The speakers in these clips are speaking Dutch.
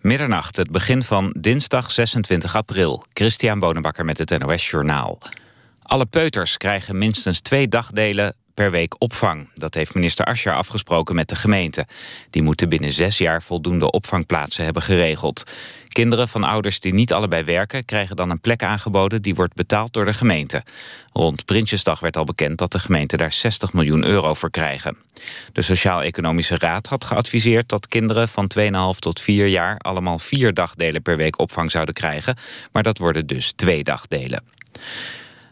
Middernacht, het begin van dinsdag 26 april. Christian Bonenbakker met het NOS Journaal. Alle peuters krijgen minstens twee dagdelen per week opvang. Dat heeft minister Ascher afgesproken met de gemeente. Die moeten binnen zes jaar voldoende opvangplaatsen hebben geregeld. Kinderen van ouders die niet allebei werken... krijgen dan een plek aangeboden die wordt betaald door de gemeente. Rond Prinsjesdag werd al bekend dat de gemeente daar 60 miljoen euro voor krijgen. De Sociaal-Economische Raad had geadviseerd dat kinderen van 2,5 tot 4 jaar... allemaal vier dagdelen per week opvang zouden krijgen. Maar dat worden dus twee dagdelen.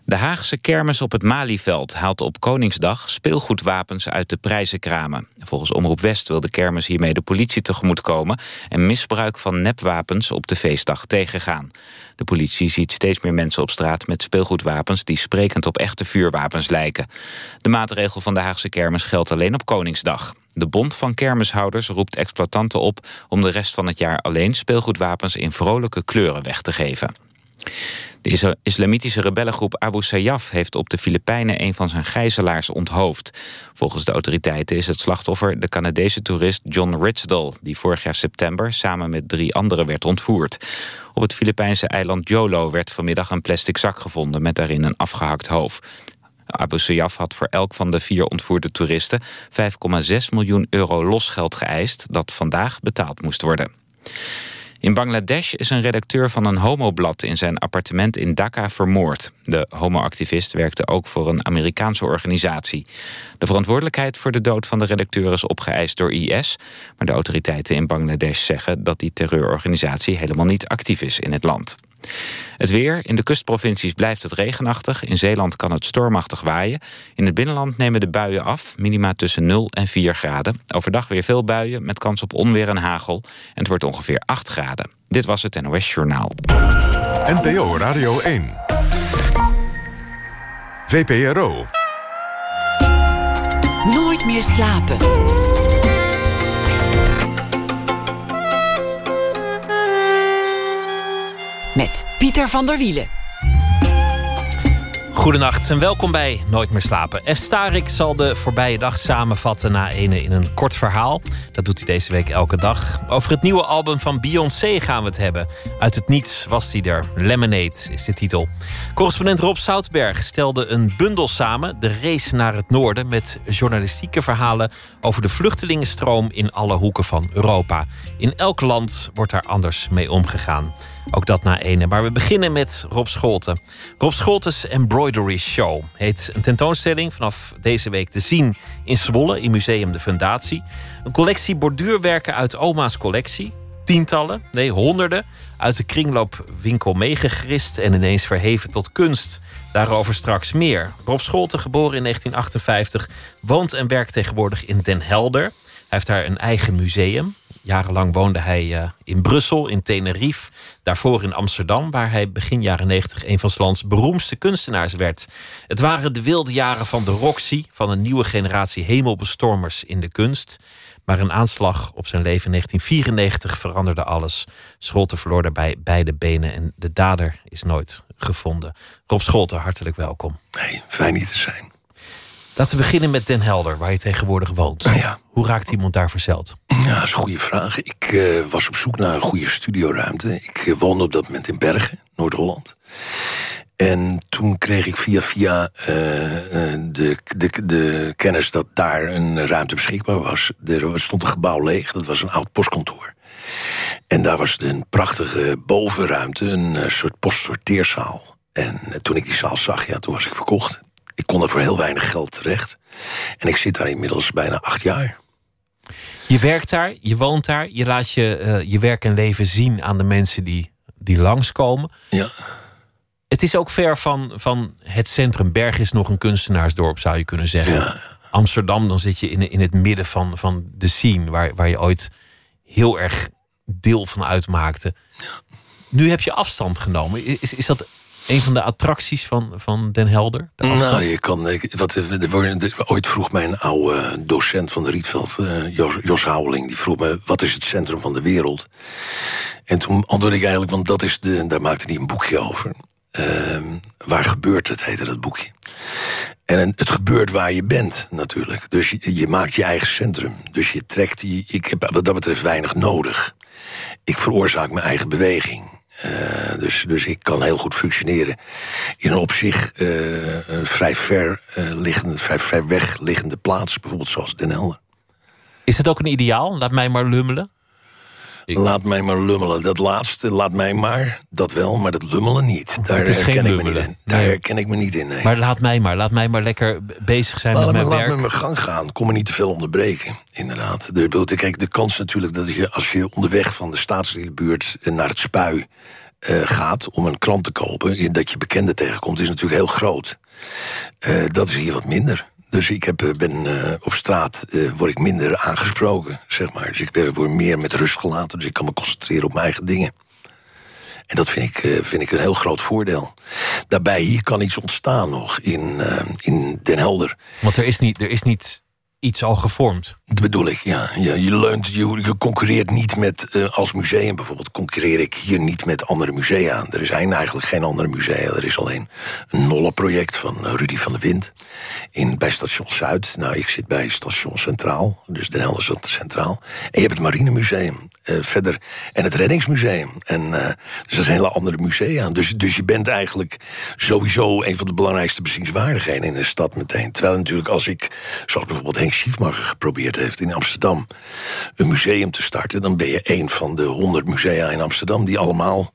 De Haagse kermis op het Malieveld haalt op Koningsdag speelgoedwapens uit de prijzenkramen. Volgens Omroep West wil de kermis hiermee de politie tegemoetkomen en misbruik van nepwapens op de feestdag tegengaan. De politie ziet steeds meer mensen op straat met speelgoedwapens die sprekend op echte vuurwapens lijken. De maatregel van de Haagse kermis geldt alleen op Koningsdag. De Bond van Kermishouders roept exploitanten op om de rest van het jaar alleen speelgoedwapens in vrolijke kleuren weg te geven. De islamitische rebellengroep Abu Sayyaf heeft op de Filipijnen een van zijn gijzelaars onthoofd. Volgens de autoriteiten is het slachtoffer de Canadese toerist John Richdal, die vorig jaar september samen met drie anderen werd ontvoerd. Op het Filipijnse eiland Jolo werd vanmiddag een plastic zak gevonden met daarin een afgehakt hoofd. Abu Sayyaf had voor elk van de vier ontvoerde toeristen 5,6 miljoen euro losgeld geëist dat vandaag betaald moest worden. In Bangladesh is een redacteur van een homoblad in zijn appartement in Dhaka vermoord. De homoactivist werkte ook voor een Amerikaanse organisatie. De verantwoordelijkheid voor de dood van de redacteur is opgeëist door IS, maar de autoriteiten in Bangladesh zeggen dat die terreurorganisatie helemaal niet actief is in het land. Het weer. In de kustprovincies blijft het regenachtig. In Zeeland kan het stormachtig waaien. In het binnenland nemen de buien af. Minima tussen 0 en 4 graden. Overdag weer veel buien met kans op onweer en hagel. En het wordt ongeveer 8 graden. Dit was het NOS Journaal. NPO Radio 1. VPRO. Nooit meer slapen. Met Pieter van der Wielen. Goedenacht en welkom bij Nooit meer slapen. F. Starik zal de voorbije dag samenvatten na ene in een kort verhaal. Dat doet hij deze week elke dag. Over het nieuwe album van Beyoncé gaan we het hebben. Uit het niets was hij er. Lemonade is de titel. Correspondent Rob Soutberg stelde een bundel samen. De race naar het noorden met journalistieke verhalen over de vluchtelingenstroom in alle hoeken van Europa. In elk land wordt daar anders mee omgegaan. Ook dat na ene. Maar we beginnen met Rob Scholten. Rob Scholtes Embroidery Show heet een tentoonstelling vanaf deze week te zien in Zwolle, in Museum de Fundatie. Een collectie borduurwerken uit oma's collectie. Tientallen, nee honderden, uit de kringloopwinkel meegegrist en ineens verheven tot kunst. Daarover straks meer. Rob Scholten, geboren in 1958, woont en werkt tegenwoordig in Den Helder. Hij heeft daar een eigen museum. Jarenlang woonde hij uh, in Brussel, in Tenerife, daarvoor in Amsterdam, waar hij begin jaren 90 een van lands beroemdste kunstenaars werd. Het waren de wilde jaren van de Roxy, van een nieuwe generatie hemelbestormers in de kunst. Maar een aanslag op zijn leven in 1994 veranderde alles. Scholten verloor daarbij beide benen en de dader is nooit gevonden. Rob Scholten, hartelijk welkom. Nee, fijn hier te zijn. Laten we beginnen met Den Helder, waar je tegenwoordig woont. Nou ja. Hoe raakt iemand daar verzeld? Ja, dat is een goede vraag. Ik uh, was op zoek naar een goede studioruimte. Ik uh, woonde op dat moment in Bergen, Noord-Holland. En toen kreeg ik via via uh, de, de, de kennis dat daar een ruimte beschikbaar was. Er stond een gebouw leeg, dat was een oud postkantoor. En daar was een prachtige bovenruimte, een soort postsorteerzaal. En toen ik die zaal zag, ja, toen was ik verkocht. Ik kon er voor heel weinig geld terecht. En ik zit daar inmiddels bijna acht jaar. Je werkt daar, je woont daar, je laat je, uh, je werk en leven zien aan de mensen die, die langskomen. Ja. Het is ook ver van, van het centrum. Berg is nog een kunstenaarsdorp, zou je kunnen zeggen. Ja. Amsterdam, dan zit je in, in het midden van, van de scene, waar, waar je ooit heel erg deel van uitmaakte. Ja. Nu heb je afstand genomen. Is, is dat een van de attracties van, van Den Helder? Nou, je kan. Wat, er, ooit vroeg mijn oude docent van de Rietveld, uh, Jos, Jos Houweling, die vroeg me: wat is het centrum van de wereld? En toen antwoordde ik eigenlijk, want dat is de. Daar maakte hij een boekje over. Uh, waar gebeurt het, heette dat boekje. En het gebeurt waar je bent, natuurlijk. Dus je, je maakt je eigen centrum. Dus je trekt. Ik heb wat dat betreft weinig nodig. ik veroorzaak mijn eigen beweging. Uh, dus, dus ik kan heel goed functioneren in een op zich uh, vrij ver liggende, vrij, vrij weg liggende plaats, bijvoorbeeld zoals Den Helder. Is het ook een ideaal? Laat mij maar lummelen. Laat mij maar lummelen. Dat laatste, laat mij maar, dat wel, maar dat lummelen niet. Daar herken ik me niet in. Daar nee. herken ik me niet in. Nee. Maar laat mij maar, laat mij maar lekker bezig zijn laat met mijn laat werk. Laat me mijn gang gaan. Kom me niet te veel onderbreken, inderdaad. De, kijk, de kans natuurlijk dat je als je onderweg van de staatsliedenbuurt naar het spui uh, gaat om een krant te kopen, dat je bekenden tegenkomt, is natuurlijk heel groot. Uh, dat is hier wat minder. Dus ik heb, ben uh, op straat uh, word ik minder aangesproken, zeg maar. Dus ik word meer met rust gelaten, dus ik kan me concentreren op mijn eigen dingen. En dat vind ik, vind ik een heel groot voordeel. Daarbij, hier kan iets ontstaan nog in, in Den Helder. Want er is niet, er is niet iets al gevormd. Dat bedoel ik, ja. je, leunt, je, je concurreert niet met, uh, als museum bijvoorbeeld, concurreer ik hier niet met andere musea. Er zijn eigenlijk geen andere musea. Er is alleen een Nolle-project van Rudy van der Wind in, bij Station Zuid. Nou, ik zit bij Station Centraal, dus Den Helder Centraal. En je hebt het Marinemuseum uh, verder en het Reddingsmuseum. En, dus dat zijn hele andere musea. Dus, dus je bent eigenlijk sowieso een van de belangrijkste bezienswaardigheden in de stad meteen. Terwijl natuurlijk als ik, zoals bijvoorbeeld Henk Schiefmacher geprobeerd heeft in Amsterdam een museum te starten, dan ben je een van de honderd musea in Amsterdam die allemaal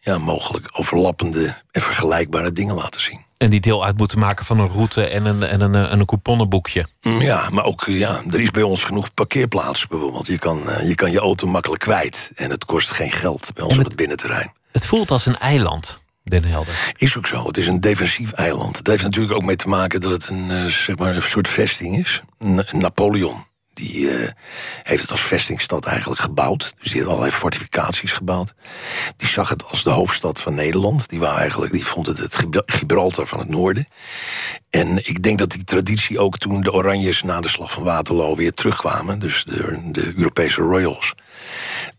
ja, mogelijk overlappende en vergelijkbare dingen laten zien. En die deel uit moeten maken van een route en een, en een, en een couponnenboekje. Ja, maar ook ja, er is bij ons genoeg parkeerplaats bijvoorbeeld. Je kan, je kan je auto makkelijk kwijt en het kost geen geld bij ons het, op het binnenterrein. Het voelt als een eiland. Den Helder. Is ook zo. Het is een defensief eiland. Het heeft natuurlijk ook mee te maken dat het een, uh, zeg maar een soort vesting is. Napoleon die uh, heeft het als vestingstad eigenlijk gebouwd. Dus die heeft allerlei fortificaties gebouwd. Die zag het als de hoofdstad van Nederland. Die, wou eigenlijk, die vond het het Gibraltar van het noorden. En ik denk dat die traditie ook toen de Oranjes na de slag van Waterloo weer terugkwamen. Dus de, de Europese royals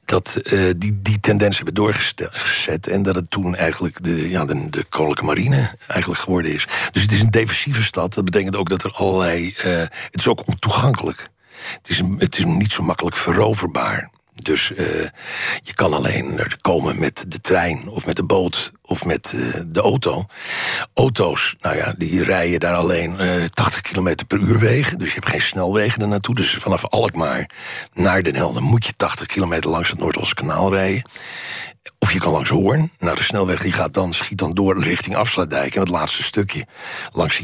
dat uh, die, die tendens hebben doorgezet. En dat het toen eigenlijk de, ja, de, de koninklijke marine eigenlijk geworden is. Dus het is een defensieve stad. Dat betekent ook dat er allerlei. Uh, het is ook ontoegankelijk. Het is, het is niet zo makkelijk veroverbaar. Dus uh, je kan alleen er komen met de trein of met de boot of met uh, de auto. Auto's, nou ja, die rijden daar alleen uh, 80 km per uur wegen. Dus je hebt geen snelwegen er naartoe. Dus vanaf Alkmaar naar Den Helder moet je 80 kilometer langs het Noordelijke kanaal rijden. Of je kan langs Hoorn. Nou, de snelweg die gaat dan, schiet dan door richting Afsluitdijk. En het laatste stukje langs,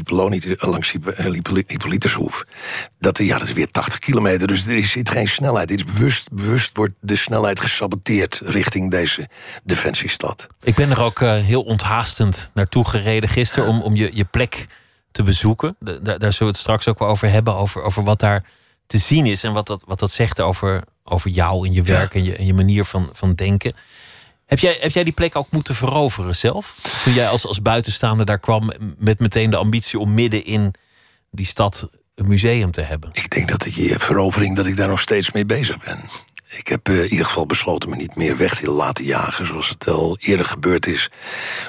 langs Hippolytushoef. Dat, ja, dat is weer 80 kilometer. Dus er zit geen snelheid. Dit is bewust, bewust wordt de snelheid gesaboteerd richting deze defensiestad. Ik ben er ook uh, heel onthaastend naartoe gereden gisteren om, om je, je plek te bezoeken. Daar, daar zullen we het straks ook wel over hebben. Over, over wat daar te zien is en wat dat, wat dat zegt over, over jou en je werk ja. en, je, en je manier van, van denken. Heb jij, heb jij die plek ook moeten veroveren zelf? Toen jij als, als buitenstaander daar kwam met meteen de ambitie om midden in die stad een museum te hebben? Ik denk dat die verovering, dat ik daar nog steeds mee bezig ben. Ik heb uh, in ieder geval besloten me niet meer weg te laten jagen, zoals het al eerder gebeurd is.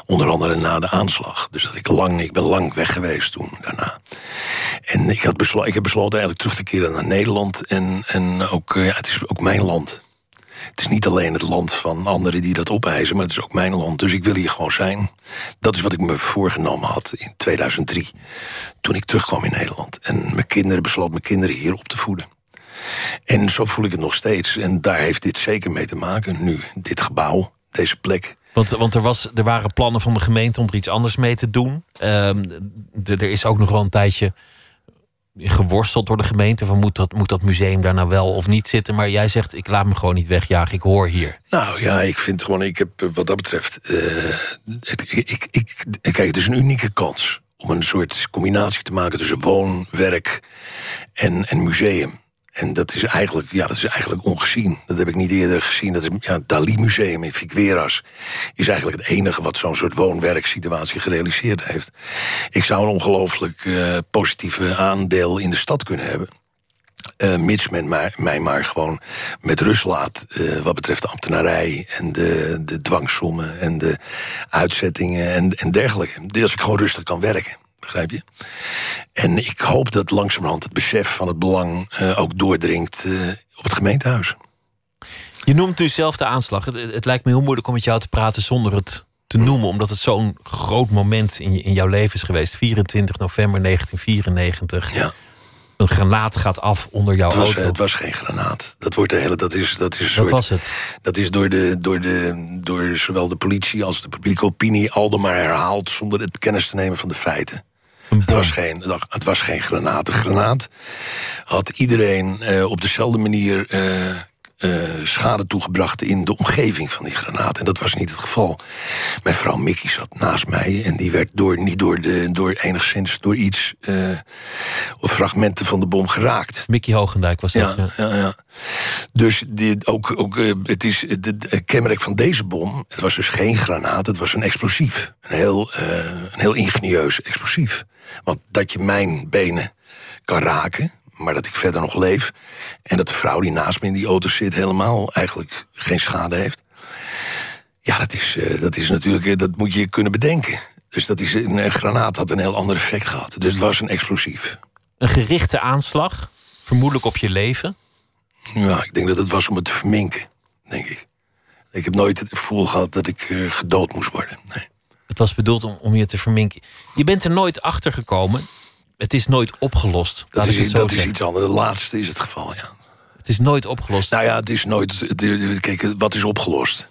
Onder andere na de aanslag. Dus dat ik lang, ik ben lang weg geweest toen daarna. En ik, had ik heb besloten eigenlijk terug te keren naar Nederland. En, en ook, uh, ja, het is ook mijn land. Het is niet alleen het land van anderen die dat opeisen, maar het is ook mijn land. Dus ik wil hier gewoon zijn. Dat is wat ik me voorgenomen had in 2003. Toen ik terugkwam in Nederland. En mijn kinderen besloot mijn kinderen hier op te voeden. En zo voel ik het nog steeds. En daar heeft dit zeker mee te maken nu. Dit gebouw, deze plek. Want, want er, was, er waren plannen van de gemeente om er iets anders mee te doen. Um, er is ook nog wel een tijdje geworsteld door de gemeente. Van moet dat, moet dat museum daar nou wel of niet zitten? Maar jij zegt, ik laat me gewoon niet wegjagen. Ik hoor hier. Nou ja, ik vind gewoon, ik heb wat dat betreft. Het, ik, ik, ik, kijk, het is een unieke kans om een soort combinatie te maken tussen woon, werk en, en museum. En dat is eigenlijk, ja, dat is eigenlijk ongezien. Dat heb ik niet eerder gezien. Dat is, ja, het Dali Museum in Figueras is eigenlijk het enige wat zo'n soort woon-werksituatie gerealiseerd heeft. Ik zou een ongelooflijk uh, positieve aandeel in de stad kunnen hebben. Uh, mits men mij, mij maar gewoon met rust laat uh, wat betreft de ambtenarij en de, de dwangsommen en de uitzettingen en, en dergelijke. Als ik gewoon rustig kan werken. Begrijp je? En ik hoop dat langzamerhand het besef van het belang uh, ook doordringt uh, op het gemeentehuis. Je noemt nu zelf de aanslag. Het, het, lijkt me heel moeilijk om met jou te praten zonder het te noemen, omdat het zo'n groot moment in, je, in jouw leven is geweest. 24 november 1994. Ja. Een granaat gaat af onder jouw Het was, auto. het was geen granaat. Dat wordt de hele. Dat is, dat is een soort. was het? Dat is door, de, door, de, door zowel de politie als de publieke opinie al maar herhaald zonder het kennis te nemen van de feiten. Het was, geen, het was geen granaat. De granaat had iedereen eh, op dezelfde manier eh, eh, schade toegebracht in de omgeving van die granaat. En dat was niet het geval. Mijn vrouw Mickey zat naast mij en die werd door, niet door, de, door enigszins door iets eh, of fragmenten van de bom geraakt. Mickey Hogendijk was dat. Ja, ja. ja, ja. Dus dit, ook, ook, eh, het is het, kenmerk van deze bom. Het was dus geen granaat, het was een explosief. Een heel, een heel ingenieus explosief. Want dat je mijn benen kan raken, maar dat ik verder nog leef. En dat de vrouw die naast me in die auto zit helemaal eigenlijk geen schade heeft. Ja, dat is, eh, dat is natuurlijk, eh, dat moet je kunnen bedenken. Dus dat is, een, een granaat had een heel ander effect gehad. Dus het was een explosief. Een gerichte aanslag, vermoedelijk op je leven. Ja, ik denk dat het was om het te verminken, denk ik. Ik heb nooit het gevoel gehad dat ik eh, gedood moest worden. Nee. Het was bedoeld om, om je te verminken. Je bent er nooit achter gekomen. Het is nooit opgelost. Dat, is, het dat is iets anders. De laatste is het geval, ja. Het is nooit opgelost. Nou ja, het is nooit... het- Kijk, wat is opgelost?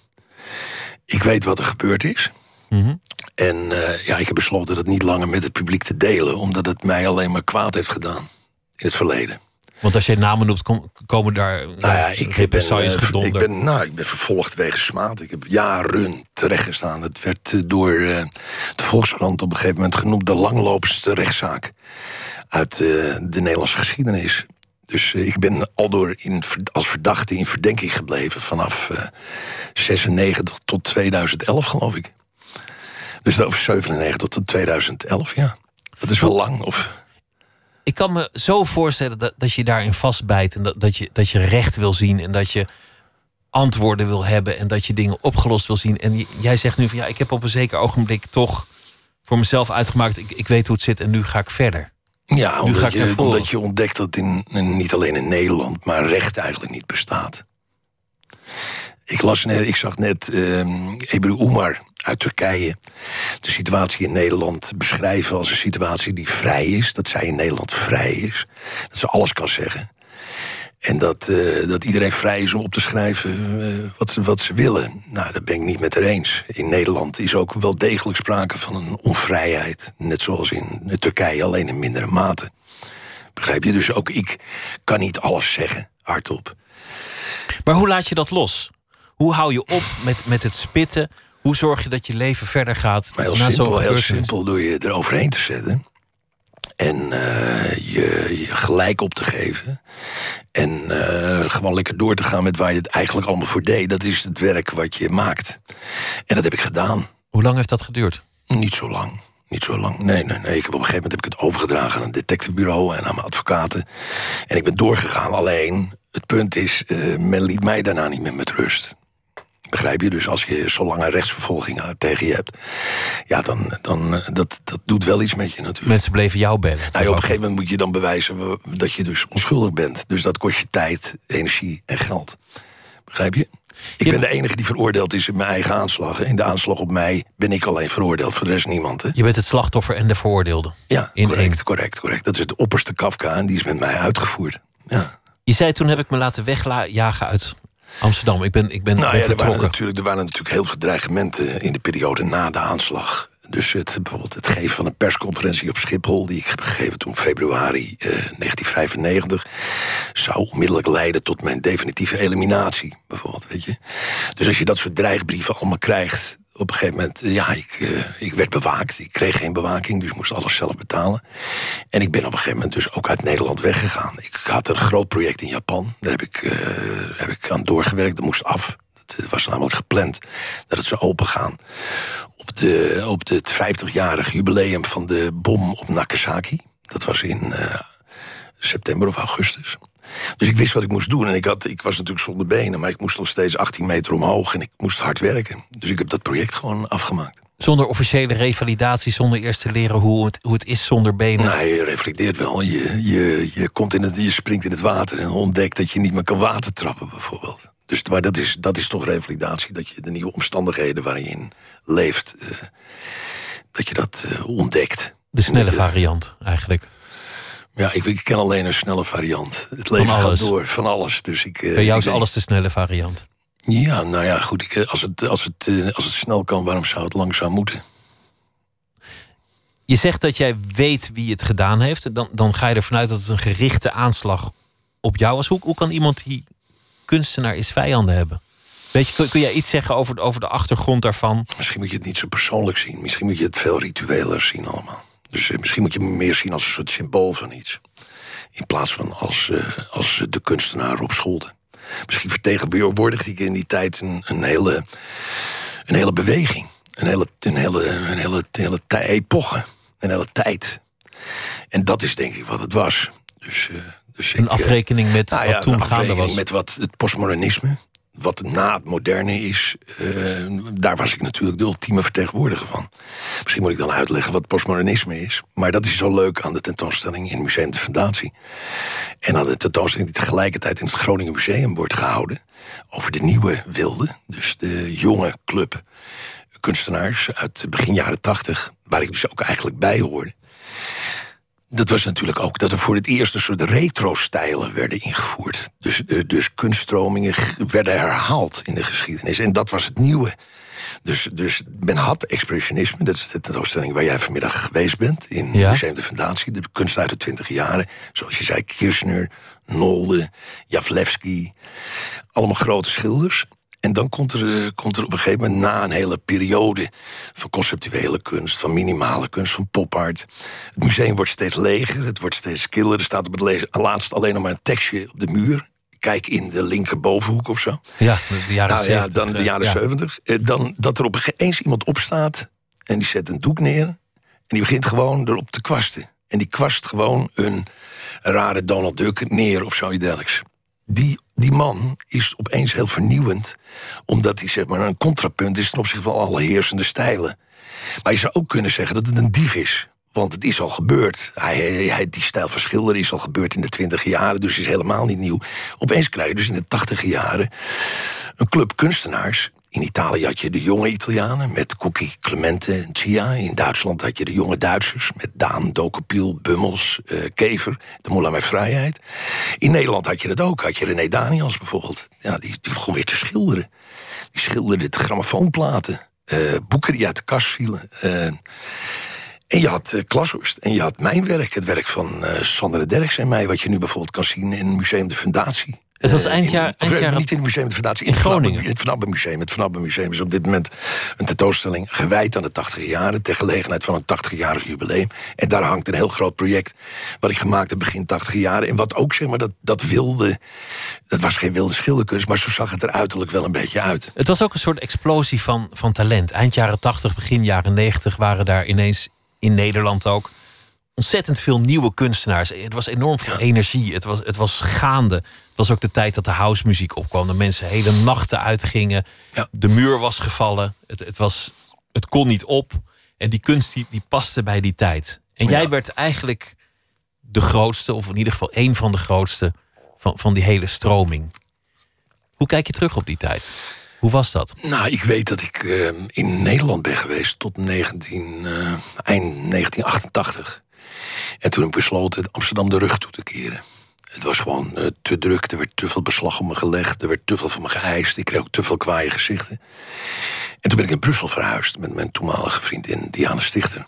Ik weet wat er gebeurd is. Mhm. En eh, ja, ik heb besloten dat niet langer met het publiek te delen... omdat het mij alleen maar kwaad heeft gedaan in het verleden. Want als jij namen noemt, kom- komen daar Nou ja, ik ben, represailles eh, ver- ik, ben, nou, ik ben vervolgd wegens smaad. Ik heb jaren terechtgestaan. Het werd eh, door eh, de Volkskrant op een gegeven moment genoemd... de langloopste rechtszaak uit de Nederlandse geschiedenis. Dus ik ben aldoor in, ver- als verdachte in verdenking gebleven... vanaf eh 96 tot 2011, geloof ik. Dus of 97 tot 2011, ja. Dat is wel lang. Of, Ik kan me zo voorstellen dat, dat je daarin vastbijt. En dat, dat, je, dat je recht wil zien. En dat je antwoorden wil hebben. En dat je dingen opgelost wil zien. En jij zegt nu van ja, ik heb op een zeker ogenblik toch voor mezelf uitgemaakt. Ik, ik weet hoe het zit en nu ga ik verder. Ja, Nu ga omdat ik je, omdat je ontdekt dat in, in- niet alleen in Nederland, maar recht eigenlijk niet bestaat. Ik, las net, ik zag net ehm Ebru Umar uit Turkije de situatie in Nederland beschrijven als een situatie die vrij is. Dat zij in Nederland vrij is. Dat ze alles kan zeggen. En dat, eh, dat iedereen vrij is om op te schrijven eh, wat, ze, wat ze willen. Nou, dat ben ik niet met haar eens. In Nederland is ook wel degelijk sprake van een onvrijheid. Net zoals in Turkije, alleen in mindere mate. Begrijp je? Dus ook ik kan niet alles zeggen, hardop. Maar hoe laat je dat los? Hoe hou je op met, met het spitten? Hoe zorg je dat je leven verder gaat Maar heel simpel, heel simpel door je eroverheen te zetten. En eh, je, je gelijk op te geven. En eh, gewoon lekker door te gaan met waar je het eigenlijk allemaal voor deed. Dat is het werk wat je maakt. En dat heb ik gedaan. Hoe lang heeft dat geduurd? Niet zo lang. Niet zo lang. Nee, nee, nee. Ik heb op een gegeven moment heb ik het overgedragen aan een detectivebureau en aan mijn advocaten. En ik ben doorgegaan. Alleen, het punt is, eh, men liet mij daarna niet meer met rust. Begrijp je? Dus als je zo lange rechtsvervolging eh, tegen je hebt, ja, dan, dan eh, dat, dat doet wel iets met je natuurlijk. Mensen bleven jou bellen. Nou, op een gegeven moment moet je dan bewijzen dat je dus onschuldig bent. Dus dat kost je tijd, energie en geld. Begrijp je? Ik ben de enige die veroordeeld is in mijn eigen aanslag. In de aanslag op mij ben ik alleen veroordeeld, voor de rest niemand. Hè? Je bent het slachtoffer en de veroordeelde. Ja, In correct, één. correct, correct. Dat is de opperste Kafka en die is met mij uitgevoerd. Ja. Je zei toen heb ik me laten wegjagen uit Amsterdam. Ik ben, ik ben, Nou ben ja, er waren, natuurlijk, er waren natuurlijk heel veel dreigementen in de periode na de aanslag. Dus het, bijvoorbeeld het geven van een persconferentie op Schiphol... die ik heb gegeven toen februari eh, 1995... zou onmiddellijk leiden tot mijn definitieve eliminatie, bijvoorbeeld, weet je. Dus als je dat soort dreigbrieven allemaal krijgt... op een gegeven moment, eh, ja, ik, eh, ik werd bewaakt. Ik kreeg geen bewaking, dus ik moest alles zelf betalen. En ik ben op een gegeven moment dus ook uit Nederland weggegaan. Ik had een groot project in Japan. Daar heb ik, eh, heb ik aan doorgewerkt. Dat moest af. Het was namelijk gepland dat het zou opengaan op, de, op het 50-jarig jubileum van de bom op Nagasaki. Dat was in eh, september of augustus. Dus ik wist wat ik moest doen. En ik, had, ik was natuurlijk zonder benen, maar ik moest nog steeds 18 meter omhoog. En ik moest hard werken. Dus ik heb dat project gewoon afgemaakt. Zonder officiële revalidatie, zonder eerst te leren hoe het, hoe het is zonder benen. Nou, je reflecteert wel. Je, je, je, komt in het, je springt in het water en ontdekt dat je niet meer kan watertrappen, bijvoorbeeld. Dus maar dat is, dat is toch revalidatie, dat je de nieuwe omstandigheden waarin je in leeft, uh, dat je dat uh, ontdekt. De snelle variant, eigenlijk. Ja, ik, ik, ken alleen een snelle variant. Het leven gaat door, van alles. Dus ik, Bij jou is alles de snelle variant. Ja, nou ja, goed. Ik, als, het, als, het, als het snel kan, waarom zou het langzaam moeten? Je zegt dat jij weet wie het gedaan heeft. Dan, dan ga je ervan uit dat het een gerichte aanslag op jou was. Hoe, hoe kan iemand die kunstenaar is vijanden hebben? Weet je, kun, kun jij iets zeggen over, over de achtergrond daarvan? Misschien moet je het niet zo persoonlijk zien. Misschien moet je het veel ritueler zien allemaal. Dus uh, misschien moet je me meer zien als een soort symbool van iets. In plaats van als, uh, als de kunstenaar op Scholden. Misschien vertegenwoordigde ik in die tijd een, een, hele, een hele beweging. Een hele, een hele, een hele, een hele epoche. Een hele tijd. En dat is denk ik wat het was. Dus, uh, dus een afrekening met nou wat toen gaande was. met wat het postmodernisme, wat na het moderne is, uh, daar was ik natuurlijk de ultieme vertegenwoordiger van. Misschien moet ik dan uitleggen wat postmodernisme is. Maar dat is zo leuk aan de tentoonstelling in Museum de Fundatie. En aan de tentoonstelling die tegelijkertijd in het Groningen Museum wordt gehouden. Over de nieuwe wilde, dus de jonge club kunstenaars uit begin jaren tachtig. Waar ik dus ook eigenlijk bij hoorde dat was natuurlijk ook dat er voor het eerst een soort retro-stijlen werden ingevoerd. Dus, uh, dus kunststromingen werden herhaald in de geschiedenis. En dat was het nieuwe. Dus, dus men had expressionisme, dat is de tentoonstelling waar jij vanmiddag geweest bent... in ja. Museum de Fundatie, de kunst uit de twintig jaren. Zoals je zei, Kirchner, Nolde, Javlevski. Allemaal grote schilders. En dan komt er, eh, komt er op een gegeven moment na een hele periode van conceptuele kunst, van minimale kunst, van pop art. Het museum wordt steeds leger, het wordt steeds killer. Er staat op het laatst alleen nog maar een tekstje op de muur. Kijk in de linkerbovenhoek of zo. Ja, de jaren nou, 70. Ja, dan de jaren ja. 70. Eh, dan dat er opeens iemand opstaat en die zet een doek neer. En die begint gewoon erop te kwasten. En die kwast gewoon een rare Donald Duck neer of zoiets dergelijks. Die die man is opeens heel vernieuwend, omdat hij zeg maar, een contrapunt is ten opzichte van alle heersende stijlen. Maar je zou ook kunnen zeggen dat het een dief is. Want het is al gebeurd. Hij, hij, die stijl is al gebeurd in de twintig jaren, dus is helemaal niet nieuw. Opeens krijg je dus in de tachtige jaren een club kunstenaars in Italië had je de jonge Italianen met Cookie, Clemente en Cia. In Duitsland had je de jonge Duitsers met Daan, Dokepiel, Bummels, uh, Kever, de Moula met Vrijheid. In Nederland had je dat ook. Had je René Daniels bijvoorbeeld. Ja, die, begon weer te schilderen. Die schilderde de grammofoonplaten, uh, boeken die uit de kast vielen. Uh, en je had uh, Klashorst en je had mijn werk, het werk van Sandra Derks en mij, wat je nu bijvoorbeeld kan zien in Museum de Fundatie. Het was eind jaar... In, eind jaar niet in het Museum de Fundatie, in, in Groningen. Het Van Museum. Het Van Museum is op dit moment een tentoonstelling gewijd aan de 80 jaren. Ter gelegenheid van een 80-jarig jubileum. En daar hangt een heel groot project wat ik gemaakt heb begin 80 jaren. En wat ook zeg maar dat, dat wilde. Dat was geen wilde schilderkunst, maar zo zag het er uiterlijk wel een beetje uit. Het was ook een soort explosie van, van talent. Eind jaren 80, begin jaren 90 waren daar ineens in Nederland ook ontzettend veel nieuwe kunstenaars. Het was enorm veel energie. Het was, het was gaande. Het was ook de tijd dat de housemuziek opkwam. Dat mensen hele nachten uitgingen. Ja. De muur was gevallen. Het, het, was, het kon niet op. En die kunst die, die paste bij die tijd. En jij werd eigenlijk de grootste, of in ieder geval één van de grootste van, van die hele stroming. Hoe kijk je terug op die tijd? Hoe was dat? Nou, ik weet dat ik uh, in Nederland ben geweest tot 19, uh, eind 1988. En toen heb ik besloten Amsterdam de rug toe te keren. Het was gewoon uh, te druk. Er werd te veel beslag op me gelegd. Er werd te veel van me geëist. Ik kreeg ook te veel kwaaie gezichten. En toen ben ik in Brussel verhuisd met mijn toenmalige vriendin Diana Stichter.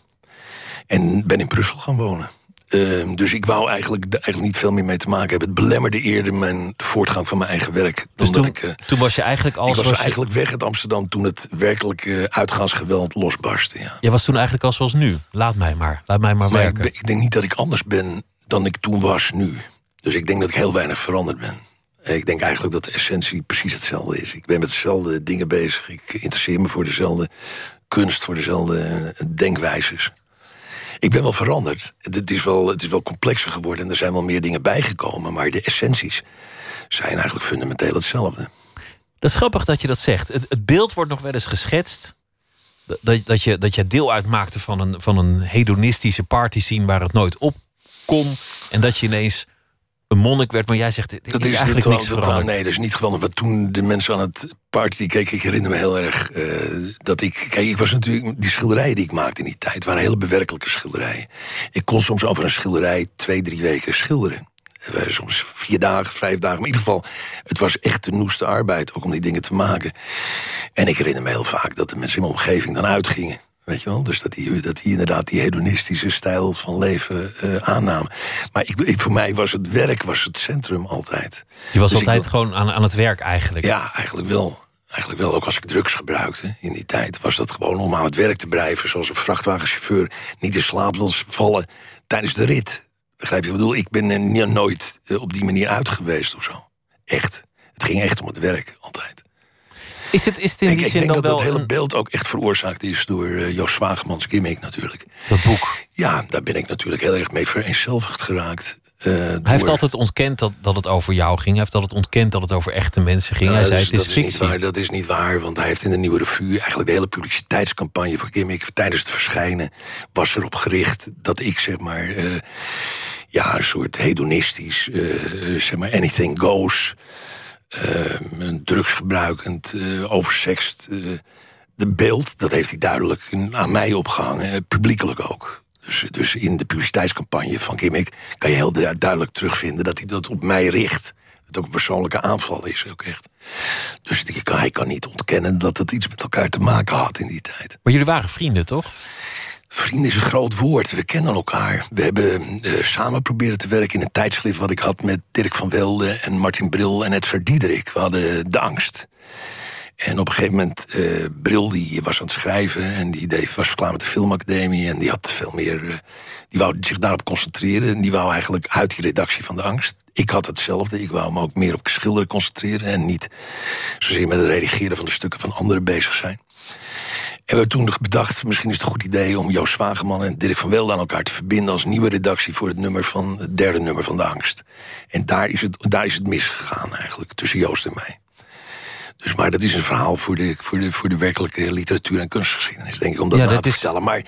En ben in Brussel gaan wonen. Uh, dus ik wou eigenlijk, eigenlijk niet veel meer mee te maken hebben. Het belemmerde eerder mijn voortgang van mijn eigen werk. Dus toen, ik, uh, toen was je eigenlijk al. ik was eigenlijk weg uit Amsterdam toen het werkelijk uh, uitgaansgeweld losbarstte. Ja. Je was toen eigenlijk al zoals nu. Laat mij maar. Laat mij maar, maar werken. Ik, ik, denk niet dat ik anders ben dan ik toen was nu. Dus ik denk dat ik heel weinig veranderd ben. Ik denk eigenlijk dat de essentie precies hetzelfde is. Ik ben met dezelfde dingen bezig. Ik interesseer me voor dezelfde kunst, voor dezelfde eh, denkwijzes. Ik ben wel veranderd. Het is wel, het is wel complexer geworden en er zijn wel meer dingen bijgekomen. Maar de essenties zijn eigenlijk fundamenteel hetzelfde. Dat is grappig dat je dat zegt. Het, beeld wordt nog wel eens geschetst. Dat, dat, je, dat je deel uitmaakte van een, van een hedonistische party scene waar het nooit op kon. En dat je ineens een monnik werd. Maar jij zegt, Dat is, is eigenlijk totaal- niks veranderd. Nee, dat is niet geweldig. Want toen de mensen aan het party keken, ik herinner me heel erg eh, dat ik. Kijk, ik was natuurlijk. Die schilderijen die ik maakte in die tijd waren hele bewerkelijke schilderijen. Ik kon soms over een schilderij twee, drie weken schilderen. Er soms vier dagen, vijf dagen. Maar in ieder geval, het was echt de noeste arbeid ook om die dingen te maken. En ik herinner me heel vaak dat de mensen in mijn omgeving dan uitgingen. Weet je wel? Dus dat die, dat inderdaad die hedonistische stijl van leven eh aannamen. Maar ik, ik, voor mij was het werk was het centrum altijd. Je was Dus altijd gewoon aan, aan het werk eigenlijk. Ja, eigenlijk wel. Eigenlijk wel. Ook als ik drugs gebruikte in die tijd, was dat gewoon om aan het werk te blijven. Zoals een vrachtwagenchauffeur niet in slaap wil vallen tijdens de rit. Begrijp je? Ik bedoel, ik ben er nooit eh, op die manier uit geweest of zo. Echt. Het ging echt om het werk, altijd. Is het, is het in Ik, die ik zin denk dan dat wel dat hele een- beeld ook echt veroorzaakt is door eh, Joost Zwagemans gimmick natuurlijk. dat boek? Ja, daar ben ik natuurlijk heel erg mee vereenzelvigd geraakt. Eh, Hij heeft altijd ontkend dat, dat het over jou ging. Hij heeft altijd ontkend dat het over echte mensen ging. Nou, hij zei, dat het is dat is niet fictie. waar, dat is niet waar, want hij heeft in de Nieuwe Revue... eigenlijk de hele publiciteitscampagne voor Gimmick... tijdens het verschijnen was erop gericht dat ik, zeg maar... eh, ja, een soort hedonistisch, eh, zeg maar, anything goes... eh, drugsgebruikend, eh oversext... eh, de beeld, dat heeft hij duidelijk aan mij opgehangen, eh, publiekelijk ook. Dus, dus in de publiciteitscampagne van Gimmick kan je heel du- duidelijk terugvinden dat hij dat op mij richt. Het ook een persoonlijke aanval is, ook echt. Dus je kan, hij kan niet ontkennen dat het iets met elkaar te maken had in die tijd. Maar jullie waren vrienden, toch? Vrienden is een groot woord. We kennen elkaar. We hebben eh, samen proberen te werken in een tijdschrift wat ik had met Dirk van Welde en Martin Bril en Edgar Diederik. We hadden De Angst. En op een gegeven moment, eh Bril die was aan het schrijven en die was klaar met de filmacademie en die had veel meer, eh, die wou zich daarop concentreren en die wou eigenlijk uit die redactie van De Angst. Ik had hetzelfde, ik wou me ook meer op schilderen concentreren en niet zozeer met het redigeren van de stukken van anderen bezig zijn. En we hebben toen bedacht, misschien is het een goed idee om Joost Zwageman en Dirk van Welde aan elkaar te verbinden als nieuwe redactie voor het nummer van het derde nummer van de angst. En daar is het, daar is het misgegaan eigenlijk, tussen Joost en mij. Dus, maar dat is een verhaal voor de, voor de, voor de werkelijke literatuur- en kunstgeschiedenis, denk ik, om dat Ja, na dat te vertellen. Maar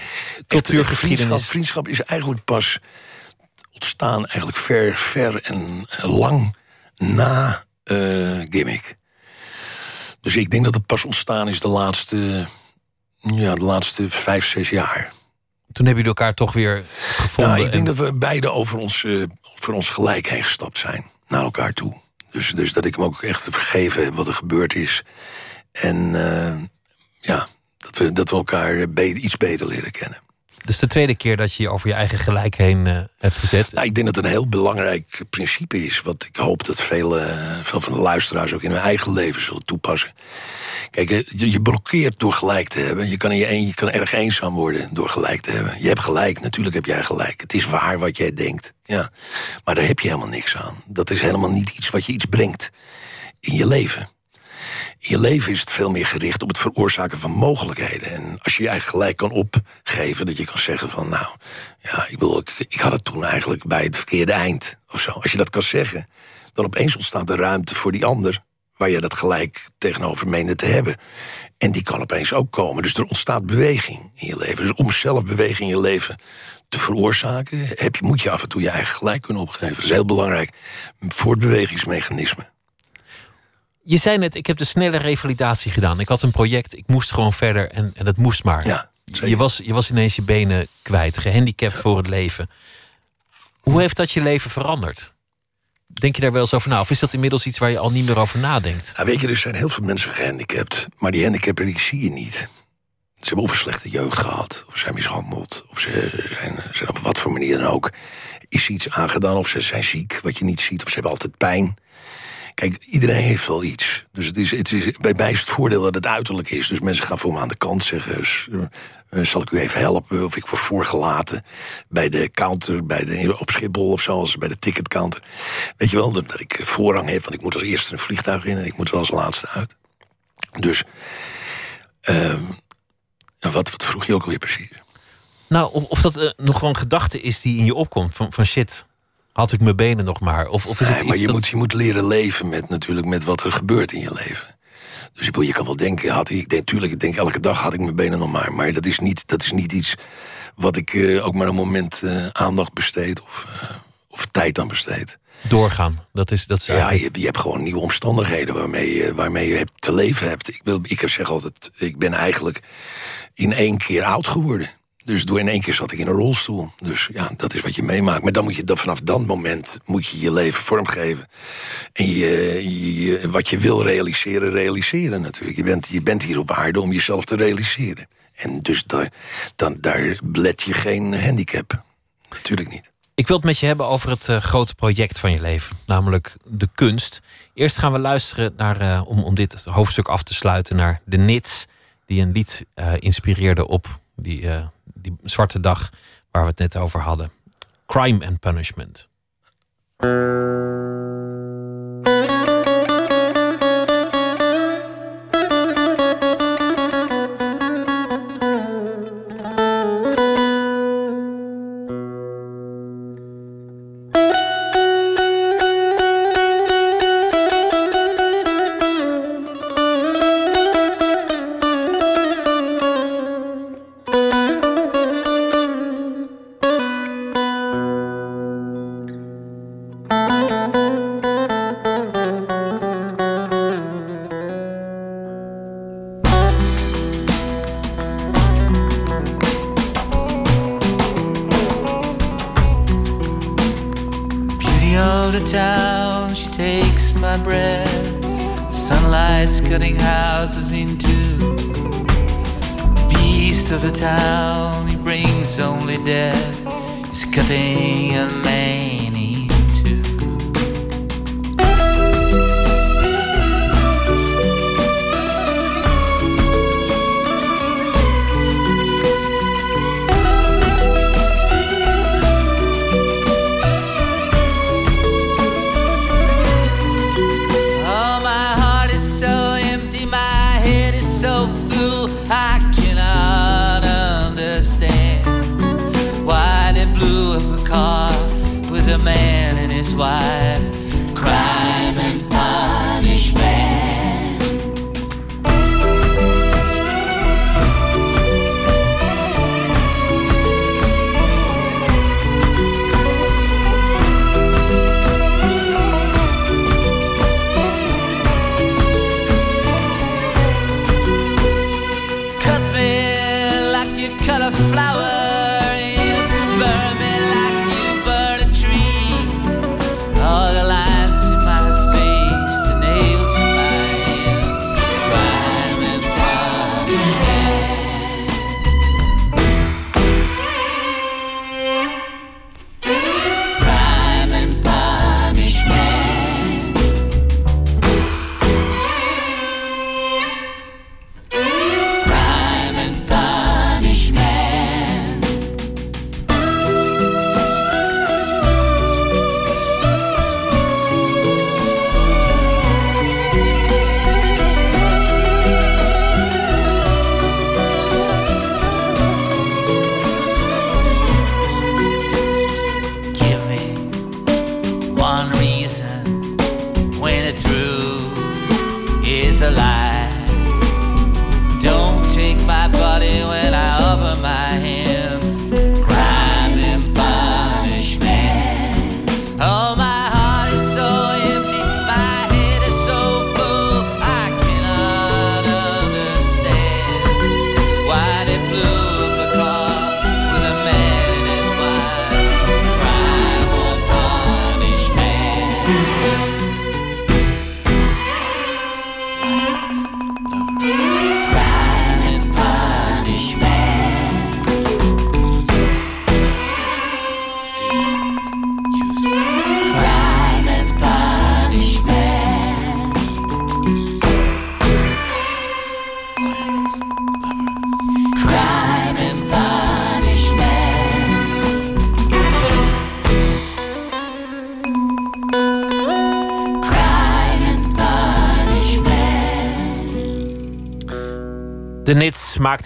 cultuurgeschiedenis. Vriendschap, vriendschap is eigenlijk pas ontstaan, eigenlijk ver, ver en lang na eh, Gimmick. Dus ik denk dat het pas ontstaan is de laatste, ja, de laatste vijf, zes jaar. Toen hebben jullie elkaar toch weer gevonden. Nou, ik denk en- dat we beide over ons, eh, over ons gelijk heen gestapt zijn. Naar elkaar toe. Dus, dus dat ik hem ook echt vergeven heb wat er gebeurd is. En eh, ja, dat we, dat we elkaar be- iets beter leren kennen. Dus de tweede keer dat je je over je eigen gelijk heen eh, hebt gezet. Nou, ik denk dat het een heel belangrijk principe is. Wat ik hoop dat veel, eh, veel van de luisteraars ook in hun eigen leven zullen toepassen. Kijk, eh, je, je blokkeert door gelijk te hebben. Je kan, in je, een, je kan erg eenzaam worden door gelijk te hebben. Je hebt gelijk, natuurlijk heb jij gelijk. Het is waar wat jij denkt. Ja. Maar daar heb je helemaal niks aan. Dat is helemaal niet iets wat je iets brengt in je leven. In je leven is het veel meer gericht op het veroorzaken van mogelijkheden. En als je je eigen gelijk kan opgeven, dat je kan zeggen van... nou, ja, ik, bedoel, ik, had het toen eigenlijk bij het verkeerde eind. Of zo. Als je dat kan zeggen, dan opeens ontstaat er ruimte voor die ander... waar je dat gelijk tegenover meende te hebben. En die kan opeens ook komen. Dus er ontstaat beweging in je leven. Dus om zelf beweging in je leven te veroorzaken... Heb je, moet je af en toe je eigen gelijk kunnen opgeven. Dat is heel belangrijk. Voortbewegingsmechanisme. Je zei net, ik heb de snelle revalidatie gedaan. Ik had een project, ik moest gewoon verder en, en het moest maar. Ja, je, was, je was ineens je benen kwijt, gehandicapt voor het leven. Hoe heeft dat je leven veranderd? Denk je daar wel eens over na? Of is dat inmiddels iets waar je al niet meer over nadenkt? Nou, weet je, er zijn heel veel mensen gehandicapt. Maar die handicappen die zie je niet. Ze hebben of een slechte jeugd gehad. Of zijn mishandeld. Of ze zijn, zijn op wat voor manier dan ook. Is iets aangedaan. Of ze zijn ziek, wat je niet ziet. Of ze hebben altijd pijn. Kijk, iedereen heeft wel iets. Dus het is, het is, bij mij is het voordeel dat het uiterlijk is. Dus mensen gaan voor me aan de kant zeggen... "S- eh, zal ik u even helpen? Of ik word voorgelaten bij de counter bij de, op Schiphol of zo, als bij de ticketcounter. Weet je wel, dat ik voorrang heb, want ik moet als eerste een vliegtuig in... en ik moet er als laatste uit. Dus, ehm, wat, wat vroeg je ook alweer precies? Nou, of, of dat eh, nog gewoon gedachte is die in je opkomt. Van, van shit, had ik mijn benen nog maar? Of, of is het Nee, maar je, dat- moet, je moet leren leven met, natuurlijk, met wat er gebeurt in je leven. Dus je kan wel denken, had ik, ik denk, tuurlijk, ik denk elke dag had ik mijn benen nog maar. Maar dat is niet, dat is niet iets wat ik eh, ook maar een moment eh, aandacht besteed of, eh, of tijd aan besteed. Doorgaan, dat is... Dat is ja, je, je, hebt gewoon nieuwe omstandigheden waarmee je, waarmee je te leven hebt. Ik, wil, ik zeg altijd, ik ben eigenlijk in één keer oud geworden. Dus door in één keer zat ik in een rolstoel. Dus ja, dat is wat je meemaakt. Maar dan moet je dan, vanaf dat moment moet je je leven vormgeven. En je, wat je wil realiseren, realiseren natuurlijk. Je bent, je bent hier op aarde om jezelf te realiseren. En dus daar, dan, daar let je geen handicap. Natuurlijk niet. Ik wil het met je hebben over het uh, grote project van je leven, namelijk de kunst. Eerst gaan we luisteren naar, uh, om, om dit hoofdstuk af te sluiten, naar de Nits, die een lied uh, inspireerde op die, die zwarte dag waar we het net over hadden. Crime and Punishment. she takes my breath. Sunlight's cutting houses into beast of the town. He brings only death. He's cutting a man.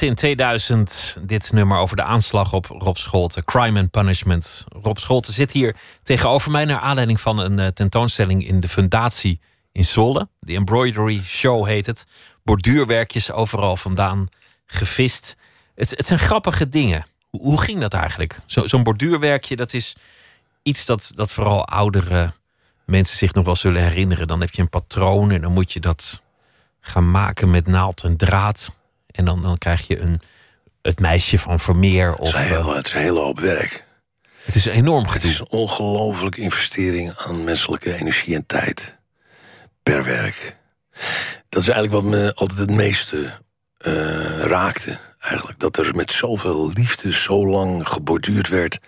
In 2000 dit nummer over de aanslag op Rob Scholten. Crime and Punishment. Rob Scholten zit hier tegenover mij naar aanleiding van een eh, tentoonstelling in de Fundatie in Zwolle. De Embroidery Show heet het. Borduurwerkjes overal vandaan gevist. Het, het zijn grappige dingen. Hoe, hoe ging dat eigenlijk? Zo'n borduurwerkje, dat is iets dat, dat vooral oudere mensen zich nog wel zullen herinneren. Dan heb je een patroon en dan moet je dat gaan maken met naald en draad. En dan, dan krijg je een, het meisje van Vermeer. Of, het, is een heel, eh, het is een hele hoop werk. het is enorm Het is een investering aan menselijke energie en tijd. Per werk. Dat is eigenlijk wat me altijd het meeste eh, raakte. Eigenlijk. Dat er met zoveel liefde zo lang geborduurd werd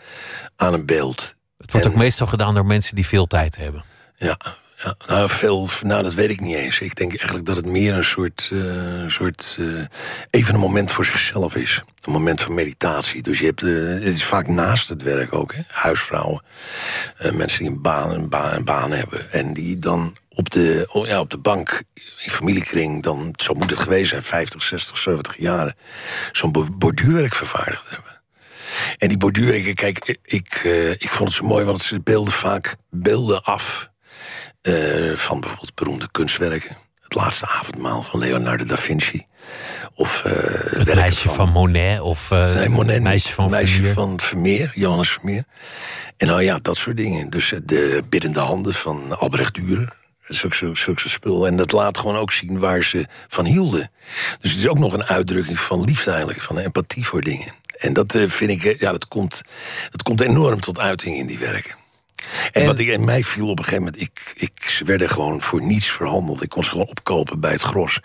aan een beeld. Het wordt en- ook meestal gedaan door mensen die veel tijd hebben. Ja, ja nou, veel, nou, dat weet ik niet eens. Ik denk eigenlijk dat het meer een soort, eh, soort eh, even een moment voor zichzelf is. Een moment van meditatie. Dus je hebt, eh, het is vaak naast het werk ook, hè? huisvrouwen. mensen die een baan, een, baan, een baan hebben. En die dan op de, oh ja, op de bank in familiekring, dan, zo moet het geweest zijn, 50, 60, 70 jaren, zo'n bo- borduurwerk vervaardigd hebben. En die borduurwerken, kijk, ik, eh, ik vond het zo mooi, want ze beelden vaak beelden af eh, van bijvoorbeeld beroemde kunstwerken. Het laatste avondmaal van Leonardo da Vinci. Of eh Het meisje van, Monet of Nee, Monet meisje van meisje Vermeer. van Vermeer, Johannes Vermeer. En nou ja, dat soort dingen. Dus de biddende handen van Albrecht Dürer. Zulke, zulke, spul. En dat laat gewoon ook zien waar ze van hielden. Dus het is ook nog een uitdrukking van liefde eigenlijk. Van empathie voor dingen. En dat vind ik, ja, dat komt, dat komt enorm tot uiting in die werken. En, En- wat ik, in mij viel op een gegeven moment, ik, ik, ze werden gewoon voor niets verhandeld. Ik kon ze gewoon opkopen bij het gros.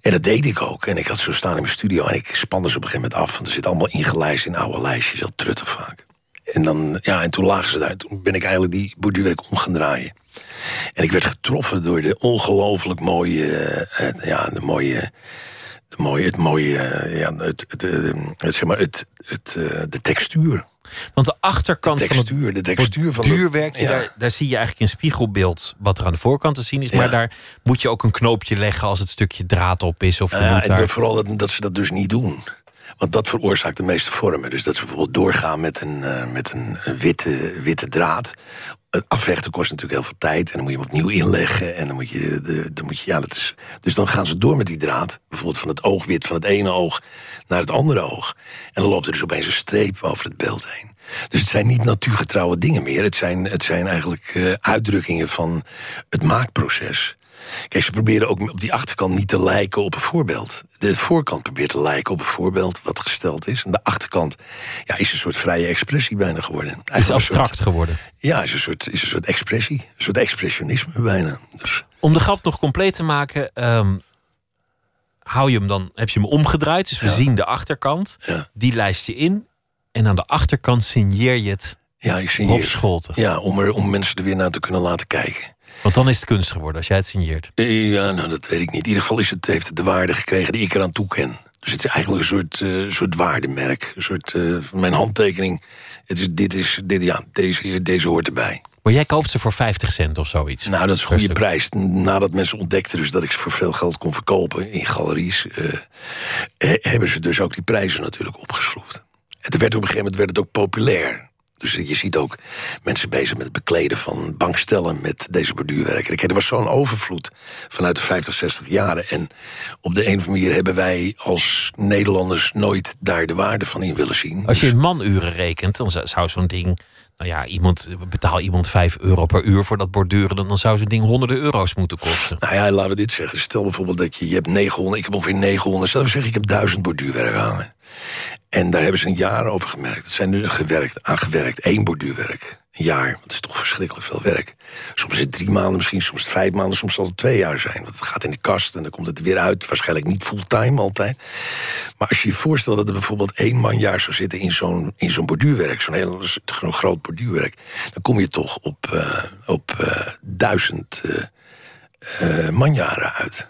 En dat deed ik ook. En ik had zo staan in mijn studio en ik spande ze op een gegeven moment af. Want er zit allemaal ingelijst in oude lijstjes, heel truttig vaak. En, dan, ja, en toen lagen ze daar. Toen ben ik eigenlijk die borduurwerk om gaan draaien. En ik werd getroffen door de ongelooflijk mooie, eh, eh, ja, de mooie, de mooie, het mooie, eh, ja, het, het, het, zeg maar, het, het, de textuur. Want de achterkant De van het textuur, de textuur van de- borduurwerk, ja. daar, daar zie je eigenlijk een spiegelbeeld wat er aan de voorkant te zien is. Maar Ja. daar moet je ook een knoopje leggen als het stukje draad op is. Of je Ja, moet en daar... vooral dat, dat ze dat dus niet doen. Want dat veroorzaakt de meeste vormen. Dus dat ze bijvoorbeeld doorgaan met een, eh, met een, een witte, witte draad. Het afvechten kost natuurlijk heel veel tijd. En dan moet je hem opnieuw inleggen. En dan moet je, de, dan moet je ja, dat is, dus dan gaan ze door met die draad. Bijvoorbeeld van het oogwit van het ene oog naar het andere oog. En dan loopt er dus opeens een streep over het beeld heen. Dus het zijn niet natuurgetrouwe dingen meer. Het zijn, het zijn eigenlijk eh, uitdrukkingen van het maakproces. Kijk, ze proberen ook op die achterkant niet te lijken op een voorbeeld. De voorkant probeert te lijken op een voorbeeld wat gesteld is. En de achterkant ja, is een soort vrije expressie bijna geworden. is Eigenlijk abstract soort- geworden. ja, is een, soort, is een soort expressie. Een soort expressionisme bijna. Dus, Om de grap nog compleet te maken, ehm, hou je hem dan, heb je hem omgedraaid. Dus we Ja. zien de achterkant. Ja. Die lijst je in. En aan de achterkant signeer je het ja, ik signeer. Scholten. Ja, om, er, om mensen er weer naar te kunnen laten kijken. Want dan is het kunst geworden als jij het signeert. Ja, nou, dat weet ik niet. In ieder geval is het, heeft het de waarde gekregen die ik eraan toeken. Dus het is eigenlijk een soort, eh, soort waardemerk. Een soort, van mijn handtekening. Het is, dit is, dit, ja, deze, deze hoort erbij. Maar jij koopt ze voor 50 cent of zoiets. Nou, dat is een goede prijs. Nadat mensen ontdekten dus dat ik ze voor veel geld kon verkopen in galeries, eh, he- hebben ze dus ook die prijzen natuurlijk opgeschroefd. En er werd op een gegeven moment werd het ook populair. Dus je ziet ook mensen bezig met het bekleden van bankstellen met deze borduurwerken. Er was zo'n overvloed vanuit de 50, 60 jaren. En op de een of andere manier hebben wij als Nederlanders nooit daar de waarde van in willen zien. Als je Dus- in manuren rekent, dan zou- zo'n ding. Nou ja, iemand, betaal iemand 5 euro per uur voor dat borduren. Dan dan zou zo'n ding honderden euro's moeten kosten. Nou ja, laten we dit zeggen. Stel bijvoorbeeld dat je, je hebt 900, ik heb ongeveer 900, stel we zeggen ik heb 1000 borduurwerk hangen. En daar hebben ze een jaar over gemerkt. Het zijn nu gewerkt, aangewerkt, één borduurwerk. Een jaar, dat is toch verschrikkelijk veel werk. Soms is het drie maanden, misschien soms vijf maanden, soms zal het twee jaar zijn. Want het gaat in de kast en dan komt het er weer uit. Waarschijnlijk niet fulltime altijd. Maar als je je voorstelt dat er bijvoorbeeld één manjaar zou zitten in zo'n, in zo'n borduurwerk, zo'n heel zo'n groot borduurwerk, dan kom je toch op, eh, op eh, duizend eh, manjaren uit.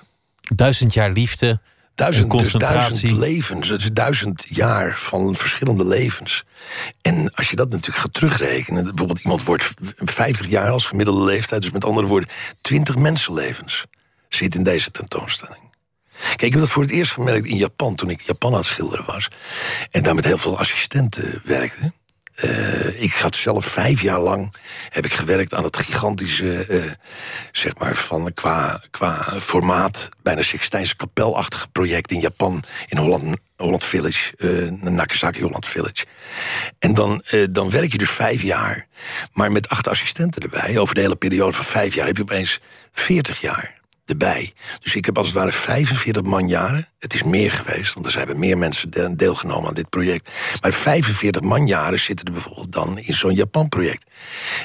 Duizend jaar liefde. Duizend, En dus duizend levens. Is duizend jaar van verschillende levens. En als je dat natuurlijk gaat terugrekenen... bijvoorbeeld iemand wordt 50 jaar als gemiddelde leeftijd... dus met andere woorden, 20 mensenlevens zit in deze tentoonstelling. Kijk, ik heb dat voor het eerst gemerkt in Japan... toen ik Japan aan het schilderen was... en daar met heel veel assistenten werkte... Uh, ik had zelf vijf jaar lang heb ik gewerkt aan het gigantische, uh, zeg maar, van qua, qua formaat, bijna Sixtijnse kapelachtige project in Japan, in Holland, Holland Village, uh, Nagasaki Holland Village. En dan, dan werk je dus vijf jaar, maar met acht assistenten erbij. Over de hele periode van vijf jaar heb je opeens veertig jaar erbij. Dus ik heb als het ware 45 man jaren. Het is meer geweest, want er zijn meer mensen deelgenomen aan dit project. Maar 45 man jaren zitten er bijvoorbeeld dan in zo'n Japan-project.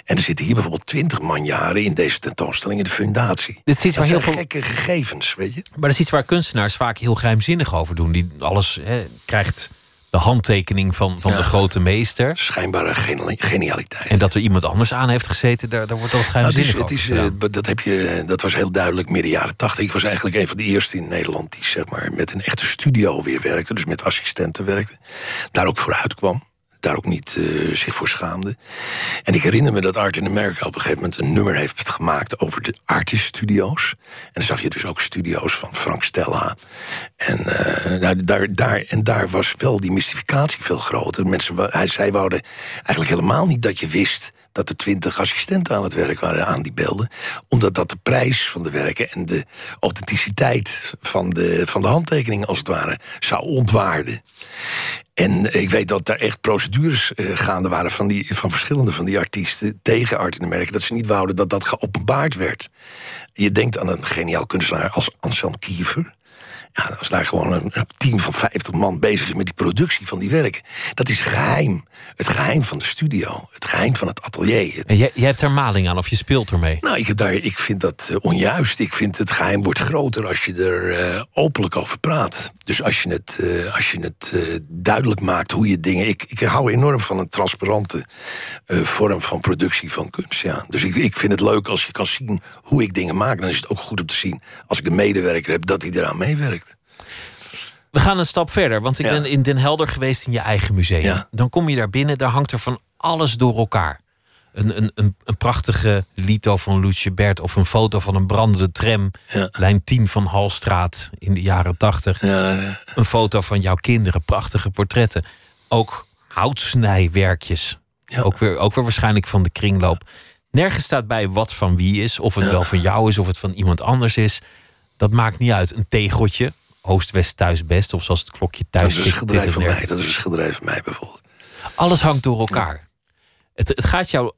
En er zitten hier bijvoorbeeld 20 man jaren in deze tentoonstelling in de fundatie. Dit is iets dat waar zijn heel gekke gegevens, weet je. Maar dat is iets waar kunstenaars vaak heel geheimzinnig over doen. Die alles krijgt de handtekening van, van de grote meester. Schijnbare genialiteit. En dat er iemand anders aan heeft gezeten, daar, daar wordt dat geheimzinnig nou, het is, het is, uh, dat, heb je, dat was heel duidelijk midden jaren tachtig. Ik was eigenlijk een van de eerste in Nederland... die zeg maar, met een echte studio weer werkte. Dus met assistenten werkte. Daar ook vooruit kwam daar ook niet uh, zich voor schaamde. En ik herinner me dat Art in America op een gegeven moment een nummer heeft gemaakt over de artist studio's. En dan zag je dus ook studio's van Frank Stella. En, uh, daar, daar, daar, en daar was wel die mystificatie veel groter. Mensen, hij, zij wouden eigenlijk helemaal niet dat je wist dat er twintig assistenten aan het werk waren aan die beelden. Omdat dat de prijs van de werken en de authenticiteit van de, van de handtekening als het ware zou ontwaarden. En ik weet dat daar echt procedures uh, gaande waren van, die, van verschillende van die artiesten tegen Art in Amerika. Dat ze niet wouden dat dat geopenbaard werd. Je denkt aan een geniaal kunstenaar als Anselm Kiefer. Ja, als daar gewoon een, team van 50 man bezig is met die productie van die werken. Dat is geheim. Het geheim van de studio. Het geheim van het atelier. En jij, jij hebt er maling aan of je speelt ermee? Nou, ik, heb daar, ik vind dat uh, onjuist. Ik vind het geheim wordt groter als je er uh, openlijk over praat. Dus als je het, uh, als je het duidelijk maakt hoe je dingen... Ik, ik hou enorm van een transparante vorm van productie van kunst. Ja. Dus ik, ik vind het leuk als je kan zien hoe ik dingen maak. Dan is het ook goed om te zien als ik een medewerker heb dat hij eraan meewerkt. We gaan een stap verder, want ik ben in Den Helder geweest in je eigen museum. Dan kom je daar binnen, daar hangt er van alles door elkaar. Een, een, een, een prachtige lito van Loetje Bert of een foto van een brandende tram. Lijn 10 van Halstraat in de jaren 80. Een foto van jouw kinderen, prachtige portretten. Ook houtsnijwerkjes. Ook, weer, ook weer waarschijnlijk van de kringloop. Nergens staat bij wat van wie is. Of het wel van jou is of het van iemand anders is. Dat maakt niet uit. Een tegeltje, Oost-West thuis best. Of zoals het klokje thuis. Dat is een van mij. Dat is een schilderij van mij bijvoorbeeld. Alles hangt door elkaar. Het, het gaat jou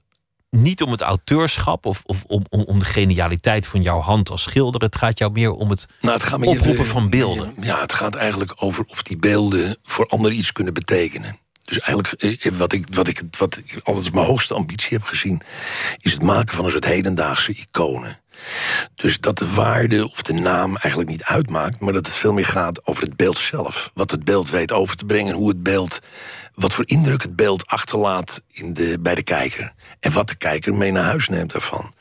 niet om het auteurschap of, of om, om, om, de genialiteit van jouw hand als schilder. Het gaat jou meer om het, nou, het gaat oproepen van beelden. Ja, het gaat eigenlijk over of die beelden voor anderen iets kunnen betekenen. Dus eigenlijk, eh, wat ik, wat, ik, wat ik altijd mijn hoogste ambitie heb gezien... is het maken van een soort hedendaagse iconen. Dus dat de waarde of de naam eigenlijk niet uitmaakt, maar dat het veel meer gaat over het beeld zelf. Wat het beeld weet over te brengen, hoe het beeld, wat voor indruk het beeld achterlaat in de, bij de kijker. En wat de kijker mee naar huis neemt daarvan.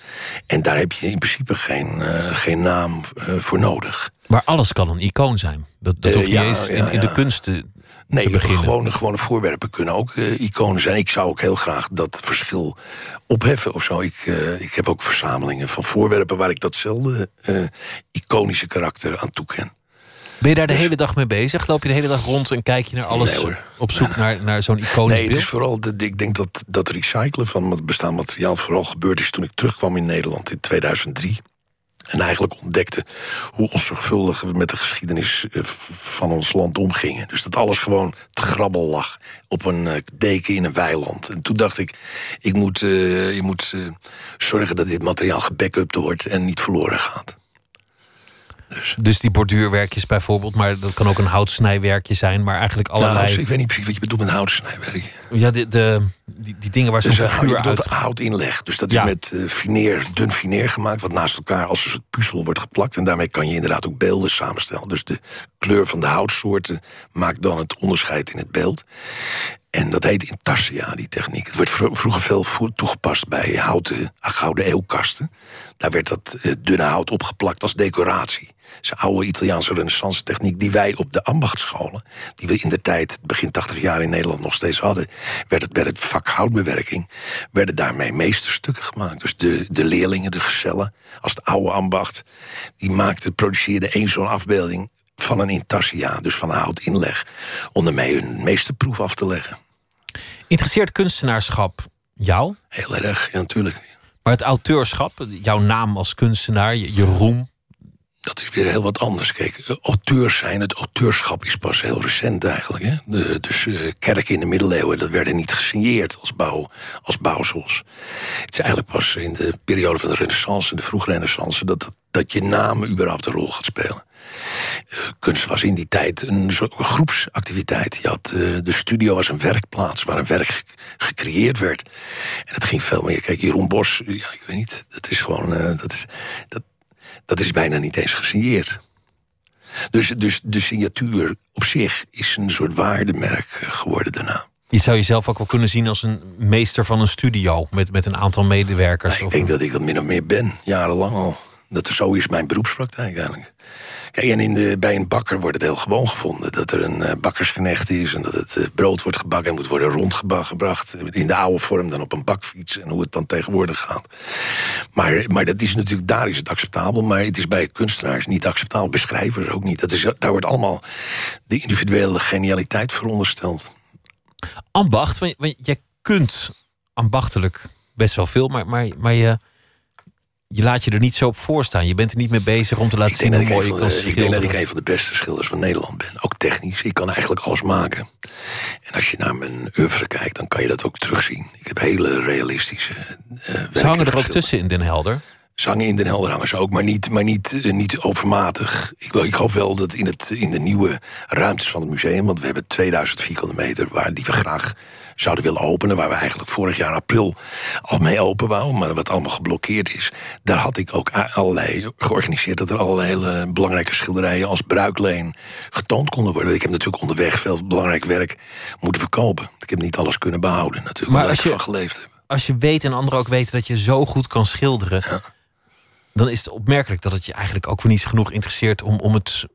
En daar heb je in principe geen, uh, geen naam uh, voor nodig. Maar alles kan een icoon zijn. Dat, dat uh, hoeft niet ja, eens in, ja, in de kunsten Nee, gewone, gewone voorwerpen kunnen ook uh, iconen zijn. Ik zou ook heel graag dat verschil opheffen of zo. Ik, uh, ik heb ook verzamelingen van voorwerpen waar ik datzelfde uh, iconische karakter aan toeken. Ben je daar de dus- hele dag mee bezig? Loop je de hele dag rond en kijk je naar alles nee, op zoek naar, naar zo'n iconisch Nee, het is vooral, de, ik denk dat dat recyclen van het bestaand materiaal vooral gebeurd is toen ik terugkwam in Nederland in 2003. En eigenlijk ontdekte hoe onzorgvuldig we met de geschiedenis eh, van ons land omgingen. Dus dat alles gewoon te grabbel lag op een eh, deken in een weiland. En toen dacht ik, ik moet, uh, moet zorgen dat dit materiaal gebackupt wordt en niet verloren gaat. Dus. dus die borduurwerkjes bijvoorbeeld, maar dat kan ook een houtsnijwerkje zijn, maar eigenlijk allerlei. Nou, ik weet niet precies wat je bedoelt met houtsnijwerk. Ja, de, de, die, die dingen waar zo'n dus, figuur uit... hout inleg. Dus dat is met uh, fineer, dun fineer gemaakt, wat naast elkaar als een soort puzzel wordt geplakt. En daarmee kan je inderdaad ook beelden samenstellen. Dus de kleur van de houtsoorten maakt dan het onderscheid in het beeld. En dat heet intarsia, die techniek. Het werd vroeger veel toegepast bij houten, gouden eeuwkasten. Daar werd dat uh, dunne hout opgeplakt als decoratie is een oude Italiaanse renaissance techniek die wij op de ambachtscholen, die we in de tijd, begin 80 jaar in Nederland nog steeds hadden, werd het bij het vak houtbewerking, werden daarmee meesterstukken gemaakt. Dus de, de leerlingen, de gezellen, als het oude ambacht, die maakten, produceerden één zo'n afbeelding van een intarsia, dus van een houtinleg, om ermee hun meesterproef af te leggen. Interesseert kunstenaarschap jou? Heel erg, ja, natuurlijk. Maar het auteurschap, jouw naam als kunstenaar, je, je roem, dat is weer heel wat anders. Kijk, eh, auteurs zijn, het auteurschap is pas heel recent eigenlijk. Hè? De, dus uh, kerken in de middeleeuwen, dat werden niet gesigneerd als, bouw, als bouwsels. Het is eigenlijk pas in de periode van de renaissance, de vroege renaissance... dat, dat je naam überhaupt een rol gaat spelen. Uh, kunst was in die tijd een soort groepsactiviteit. Je had, de studio was een werkplaats waar een werk gecreëerd werd. En het ging veel meer. Kijk, Jeroen Bos, ja, ik weet niet. Dat is gewoon. Dat is, dat, dat is bijna niet eens gesigneerd. Dus, dus de signatuur op zich is een soort waardemerk geworden daarna. Je zou jezelf ook wel kunnen zien als een meester van een studio met, met een aantal medewerkers. Nou, ik denk dat ik dat min of meer ben, jarenlang al. Dat er zo is mijn beroepspraktijk eigenlijk. En in de, bij een bakker wordt het heel gewoon gevonden dat er een uh, bakkersknecht is en dat het uh, brood wordt gebakken en moet worden rondgebracht in de oude vorm dan op een bakfiets en hoe het dan tegenwoordig gaat. Maar, maar dat is natuurlijk, daar is het acceptabel, maar het is bij kunstenaars niet acceptabel, bij schrijvers ook niet. Dat is, daar wordt allemaal de individuele genialiteit verondersteld. Ambacht, want, je kunt ambachtelijk best wel veel, maar, maar, maar je je laat je er niet zo op voorstaan. Je bent er niet mee bezig om te laten zien hoe mooi je kan Ik denk dat ik een van de beste schilders van Nederland ben. Ook technisch. Ik kan eigenlijk alles maken. En als je naar mijn oeuvre kijkt, dan kan je dat ook terugzien. Ik heb hele realistische uh, Ze hangen er ook tussen in Den Helder? Ze hangen in Den Helder hangen ze ook, maar niet, maar niet, uh, niet overmatig. Ik, ik, hoop wel dat in, het, in de nieuwe ruimtes van het museum... want we hebben 2000 vierkante meter waar die we graag zouden willen openen. Waar we eigenlijk vorig jaar april al mee open wouden. Maar wat allemaal geblokkeerd is. Daar had ik ook allerlei georganiseerd. Dat er allerlei hele belangrijke schilderijen als bruikleen getoond konden worden. Ik heb natuurlijk onderweg veel belangrijk werk moeten verkopen. Ik heb niet alles kunnen behouden natuurlijk. Maar als je, van geleefd heb. Als je weet en anderen ook weten dat je zo goed kan schilderen. Ja. Dan is het opmerkelijk dat het je eigenlijk ook weer niet genoeg interesseert om, om het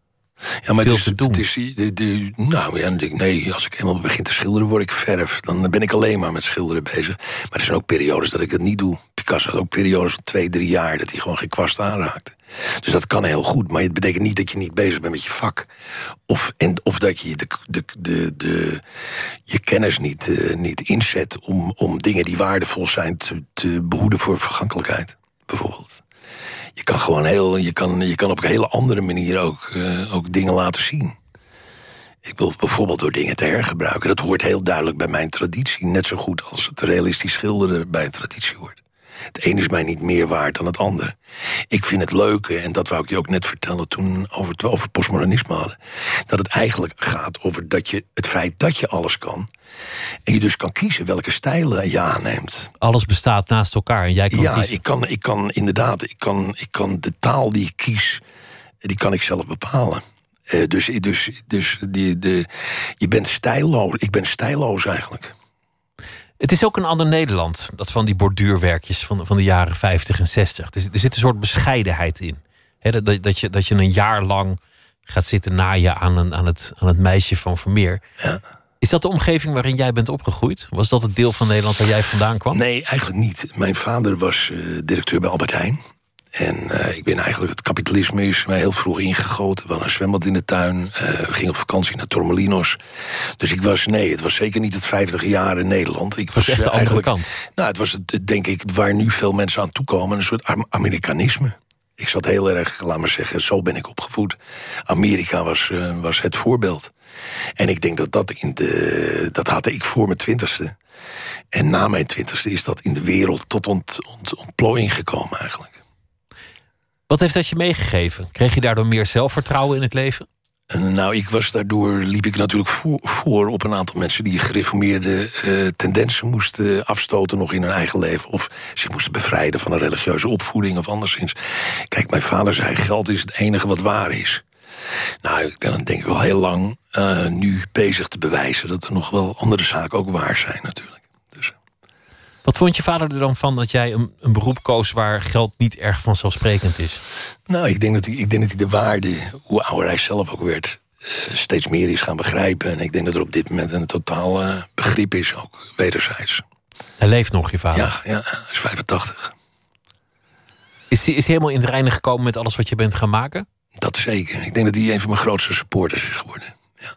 ja, maar het is, het is de, de, nou ja, nee, als ik eenmaal begin te schilderen, word ik verf. Dan ben ik alleen maar met schilderen bezig. Maar er zijn ook periodes dat ik dat niet doe. Picasso had ook periodes van twee, drie jaar dat hij gewoon geen kwast aanraakte. Dus dat kan heel goed, maar het betekent niet dat je niet bezig bent met je vak. Of, en, of dat je de, de, de, de, je kennis niet, uh, niet inzet om, om dingen die waardevol zijn te, te behoeden voor vergankelijkheid, bijvoorbeeld je kan gewoon heel, je kan, je kan op een hele andere manier ook, uh, ook dingen laten zien. Ik wil bijvoorbeeld door dingen te hergebruiken. Dat hoort heel duidelijk bij mijn traditie. Net zo goed als het realistisch schilderen bij een traditie hoort. Het een is mij niet meer waard dan het andere. Ik vind het leuke, en dat wou ik je ook net vertellen toen over het over postmodernisme hadden, dat het eigenlijk gaat over dat je het feit dat je alles kan. En je dus kan kiezen welke stijlen je aanneemt. Alles bestaat naast elkaar en jij kan ja, kiezen. ik kan, ik kan inderdaad, ik kan, ik kan de taal die ik kies, die kan ik zelf bepalen. Uh, dus dus, dus die, de, je bent stijlloos. Ik ben stijlloos eigenlijk. Het is ook een ander Nederland, dat van die borduurwerkjes van, van de jaren 50 en 60. Dus er zit een soort bescheidenheid in. dat, dat, je, dat je een jaar lang gaat zitten naaien aan, een, aan, het, aan het meisje van Vermeer. Ja. Is dat de omgeving waarin jij bent opgegroeid? Was dat het deel van Nederland waar jij vandaan kwam? Nee, eigenlijk niet. Mijn vader was uh, directeur bij Albert Heijn. En uh, ik ben eigenlijk, het kapitalisme is mij heel vroeg ingegoten. We hadden een zwembad in de tuin. Uh, we gingen op vakantie naar Tormelinos. Dus ik was, nee, het was zeker niet het 50 jaar in Nederland. Ik was, was echt de andere kant. Nou, het was het, denk ik, waar nu veel mensen aan toekomen. Een soort Amerikanisme. Ik zat heel erg, laat maar zeggen, zo ben ik opgevoed. Amerika was, uh, was het voorbeeld. En ik denk dat dat in de. Dat had ik voor mijn twintigste. En na mijn twintigste is dat in de wereld tot ont, ont, ontplooiing gekomen eigenlijk. Wat heeft dat je meegegeven? Kreeg je daardoor meer zelfvertrouwen in het leven? Nou, ik was daardoor liep ik natuurlijk voor, op een aantal mensen die gereformeerde uh, tendensen moesten afstoten nog in hun eigen leven. Of zich moesten bevrijden van een religieuze opvoeding of anderszins. Kijk, mijn vader zei: geld is het enige wat waar is. Nou, ik ben denk ik wel heel lang uh, nu bezig te bewijzen dat er nog wel andere zaken ook waar zijn, natuurlijk. Wat vond je vader er dan van dat jij een, een beroep koos waar geld niet erg vanzelfsprekend is? Nou, ik denk dat hij, ik denk dat hij de waarde, hoe ouder hij zelf ook werd, uh, steeds meer is gaan begrijpen. En ik denk dat er op dit moment een totaal uh, begrip is, ook wederzijds. Hij leeft nog, je vader? Ja, ja hij is 85. Is hij, is hij helemaal in het reinen gekomen met alles wat je bent gaan maken? Dat zeker. Ik denk dat hij een van mijn grootste supporters is geworden. Ja.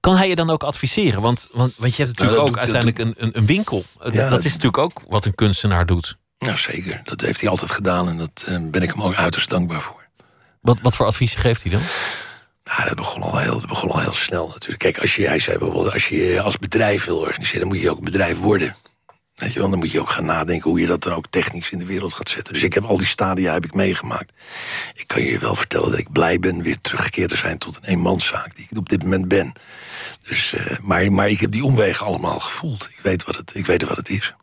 Kan hij je dan ook adviseren? Want, want, want je hebt natuurlijk Nou, ook dat doet- uiteindelijk een, een, een winkel. Dat, Ja, dat dat- is natuurlijk ook wat een kunstenaar doet. Nou, zeker. Dat heeft hij altijd gedaan en dat eh, ben ik hem ook uiterst dankbaar voor. Wat, wat voor advies geeft hij dan? Nou, dat begon al heel, dat begon al heel snel natuurlijk. Kijk, als je, hij zei bijvoorbeeld, als je als bedrijf wil organiseren, dan moet je ook een bedrijf worden. Weet dan moet je ook gaan nadenken hoe je dat dan ook technisch in de wereld gaat zetten. Dus ik heb al die stadia heb ik meegemaakt. Ik kan je wel vertellen dat ik blij ben weer teruggekeerd te zijn tot een eenmanszaak die ik op dit moment ben. Dus, eh, maar, maar ik heb die omwegen allemaal gevoeld. Ik weet wat het, ik weet wat het is.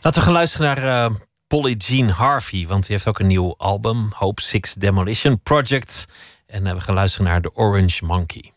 Laten we gaan luisteren naar eh, Polly Jean Harvey. Want die heeft ook een nieuw album, Hope Six Demolition Project. En eh, we gaan luisteren naar The Orange Monkey.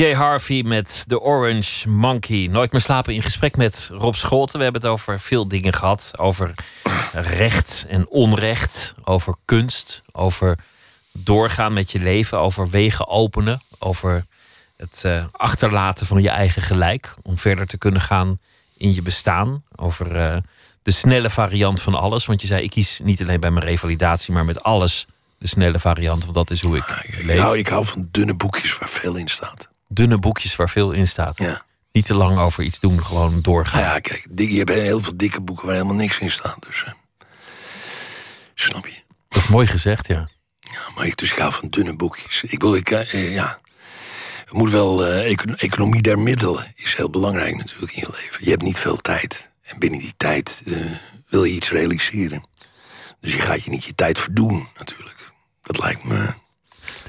PJ Harvey met The Orange Monkey. Nooit meer slapen in gesprek met Rob Scholten. We hebben het over veel dingen gehad. Over recht en onrecht. Over kunst. Over doorgaan met je leven. Over wegen openen. Over het eh, achterlaten van je eigen gelijk. Om verder te kunnen gaan in je bestaan. Over eh, de snelle variant van alles. Want je zei, ik kies niet alleen bij mijn revalidatie, maar met alles de snelle variant. Want dat is hoe ik Ik, leef. hou, ik hou van dunne boekjes waar veel in staat. Dunne boekjes waar veel in staat. Ja. Niet te lang over iets doen, gewoon doorgaan. Nou ja, kijk, je hebt heel veel dikke boeken waar helemaal niks in staat. Dus, eh, snap je? Dat is mooi gezegd, ja. Ja, maar ik, dus ik hou van dunne boekjes. Ik wil, ik, eh, eh, ja. Het moet wel, econo- economie der middelen is heel belangrijk natuurlijk in je leven. Je hebt niet veel tijd. En binnen die tijd wil je iets realiseren. Dus je gaat je niet je tijd verdoen, natuurlijk. Dat lijkt me.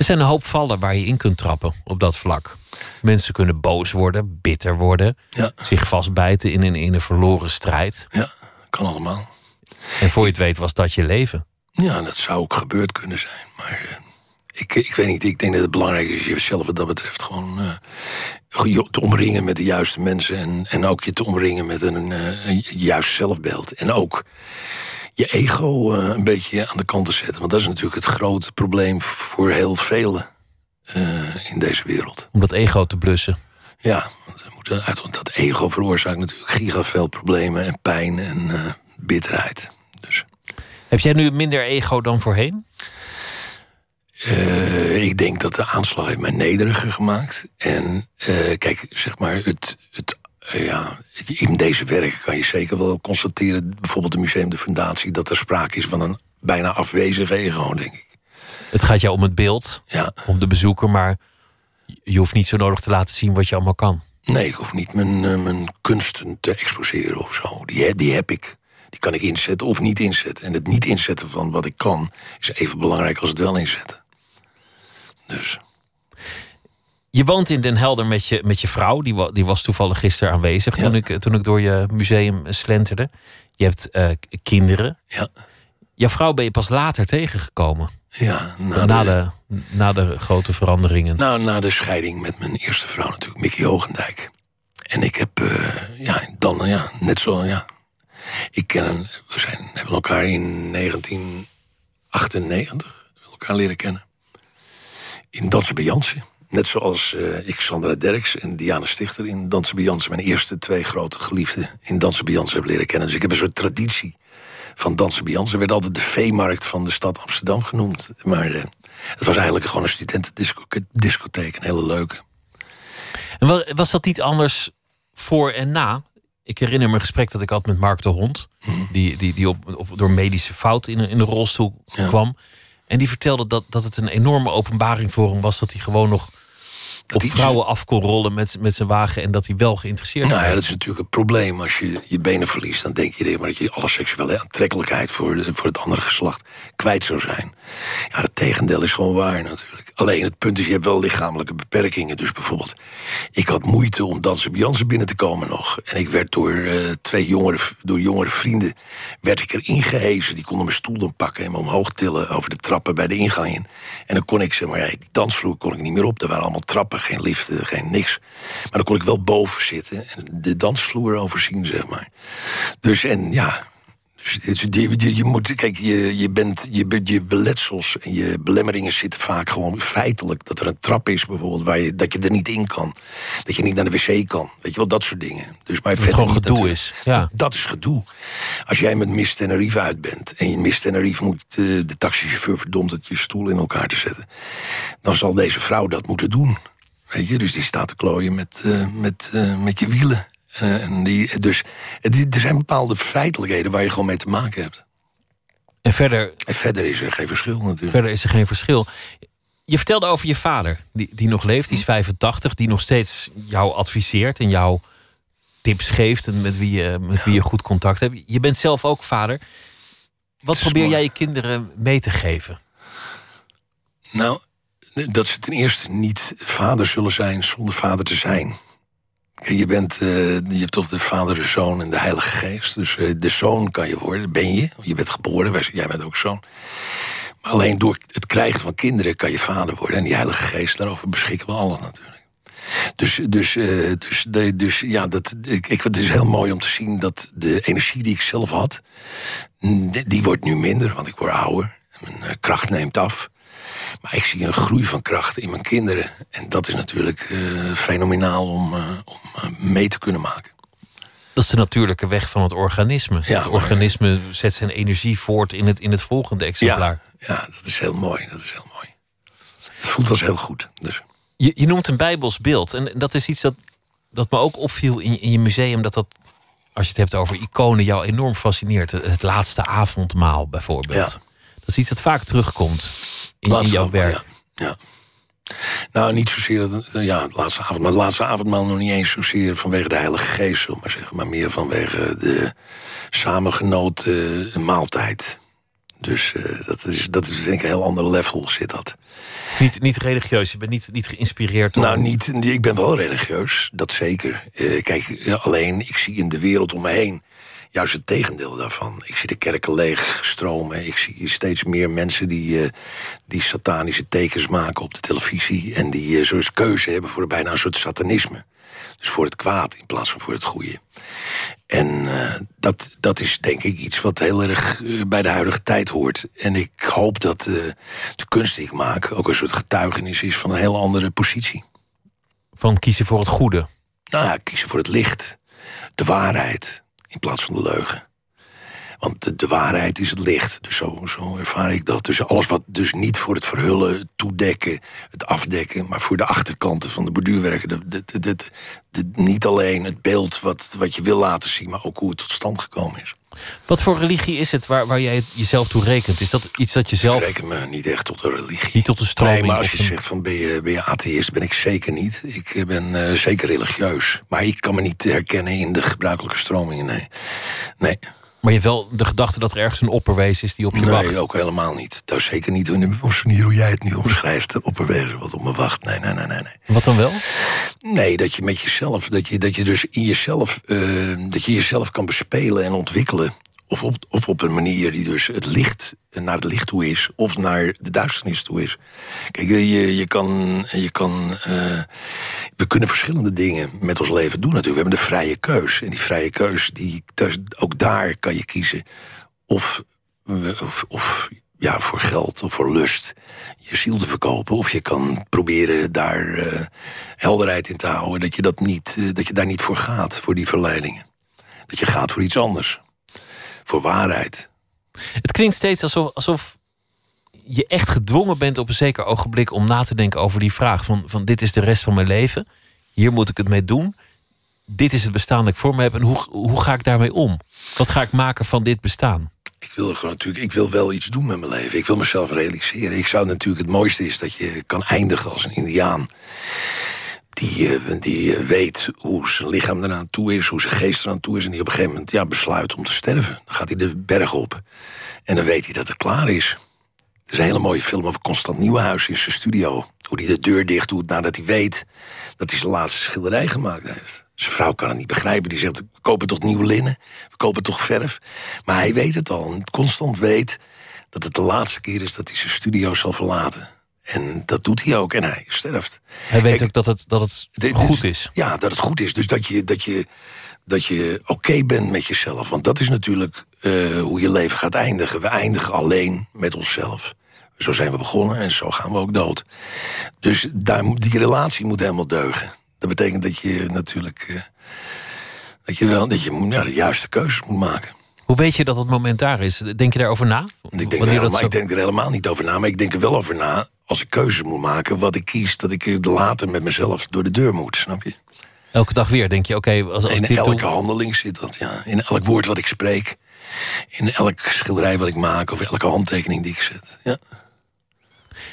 Er zijn een hoop vallen waar je in kunt trappen op dat vlak. Mensen kunnen boos worden, bitter worden, Ja, zich vastbijten in een, in een verloren strijd. ja, kan allemaal. En voor je het weet was dat je leven. Ja, dat zou ook gebeurd kunnen zijn. Maar eh, ik, ik weet niet, ik denk dat het belangrijk is jezelf wat dat betreft gewoon eh, je te omringen met de juiste mensen. En, en ook je te omringen met een, eh, een juist zelfbeeld. En ook je ego eh, een beetje aan de kant te zetten. Want dat is natuurlijk het grote probleem voor heel velen eh, in deze wereld. Om dat ego te blussen. Ja, want dat ego veroorzaakt natuurlijk gigaveel problemen en pijn en eh, bitterheid. Dus Heb jij nu minder ego dan voorheen? ik denk dat de aanslag heeft mij nederiger gemaakt. En kijk, zeg maar, het, het, ja, in deze werken kan je zeker wel constateren, bijvoorbeeld het Museum de Fundatie, dat er sprake is van een bijna afwezige ego, denk ik. Het gaat jou om het beeld, Ja, om de bezoeker, maar je hoeft niet zo nodig te laten zien wat je allemaal kan. nee, ik hoef niet mijn, eh, mijn kunsten te exposeren of zo. Die heb ik. Die kan ik inzetten of niet inzetten. En het niet inzetten van wat ik kan is even belangrijk als het wel inzetten. Dus. Je woont in Den Helder met je, met je vrouw. Die, wa- die was toevallig gisteren aanwezig toen, ik, toen ik door je museum slenterde. Je hebt eh, kinderen. Ja, Jouw vrouw ben je pas later tegengekomen. ja na, na, de, de, na de grote veranderingen. nou, na de scheiding met mijn eerste vrouw natuurlijk, Mickey Hogendijk. En ik heb, eh, ja, dan, ja, net zo, ja. Ik ken we zijn, hebben elkaar in 1998 elkaar leren kennen. In Dansen bij Jansen. Net zoals eh, ik Sandra Derks en Diana Stichter in Dansen bij Jansen... mijn eerste twee grote geliefden in Dansen bij Jansen heb leren kennen. Dus ik heb een soort traditie van Dansen bij Jansen. werd altijd de veemarkt van de stad Amsterdam genoemd. Maar eh, het was eigenlijk gewoon een studentendiscotheek, een hele leuke. En wa- was dat niet anders voor en na? Ik herinner me een gesprek dat ik had met Mark de Hond. Mhm. Die, die, die op, op, door medische fout in, een- in de rolstoel Ja. kwam. En die vertelde dat, dat het een enorme openbaring voor hem was. Dat hij gewoon nog op hij- vrouwen af kon rollen met, met zijn wagen. En dat hij wel geïnteresseerd Nou ja, was. dat is natuurlijk een probleem. Als je je benen verliest, dan denk je maar dat je alle seksuele aantrekkelijkheid voor, de- voor het andere geslacht kwijt zou zijn. Ja, het tegendeel is gewoon waar natuurlijk. Alleen het punt is, je hebt wel lichamelijke beperkingen. Dus bijvoorbeeld, ik had moeite om dansen bij Jansen binnen te komen nog. En ik werd door eh, twee jongere, door jongere vrienden werd ik erin gehezen. Die konden mijn stoel dan pakken en me omhoog tillen over de trappen bij de ingang in. En dan kon ik, zeg maar, ja, die dansvloer kon ik niet meer op. Er waren allemaal trappen, geen liften, geen niks. Maar dan kon ik wel boven zitten en de dansvloer overzien, zeg maar. Dus en ja. Dus je, je, je moet, kijk, je, je, bent, je, je beletsels en je belemmeringen zitten vaak gewoon feitelijk. Dat er een trap is bijvoorbeeld, waar je, dat je er niet in kan. Dat je niet naar de wc kan. Weet je wel, dat soort dingen. Dus, maar het gewoon gedoe is, ja. Dat, dat is gedoe. Als jij met Miss Tenerife uit bent en je Miss Tenerife moet eh, de taxichauffeur verdomd het je stoel in elkaar te zetten, dan zal deze vrouw dat moeten doen. Weet je, dus die staat te klooien met, eh, met, eh, met je wielen. Eh, en die, dus het- er zijn bepaalde feitelijkheden waar je gewoon mee te maken hebt. En verder, En verder is er geen verschil natuurlijk. verder is er geen verschil. Je vertelde over je vader, die, die nog leeft, die is 85, die nog steeds jou adviseert en jou tips geeft en met wie je, met wie je goed contact hebt. Je bent zelf ook vader. Wat probeer jij je kinderen mee te geven? Nou, dat ze ten eerste niet vader zullen zijn zonder vader te zijn. Je, bent, eh, je hebt toch de vader, de zoon en de heilige geest. Dus eh, de zoon kan je worden, ben je. Je bent geboren, wij- jij bent ook zoon. Maar alleen door het krijgen van kinderen kan je vader worden. En die heilige geest, daarover beschikken we allen natuurlijk. Dus, dus, eh, dus, dus ja, dat, ik, ik, het is heel mooi om te zien dat de energie die ik zelf had... die, wordt nu minder, want ik word ouder. Mijn kracht neemt af. Maar ik zie een groei van kracht in mijn kinderen. En dat is natuurlijk eh, fenomenaal om, eh, om eh, mee te kunnen maken. Dat is de natuurlijke weg van het organisme. Ja, het maar- organisme zet zijn energie voort in het, in het volgende exemplaar. Ja, ja, dat is heel mooi. Dat is heel mooi. Het voelt als heel goed. Dus. Je, je noemt een bijbels beeld. En dat is iets dat, dat me ook opviel in, in je museum. Dat dat, als je het hebt over iconen, jou enorm fascineert. Het, het laatste avondmaal bijvoorbeeld. Ja. Is iets dat vaak terugkomt in, jouw werk. Ja, ja. Nou, niet zozeer ja, het laatste avond, maar het laatste avondmaal nog niet eens zozeer vanwege de Heilige Geest, zullen maar zeggen, maar meer vanwege de samengenoten eh, maaltijd. Dus eh, dat, is, dat is denk ik een heel ander level zit dat. Het is niet, niet religieus. Je bent niet, niet geïnspireerd door... Nou, niet, ik ben wel religieus, dat zeker. Eh, kijk, alleen ik zie in de wereld om me heen juist het tegendeel daarvan. Ik zie de kerken leeg stromen. Ik zie steeds meer mensen die, eh, die satanische tekens maken op de televisie. En die eh, zo'n keuze hebben voor bijna een soort satanisme. Dus voor het kwaad in plaats van voor het goede. En eh, dat, dat is denk ik iets wat heel erg bij de huidige tijd hoort. En ik hoop dat de kunst die ik maak ook een soort getuigenis is van een heel andere positie. Van kiezen voor het goede. Nou ja, kiezen voor het licht. De waarheid in plaats van de leugen. Want de, waarheid is het licht. Dus zo, zo ervaar ik dat. Dus alles wat dus niet voor het verhullen, het toedekken, het afdekken, maar voor de achterkanten van de borduurwerken. Niet alleen het beeld wat, wat je wil laten zien, maar ook hoe het tot stand gekomen is. Wat voor religie is het waar, waar jij jezelf toe rekent? Is dat iets dat je zelf. Ik reken me niet echt tot een religie. Niet tot een stroming? Nee, maar als je zegt van ben je, ben je atheïst, ben ik zeker niet. Ik ben uh, zeker religieus. Maar ik kan me niet herkennen in de gebruikelijke stromingen, nee. Nee. Maar je hebt wel de gedachte dat er ergens een opperwezen is die op je nee, wacht? Nee, ook helemaal niet. Dat is zeker niet op de manier hoe jij het nu omschrijft. Een opperwezen wat op me wacht. Nee, nee, nee, nee. nee. Wat dan wel? Nee, dat je met jezelf, dat je, dat je dus in jezelf, uh, dat je jezelf kan bespelen en ontwikkelen. Of op, op een manier die dus het licht naar het licht toe is, of naar de duisternis toe is. Kijk, je, je kan. Je kan uh, we kunnen verschillende dingen met ons leven doen natuurlijk. We hebben de vrije keus. En die vrije keus, die, ook daar kan je kiezen. Of, of, ja, voor geld of voor lust je ziel te verkopen. Of je kan proberen daar uh, helderheid in te houden. Dat je, dat, niet, uh, dat je daar niet voor gaat, voor die verleidingen. Dat je gaat voor iets anders voor waarheid. Het klinkt steeds alsof, alsof je echt gedwongen bent op een zeker ogenblik om na te denken over die vraag: van, van dit is de rest van mijn leven, hier moet ik het mee doen. Dit is het bestaan dat ik voor me heb en hoe, hoe ga ik daarmee om? Wat ga ik maken van dit bestaan? Ik wil gewoon natuurlijk, ik wil wel iets doen met mijn leven. Ik wil mezelf realiseren. Ik zou natuurlijk het mooiste is dat je kan eindigen als een Indiaan die, eh, die eh, weet hoe zijn lichaam eraan toe is, hoe zijn geest eraan toe is. En die op een gegeven moment ja, besluit om te sterven. Dan gaat hij de berg op. En dan weet hij dat het klaar is. Er is een hele mooie film over Constant Nieuwenhuis in zijn studio. Hoe hij de deur dicht doet nadat hij weet dat hij zijn laatste schilderij gemaakt heeft. Zijn vrouw kan het niet begrijpen. Die zegt, we kopen toch nieuw linnen? We kopen toch verf? Maar hij weet het al. Constant weet dat het de laatste keer is dat hij zijn studio zal verlaten. En dat doet hij ook. En hij sterft. Hij weet ook dat het, dat het goed is. Ja, dat het goed is. Dus dat je, dat je, dat je oké bent met jezelf. Want dat is natuurlijk uh, hoe je leven gaat eindigen. We eindigen alleen met onszelf. Zo zijn we begonnen en zo gaan we ook dood. Dus daar, die relatie moet helemaal deugen. Dat betekent dat je natuurlijk. Uh, dat je wel dat je, ja, de juiste keuzes moet maken. Hoe weet je dat het moment daar is? Denk je daarover na? Ik denk, er helemaal, zo... ik denk er helemaal niet over na, maar ik denk er wel over na als ik keuzes moet maken, wat ik kies, dat ik later met mezelf door de deur moet, snap je? Elke dag weer denk je, oké, als, als in elke doe... handeling zit dat, ja. In elk woord wat ik spreek, in elk schilderij wat ik maak of elke handtekening die ik zet. Ja.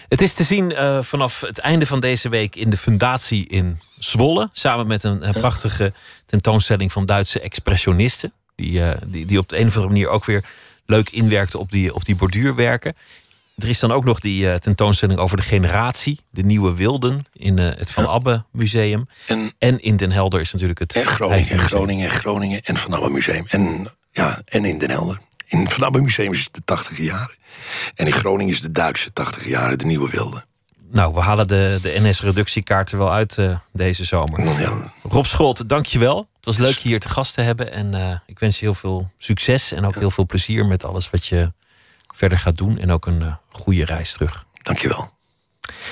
Het is te zien uh, vanaf het einde van deze week in de Fundatie in Zwolle, samen met een, een prachtige tentoonstelling van Duitse expressionisten, die, uh, die, die op de een of andere manier ook weer leuk inwerkte op die, op die borduurwerken. Er is dan ook nog die uh, tentoonstelling over de generatie, de nieuwe wilden, in uh, het Van. Abbe Museum. En, en, in Den Helder is natuurlijk het. En Groningen, en Groningen, Groningen en Van Abbe Museum. En, ja, en in Den Helder. In het Van Abbe Museum is het de 80 jaren. En in Groningen is de Duitse 80 jaren, de nieuwe wilde. Nou, we halen de, de NS-reductiekaart er wel uit uh, deze zomer. Ja. Rob Scholt, dank je wel. Het was leuk je hier te gast te hebben. En ik wens je heel veel succes en ook heel veel plezier met alles wat je verder gaat doen. En ook een uh, goede reis terug. Dankjewel.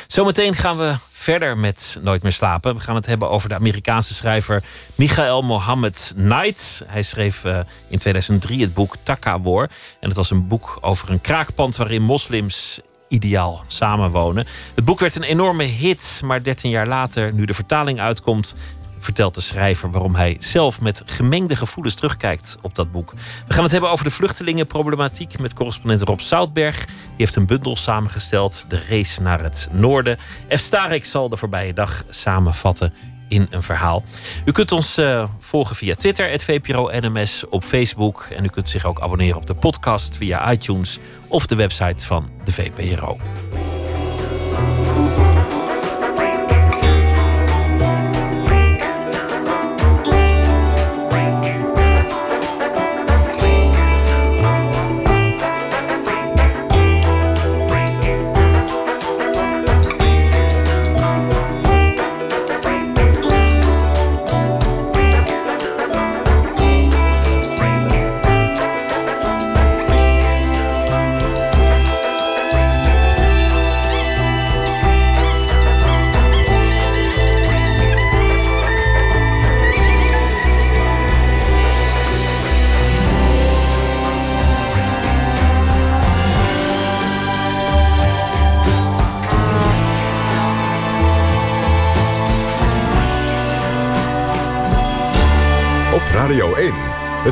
Zometeen gaan we verder met Nooit meer slapen. We gaan het hebben over de Amerikaanse schrijver Michael Mohammed Knight. Hij schreef uh, in 2003 het boek Taka War. En het was een boek over een kraakpand waarin moslims ideaal samenwonen. Het boek werd een enorme hit, maar 13 jaar later, nu de vertaling uitkomt, vertelt de schrijver waarom hij zelf met gemengde gevoelens terugkijkt op dat boek. We gaan het hebben over de vluchtelingenproblematiek met correspondent Rob Soutberg. Die heeft een bundel samengesteld, De Race naar het Noorden. F. Starik zal de voorbije dag samenvatten in een verhaal. U kunt ons uh, volgen via Twitter, het NMS, op Facebook. En u kunt zich ook abonneren op de podcast via iTunes of de website van de VPRO.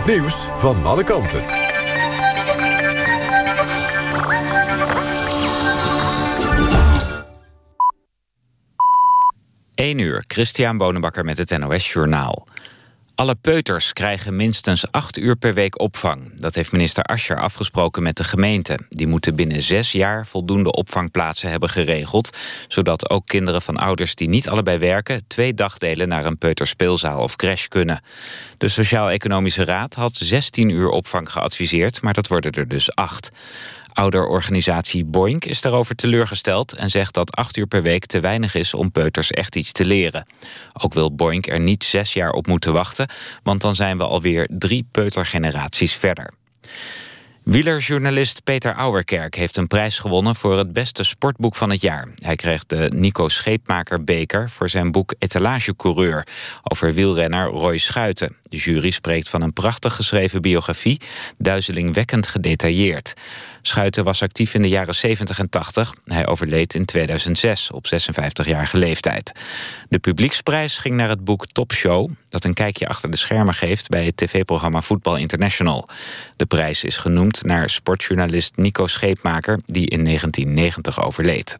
Nieuws van alle kanten. 1 uur, Christian Bonenbakker met het NOS Journaal. Alle peuters krijgen minstens acht uur per week opvang. Dat heeft minister Ascher afgesproken met de gemeente. Die moeten binnen zes jaar voldoende opvangplaatsen hebben geregeld... zodat ook kinderen van ouders die niet allebei werken... twee dagdelen naar een peuterspeelzaal of crash kunnen. De Sociaal-Economische Raad had 16 uur opvang geadviseerd... maar dat worden er dus acht. Ouderorganisatie Boink is daarover teleurgesteld... en zegt dat acht uur per week te weinig is om peuters echt iets te leren. Ook wil Boink er niet zes jaar op moeten wachten... want dan zijn we alweer drie peutergeneraties verder. Wielerjournalist Peter Auerkerk heeft een prijs gewonnen voor het beste sportboek van het jaar. Hij kreeg de Nico Scheepmaker beker voor zijn boek Etalagecoureur over wielrenner Roy Schuiten. De jury spreekt van een prachtig geschreven biografie, duizelingwekkend gedetailleerd. Schuiten was actief in de jaren 70 en 80. Hij overleed in 2006 op 56-jarige leeftijd. De publieksprijs ging naar het boek Top Show... dat een kijkje achter de schermen geeft bij het tv-programma Voetbal International. De prijs is genoemd naar sportjournalist Nico Scheepmaker... die in 1990 overleed.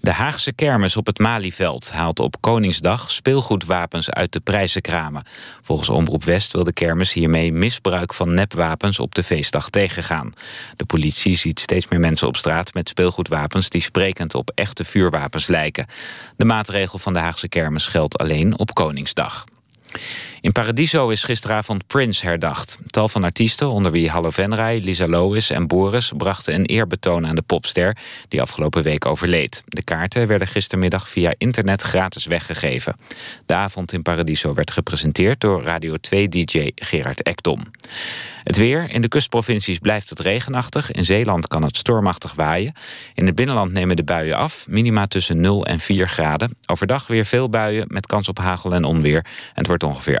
De Haagse kermis op het Malieveld haalt op Koningsdag speelgoedwapens uit de prijzenkramen. Volgens Omroep West wil de kermis hiermee misbruik van nepwapens op de feestdag tegengaan. De politie ziet steeds meer mensen op straat met speelgoedwapens die sprekend op echte vuurwapens lijken. De maatregel van de Haagse kermis geldt alleen op Koningsdag. In Paradiso is gisteravond Prince herdacht. Tal van artiesten, onder wie Hallo Venray, Lisa Lois en Boris... brachten een eerbetoon aan de popster die afgelopen week overleed. De kaarten werden gistermiddag via internet gratis weggegeven. De avond in Paradiso werd gepresenteerd door Radio 2-dj Gerard Ekdom. Het weer. In de kustprovincies blijft het regenachtig. In Zeeland kan het stormachtig waaien. In het binnenland nemen de buien af. Minima tussen 0 en 4 graden. Overdag weer veel buien met kans op hagel en onweer. En het wordt ongeveer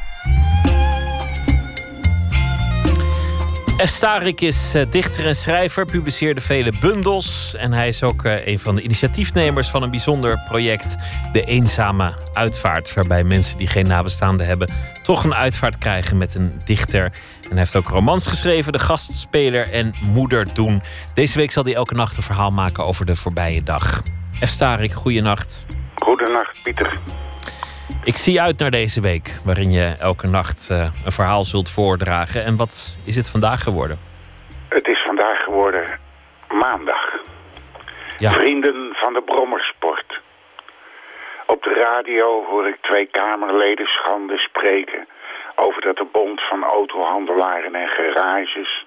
F. Starik is eh, dichter en schrijver, publiceerde vele bundels. En hij is ook eh, een van de initiatiefnemers van een bijzonder project, De Eenzame Uitvaart. Waarbij mensen die geen nabestaanden hebben, toch een uitvaart krijgen met een dichter. En hij heeft ook romans geschreven, De Gastspeler en Moeder Doen. Deze week zal hij elke nacht een verhaal maken over de voorbije dag. F. Starik, goeienacht. Goedenacht, Pieter. Ik zie uit naar deze week, waarin je elke nacht uh, een verhaal zult voordragen. En wat is het vandaag geworden? Het is vandaag geworden maandag. Ja. Vrienden van de Brommersport. Op de radio hoor ik twee Kamerleden schande spreken... over dat de Bond van Autohandelaren en Garages...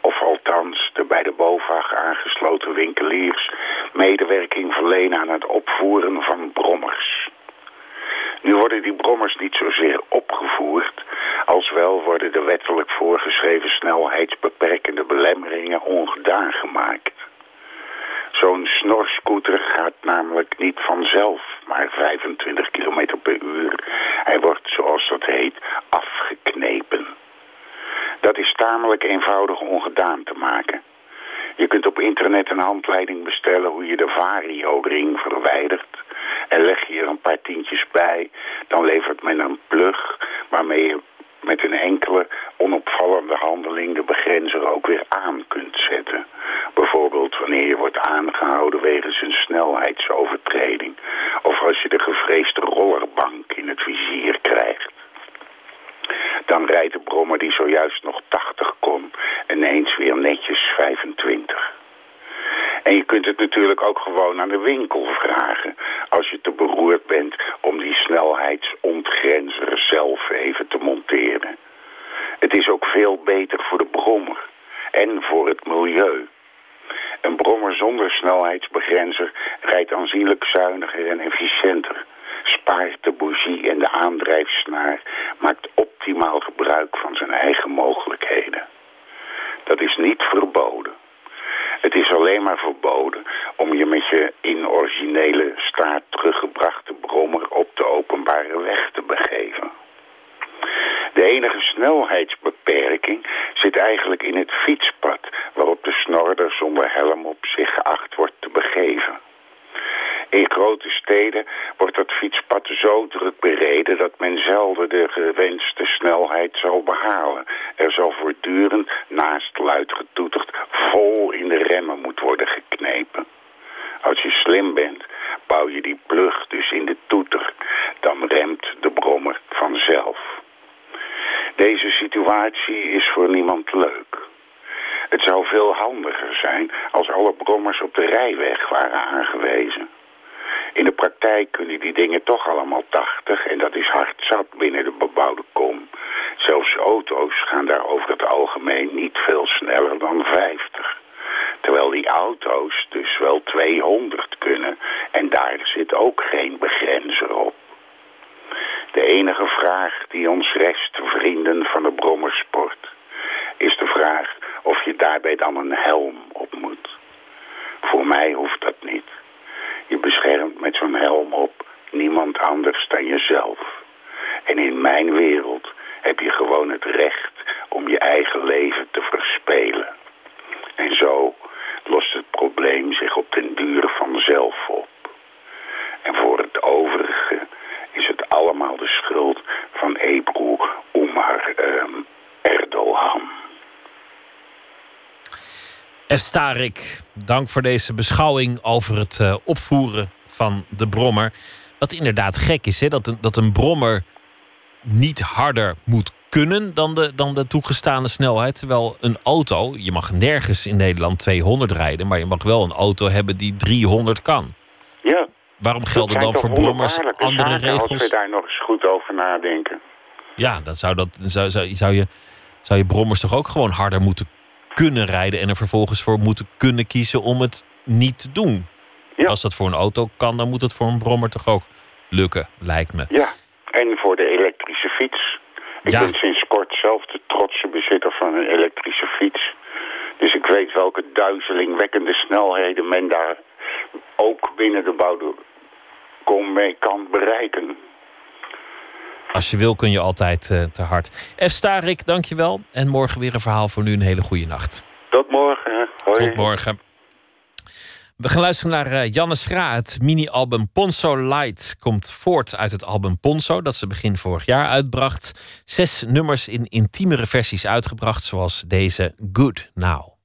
of althans de bij de BOVAG aangesloten winkeliers... medewerking verlenen aan het opvoeren van brommers... Nu worden die brommers niet zozeer opgevoerd, als wel worden de wettelijk voorgeschreven snelheidsbeperkende belemmeringen ongedaan gemaakt. Zo'n snorscooter gaat namelijk niet vanzelf maar 25 km per uur. Hij wordt, zoals dat heet, afgeknepen. Dat is tamelijk eenvoudig ongedaan te maken. Je kunt op internet een handleiding bestellen hoe je de vario-ring verwijdert. En leg je er een paar tientjes bij, dan levert men een plug waarmee je met een enkele onopvallende handeling de begrenzer ook weer aan kunt zetten. Bijvoorbeeld wanneer je wordt aangehouden wegens een snelheidsovertreding. Of als je de gevreesde rollerbank in het vizier krijgt. Dan rijdt de brommer die zojuist nog 80 kon ineens weer netjes 25. En je kunt het natuurlijk ook gewoon aan de winkel vragen. Als je te beroerd bent om die snelheidsontgrenzer zelf even te monteren. Het is ook veel beter voor de brommer. En voor het milieu. Een brommer zonder snelheidsbegrenzer rijdt aanzienlijk zuiniger en efficiënter. Spaart de bougie en de aandrijfsnaar. Maakt optimaal gebruik van zijn eigen mogelijkheden. Dat is niet verboden. Het is alleen maar verboden om je met je in originele staat teruggebrachte brommer op de openbare weg te begeven. De enige snelheidsbeperking zit eigenlijk in het fietspad waarop de snorder zonder helm op zich geacht wordt te begeven. In grote steden wordt dat fietspad zo druk bereden dat men zelden de gewenste snelheid zal behalen. Er zal voortdurend, naast luid getoeterd, vol in de remmen moet worden geknepen. Als je slim bent, bouw je die plug dus in de toeter. Dan remt de brommer vanzelf. Deze situatie is voor niemand leuk. Het zou veel handiger zijn als alle brommers op de rijweg waren aangewezen. In de praktijk kunnen die dingen toch allemaal 80 en dat is hard zat binnen de bebouwde kom. Zelfs auto's gaan daar over het algemeen niet veel sneller dan 50. Terwijl die auto's dus wel 200 kunnen en daar zit ook geen begrenzer op. De enige vraag die ons rest, vrienden van de brommersport, is de vraag of je daarbij dan een helm op moet. Voor mij hoeft dat niet. Je beschermt met zo'n helm op niemand anders dan jezelf. En in mijn wereld heb je gewoon het recht om je eigen leven te verspelen. En zo lost het probleem zich op den duur vanzelf op. En voor het overige is het allemaal de schuld van Ebru Umar um, Erdogan. F. Starik, dank voor deze beschouwing over het uh, opvoeren van de brommer. Wat inderdaad gek is, hè? Dat, een, dat een brommer niet harder moet kunnen dan de, dan de toegestane snelheid. Terwijl een auto, je mag nergens in Nederland 200 rijden, maar je mag wel een auto hebben die 300 kan. Ja. Waarom gelden dan voor brommers andere regels? Als we daar nog eens goed over nadenken. Ja, dan zou, dat, zou, zou, zou, je, zou je brommers toch ook gewoon harder moeten kunnen rijden en er vervolgens voor moeten kunnen kiezen om het niet te doen. Ja. Als dat voor een auto kan, dan moet het voor een brommer toch ook lukken, lijkt me. Ja, en voor de elektrische fiets. Ik ben sinds kort zelf de trotse bezitter van een elektrische fiets. Dus ik weet welke duizelingwekkende snelheden men daar ook binnen de bouw kom mee kan bereiken. Als je wil kun je altijd uh, te hard. F. Starik, dankjewel. En morgen weer een verhaal voor nu. Een hele goede nacht. Tot morgen. Hoi. Tot morgen. We gaan luisteren naar uh, Janne Schra. Het mini-album Ponzo Light komt voort uit het album Ponzo... dat ze begin vorig jaar uitbracht. Zes nummers in intiemere versies uitgebracht... zoals deze Good Now.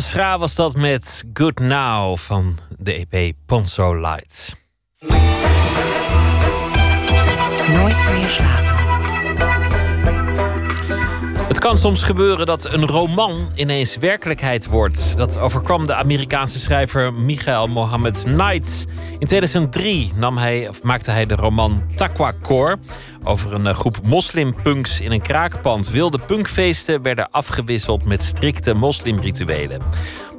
Janne Schra was dat met Good Now van de EP Ponzo Lights. Nooit meer slapen. Kan soms gebeuren dat een roman ineens werkelijkheid wordt. Dat overkwam de Amerikaanse schrijver Michael Mohammed Knight. In 2003 nam hij, of maakte hij de roman Takwa Core over een eh, groep moslimpunks in een kraakpand. Wilde punkfeesten werden afgewisseld met strikte moslimrituelen.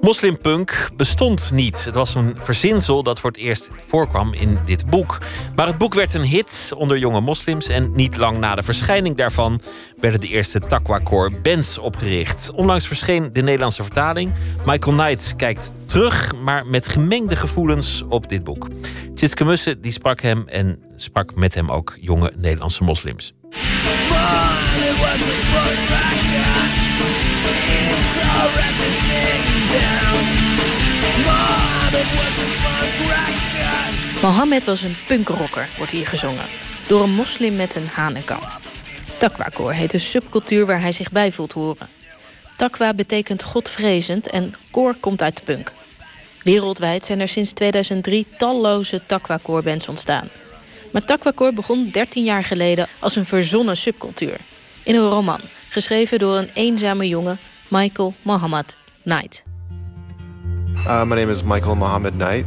Moslimpunk bestond niet. Het was een verzinsel dat voor het eerst voorkwam in dit boek. Maar het boek werd een hit onder jonge moslims en niet lang na de verschijning daarvan werden de eerste Takwa Core bands opgericht. Onlangs verscheen de Nederlandse vertaling. Michael Knight kijkt terug, maar met gemengde gevoelens op dit boek. Tjitske Mussen die sprak hem en sprak met hem ook jonge Nederlandse moslims. Mohammed was een punkrocker, wordt hier gezongen. Door een moslim met een hanenkam. Takwa-koor heet een subcultuur waar hij zich bij voelt horen. Takwa betekent godvrezend en koor komt uit de punk. Wereldwijd zijn er sinds 2003 talloze Takwa-koorbands ontstaan. Maar Takwa-koor begon 13 jaar geleden als een verzonnen subcultuur. In een roman, geschreven door een eenzame jongen, Michael Mohammed Knight. Uh, my name is Michael Mohammed Knight.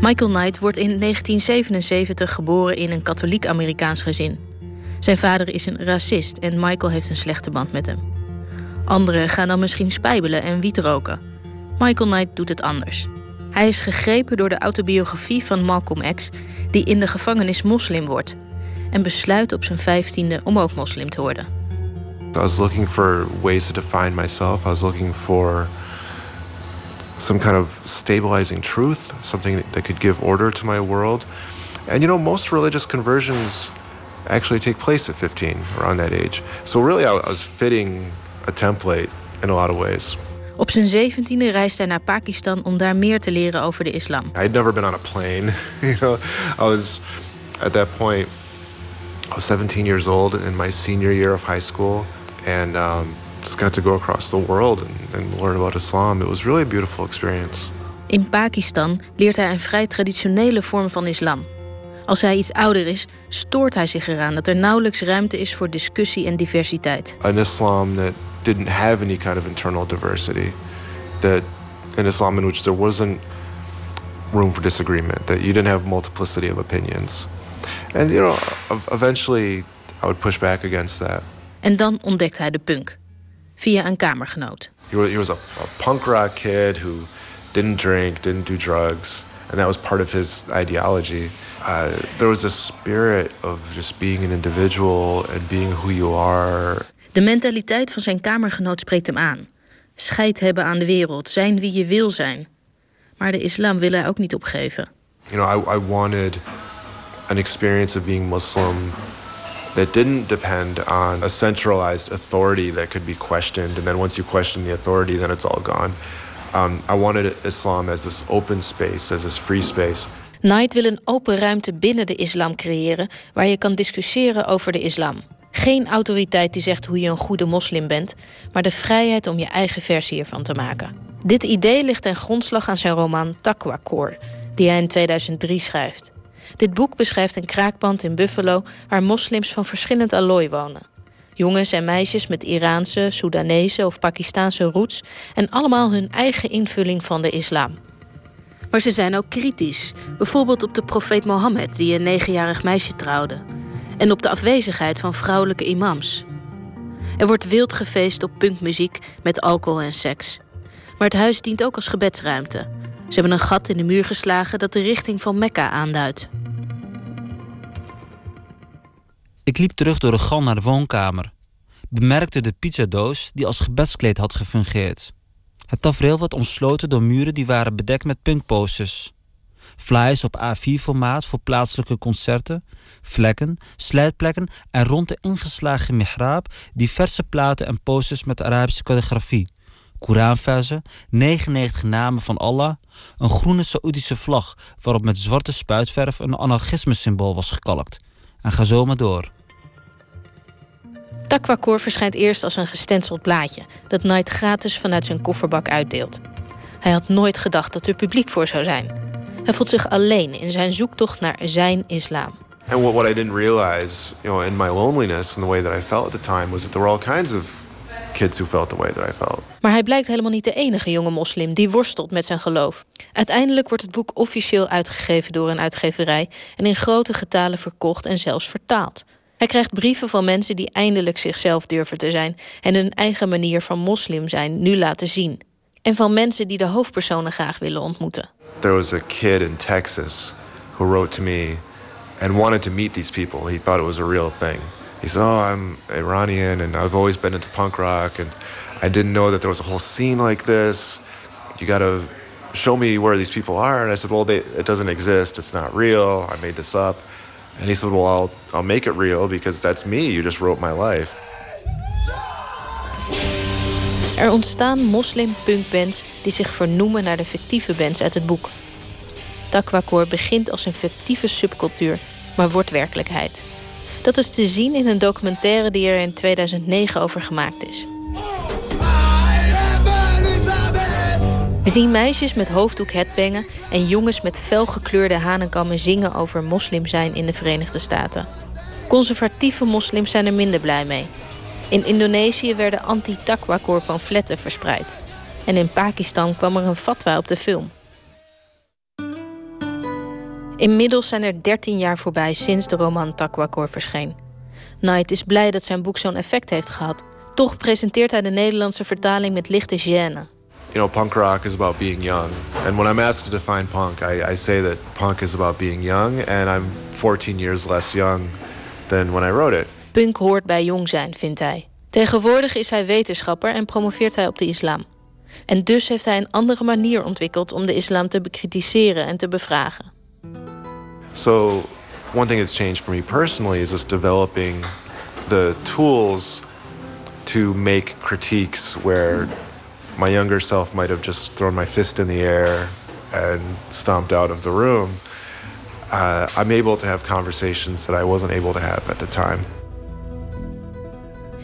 Michael Knight wordt in 1977 geboren in een katholiek-Amerikaans gezin. Zijn vader is een racist en Michael heeft een slechte band met hem. Anderen gaan dan misschien spijbelen en wiet roken. Michael Knight doet het anders. Hij is gegrepen door de autobiografie van Malcolm X, die in de gevangenis moslim wordt, en besluit op zijn vijftiende om ook moslim te worden. I was looking for ways to define myself. I was looking for some kind of stabilizing truth, something that could give order to my world. And you know, most religious conversions actually take place at 15, around that age. So really, I was fitting a template in a lot of ways. Op zijn zeventiende reist hij naar Pakistan om daar meer te leren over de islam. I had never been on a plane. you know, I was at that point, I was 17 years old in my senior year of high school, and um, just got to go across the world and, and learn about Islam. It was really a beautiful experience. In Pakistan leert hij een vrij traditionele vorm van islam. Als hij iets ouder is, stoort hij zich eraan dat er nauwelijks ruimte is voor discussie en diversiteit. An Islam that didn't have any kind of internal diversity. That an Islam in which there wasn't room for disagreement, that you didn't have multiplicity of opinions. And you know, eventually I would push back against that. En dan ontdekt hij de punk via een kamergenoot. He was a, a punk rock kid who didn't drink, didn't do drugs, and that was part of his ideology. Uh, there was a spirit of just being an individual and being who you are. De mentaliteit van zijn kamergenoot spreekt hem aan. Scheid hebben aan de wereld, zijn wie je wil zijn. Maar de islam wil hij ook niet opgeven. You know, I, I wanted an experience of being Muslim that didn't depend on a centralized authority that could be questioned. And then once you question the authority, then it's all gone. Um, I wanted Islam as this open space, as this free space. Knight wil een open ruimte binnen de islam creëren waar je kan discussiëren over de islam. Geen autoriteit die zegt hoe je een goede moslim bent, maar de vrijheid om je eigen versie ervan te maken. Dit idee ligt ten grondslag aan zijn roman Takwa Core, die hij in 2003 schrijft. Dit boek beschrijft een kraakpand in Buffalo waar moslims van verschillend allooi wonen. Jongens en meisjes met Iraanse, Soedanese of Pakistaanse roots en allemaal hun eigen invulling van de islam. Maar ze zijn ook kritisch, bijvoorbeeld op de profeet Mohammed die een negenjarig meisje trouwde, en op de afwezigheid van vrouwelijke imams. Er wordt wild gefeest op punkmuziek met alcohol en seks. Maar het huis dient ook als gebedsruimte. Ze hebben een gat in de muur geslagen dat de richting van Mekka aanduidt. Ik liep terug door de gal naar de woonkamer. Bemerkte de pizzadoos die als gebedskleed had gefungeerd. Het tafereel werd omsloten door muren die waren bedekt met punkposters. Flyers op A4-formaat voor plaatselijke concerten, vlekken, slijtplekken en rond de ingeslagen mihrab diverse platen en posters met Arabische calligrafie. Koranversen, 99 namen van Allah, een groene Saoedische vlag waarop met zwarte spuitverf een anarchisme-symbool was gekalkt. En ga zo maar door. Takwakoor verschijnt eerst als een gestenseld blaadje dat Knight gratis vanuit zijn kofferbak uitdeelt. Hij had nooit gedacht dat er publiek voor zou zijn. Hij voelt zich alleen in zijn zoektocht naar zijn islam. And what, what I didn't realize, you know, in my loneliness and the way that I felt at the time was that there were all kinds of kids who felt the way that I felt. Maar hij blijkt helemaal niet de enige jonge moslim die worstelt met zijn geloof. Uiteindelijk wordt het boek officieel uitgegeven door een uitgeverij en in grote getalen verkocht en zelfs vertaald. Hij krijgt brieven van mensen die eindelijk zichzelf durven te zijn en hun eigen manier van moslim zijn nu laten zien. En van mensen die de hoofdpersonen graag willen ontmoeten. There was a kid in Texas who wrote to me and wanted to meet these people. He thought it was a real thing. He said, "Oh, I'm Iranian and I've always been into punk rock and I didn't know that there was a whole scene like this. You got to show me where these people are." And I said, "Well, they, it doesn't exist. It's not real. I made this up." And he said, Well, I'll, I'll make it real because that's me. You just wrote my life. Er ontstaan moslim-punkbands die zich vernoemen naar de fictieve bands uit het boek. Takwakoor begint als een fictieve subcultuur, maar wordt werkelijkheid. Dat is te zien in een documentaire die er in 2009 over gemaakt is. We zien meisjes met hoofddoek headbangen en jongens met felgekleurde hanenkammen zingen over moslim zijn in de Verenigde Staten. Conservatieve moslims zijn er minder blij mee. In Indonesië werden anti-takwa pamfletten verspreid. En in Pakistan kwam er een fatwa op de film. Inmiddels zijn er 13 jaar voorbij sinds de roman Takwa verscheen. Knight is blij dat zijn boek zo'n effect heeft gehad. Toch presenteert hij de Nederlandse vertaling met lichte gêne you know, punk rock is about being young. And when I'm asked to define punk, I, I say that punk is about being young, and I'm 14 years less young than when I wrote it. Punk hoort bij jong zijn, vindt hij. Tegenwoordig is hij wetenschapper en promoveert hij op de islam. En dus heeft hij een andere manier ontwikkeld om de islam te bekritiseren en te bevragen. So, one thing that's changed for me personally is just developing the tools to make critiques where my younger self might have just thrown my fist in the air and stomped out of the room. Uh, I'm able to have conversations that I wasn't able to have at the time.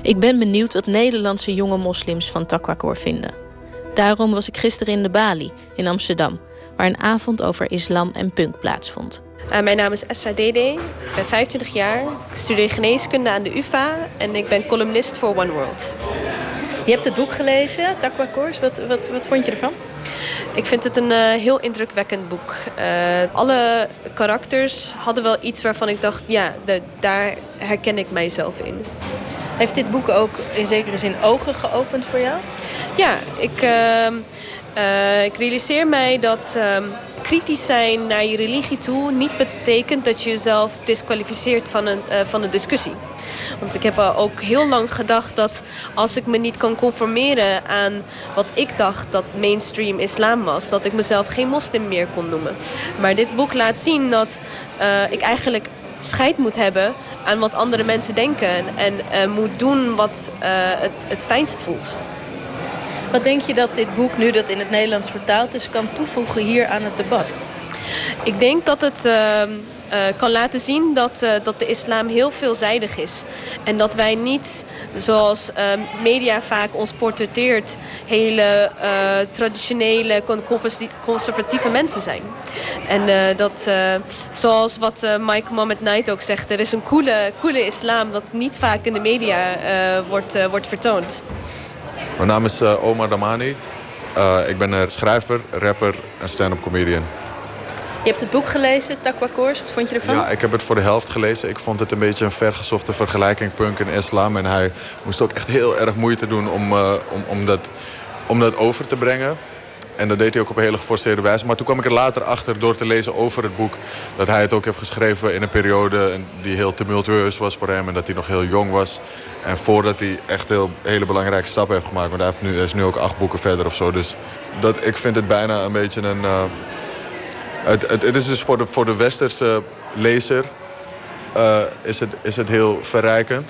Ik ben benieuwd wat Nederlandse jonge moslims van Takwakor vinden. Daarom was ik gisteren in de Bali in Amsterdam, waar een avond over islam en punk plaatsvond. Uh, mijn naam is Esra Dede, ik ben 25 jaar, ik studeer geneeskunde aan de UvA en ik ben columnist voor One World. Je hebt het boek gelezen, Takwa Course. Wat, wat, wat vond je ervan? Ik vind het een uh, heel indrukwekkend boek. Uh, alle karakters hadden wel iets waarvan ik dacht... ja, de, daar herken ik mijzelf in. Heeft dit boek ook in zekere zin ogen geopend voor jou? Ja, ik, uh, ik realiseer mij dat ehm, kritisch zijn naar je religie toe... niet betekent dat je jezelf disqualificeert van een, van een discussie. Want ik heb ook heel lang gedacht dat als ik me niet kan conformeren aan wat ik dacht dat mainstream islam was, dat ik mezelf geen moslim meer kon noemen. Maar dit boek laat zien dat uh, ik eigenlijk scheid moet hebben aan wat andere mensen denken en uh, moet doen wat het, het fijnst voelt. Wat denk je dat dit boek, nu dat in het Nederlands vertaald is, kan toevoegen hier aan het debat? Ik denk dat het ehm, uh, kan laten zien dat, uh, dat de islam heel veelzijdig is. En dat wij niet, zoals uh, media vaak ons portretteert... hele traditionele, conservatieve mensen zijn. En dat, zoals wat Michael Mohammed Knight ook zegt... er is een coole, coole islam dat niet vaak in de media wordt, wordt vertoond. Mijn naam is Omar Damani. ik ben schrijver, rapper en stand-up comedian. Je hebt het boek gelezen, Takwa Koers. Wat vond je ervan? Ja, ik heb het voor de helft gelezen. Ik vond het een beetje een vergezochte vergelijking punk en islam. En hij moest ook echt heel erg moeite doen om, uh, om, om, dat, om dat over te brengen. En dat deed hij ook op een hele geforceerde wijze. Maar toen kwam ik er later achter door te lezen over het boek... dat hij het ook heeft geschreven in een periode die heel tumultueus was voor hem... en dat hij nog heel jong was. En voordat hij echt heel, hele belangrijke stappen heeft gemaakt. Want hij, heeft nu, is nu ook acht boeken verder of zo. Dus dat, ik vind het bijna een beetje een... Uh, het, het, is dus voor de, voor de westerse lezer... Uh, is, het, is het heel verrijkend.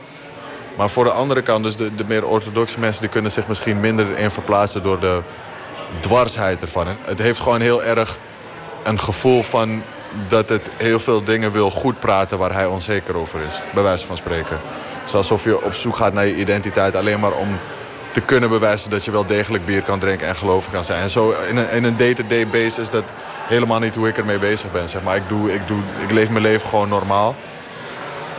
Maar voor de andere kant, dus de, de meer orthodoxe mensen... die kunnen zich misschien minder in verplaatsen door de dwarsheid ervan. het heeft gewoon heel erg een gevoel van dat het heel veel dingen wil goed praten waar hij onzeker over is. Bij wijze van spreken. Het alsof je op zoek gaat naar je identiteit alleen maar om te kunnen bewijzen dat je wel degelijk bier kan drinken en gelovig kan zijn. En zo in een, in een day-to-day basis is dat helemaal niet hoe ik ermee bezig ben. Zeg maar. ik, doe, ik, doe, ik leef mijn leven gewoon normaal.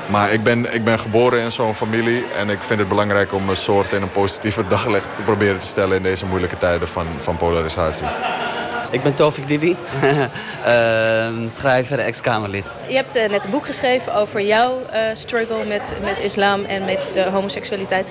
Maar ik ben, ik ben geboren in zo'n familie en ik vind het belangrijk om een soort in een positieve daglicht te proberen te stellen in deze moeilijke tijden van, van polarisatie. Ik ben Tofik Dibi, uh, schrijver, ex-Kamerlid. Je hebt uh, net een boek geschreven over jouw uh, struggle met, met islam en met de homoseksualiteit.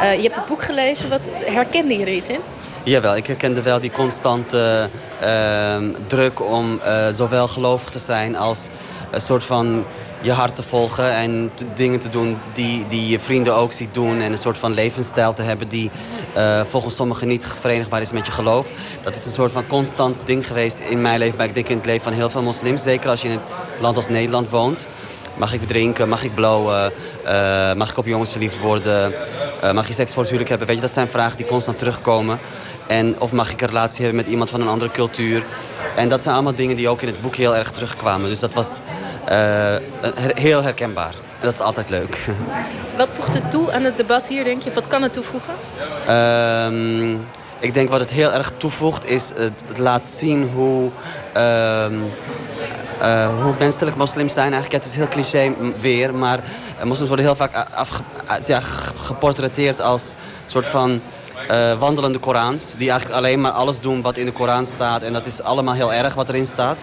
Eh, je hebt het boek gelezen, wat herkende je er iets in? Jawel, ik herkende wel die constante ehm, druk om zowel gelovig te zijn als een soort van je hart te volgen en dingen te doen die, die je vrienden ook ziet doen. En een soort van levensstijl te hebben die uh, volgens sommigen niet verenigbaar is met je geloof. Dat is een soort van constant ding geweest in mijn leven, maar ik denk in het leven van heel veel moslims. Zeker als je in een land als Nederland woont. Mag ik drinken? Mag ik blowen? Uh, mag ik op jongens verliefd worden? Uh, mag je seks voor hebben? Weet je, dat zijn vragen die constant terugkomen. En of mag ik een relatie hebben met iemand van een andere cultuur? En dat zijn allemaal dingen die ook in het boek heel erg terugkwamen. Dus dat was heel herkenbaar. En dat is altijd leuk. Wat voegt het toe aan het debat hier, denk je? Wat kan het toevoegen? Uh, ik denk wat het heel erg toevoegt is het laat zien hoe, uh, uh, hoe menselijk moslims zijn. Eigenlijk, het is heel cliché weer, maar moslims worden heel vaak afge, ja, geportretteerd als soort van uh, wandelende Korans. Die eigenlijk alleen maar alles doen wat in de Koran staat. En dat is allemaal heel erg wat erin staat.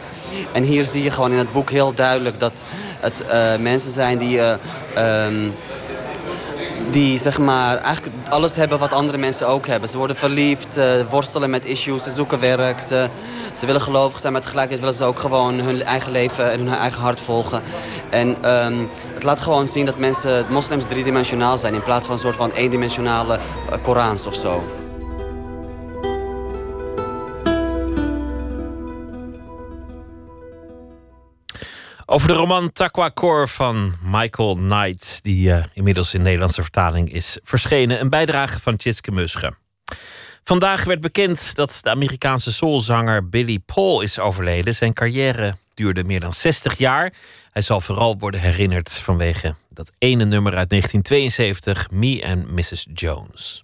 En hier zie je gewoon in het boek heel duidelijk dat het uh, mensen zijn die... Uh, um, die zeg maar eigenlijk alles hebben wat andere mensen ook hebben. Ze worden verliefd, ze worstelen met issues, ze zoeken werk, ze, ze willen gelovig zijn, maar tegelijkertijd willen ze ook gewoon hun eigen leven en hun eigen hart volgen. En um, het laat gewoon zien dat mensen, moslims driedimensionaal zijn in plaats van een soort van eendimensionale uh, Korans of zo. Over de roman Takwa Kor van Michael Knight, die uh, inmiddels in Nederlandse vertaling is verschenen. Een bijdrage van Tjitske Musche. Vandaag werd bekend dat de Amerikaanse soulzanger Billy Paul is overleden. Zijn carrière duurde meer dan 60 jaar. Hij zal vooral worden herinnerd vanwege dat ene nummer uit 1972, Me and Mrs. Jones.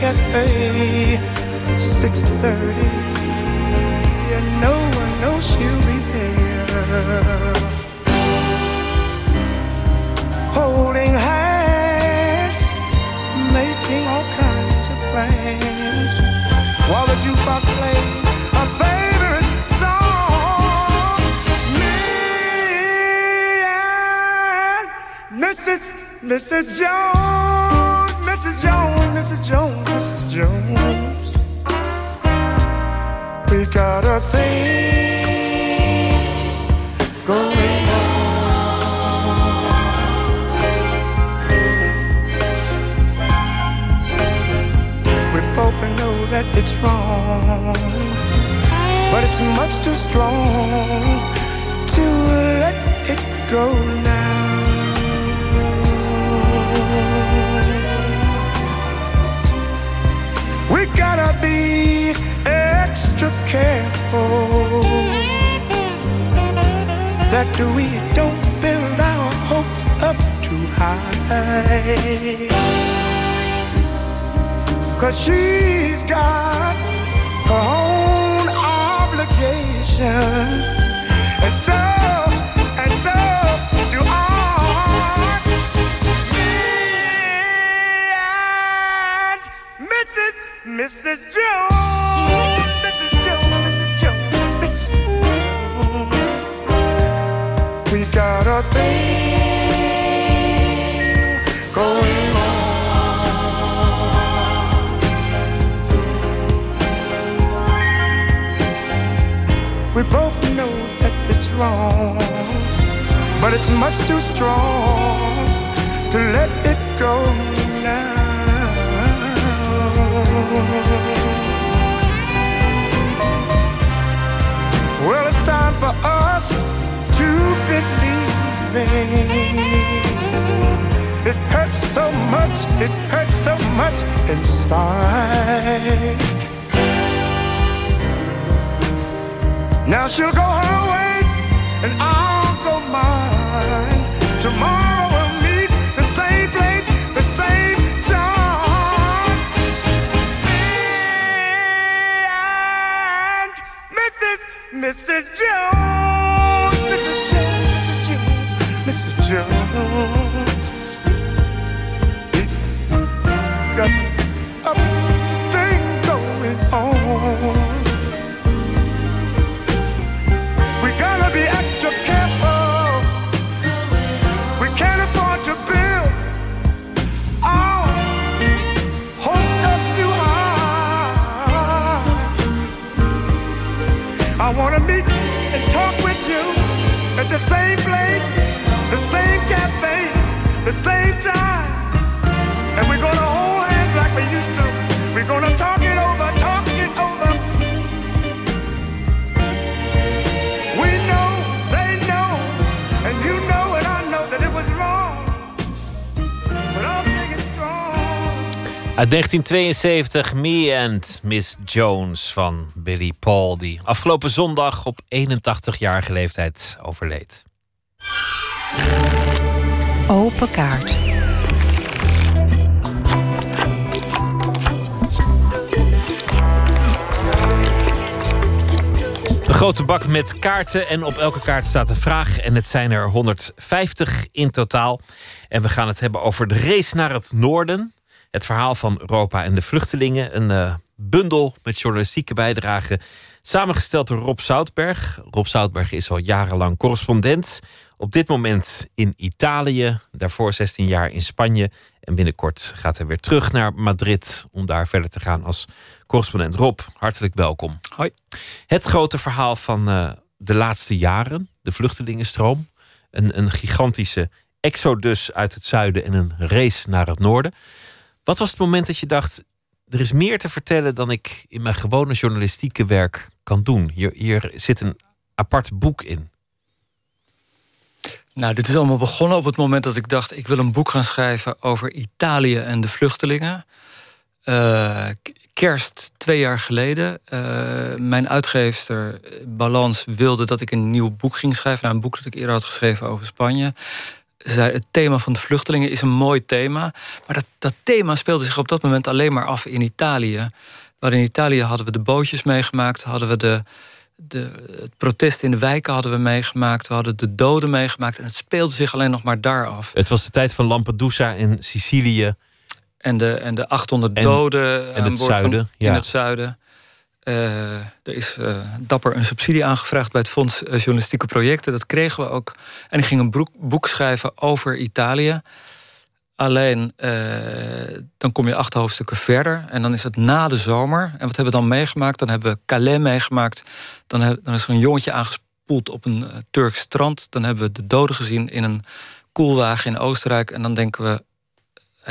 cafe, 6:30. And no one knows she'll be there. Holding hands, making all kinds of plans while the jukebox plays a favorite song. Me and Mrs. Mrs. Jones, Mrs. Jones, Mrs. Jones. Jones. We got a thing Uit 1972, Me and Miss Jones van Billy Paul, die afgelopen zondag op 81-jarige leeftijd overleed. Open kaart. Een grote bak met kaarten en op elke kaart staat een vraag. En het zijn er 150 in totaal. En we gaan het hebben over de race naar het noorden. Het verhaal van Europa en de vluchtelingen. Een eh, bundel met journalistieke bijdragen. Samengesteld door Rob Zoutberg. Rob Zoutberg is al jarenlang correspondent. Op dit moment in Italië. Daarvoor 16 jaar in Spanje. En binnenkort gaat hij weer terug naar Madrid. Om daar verder te gaan als correspondent. Rob, hartelijk welkom. Hoi. Het grote verhaal van eh, de laatste jaren. De vluchtelingenstroom. Een, een gigantische exodus uit het zuiden en een race naar het noorden. Wat was het moment dat je dacht: er is meer te vertellen dan ik in mijn gewone journalistieke werk kan doen? Hier, hier zit een apart boek in. Nou, dit is allemaal begonnen op het moment dat ik dacht... ik wil een boek gaan schrijven over Italië en de vluchtelingen. Eh, kerst twee jaar geleden. eh, mijn uitgeefster eh, Balans wilde dat ik een nieuw boek ging schrijven. Nou, een boek dat ik eerder had geschreven over Spanje. Zij, het thema van de vluchtelingen is een mooi thema. Maar dat, dat thema speelde zich op dat moment alleen maar af in Italië. Maar in Italië hadden we de bootjes meegemaakt. Hadden we de, de, het protest in de wijken hadden we meegemaakt. We hadden de doden meegemaakt. En het speelde zich alleen nog maar daar af. Het was de tijd van Lampedusa en Sicilië. En de, en de 800 En- doden en aan het boord van- zuiden, ja. in het zuiden. Eh, er is eh, dapper een subsidie aangevraagd bij het Fonds eh, Journalistieke Projecten. Dat kregen we ook. En ik ging een boek schrijven over Italië. Alleen, dan kom je acht hoofdstukken verder. En dan is het na de zomer. En wat hebben we dan meegemaakt? Dan hebben we Calais meegemaakt. Dan, dan is er een jongetje aangespoeld op een Turks strand. Dan hebben we de doden gezien in een koelwagen in Oostenrijk. En dan denken we,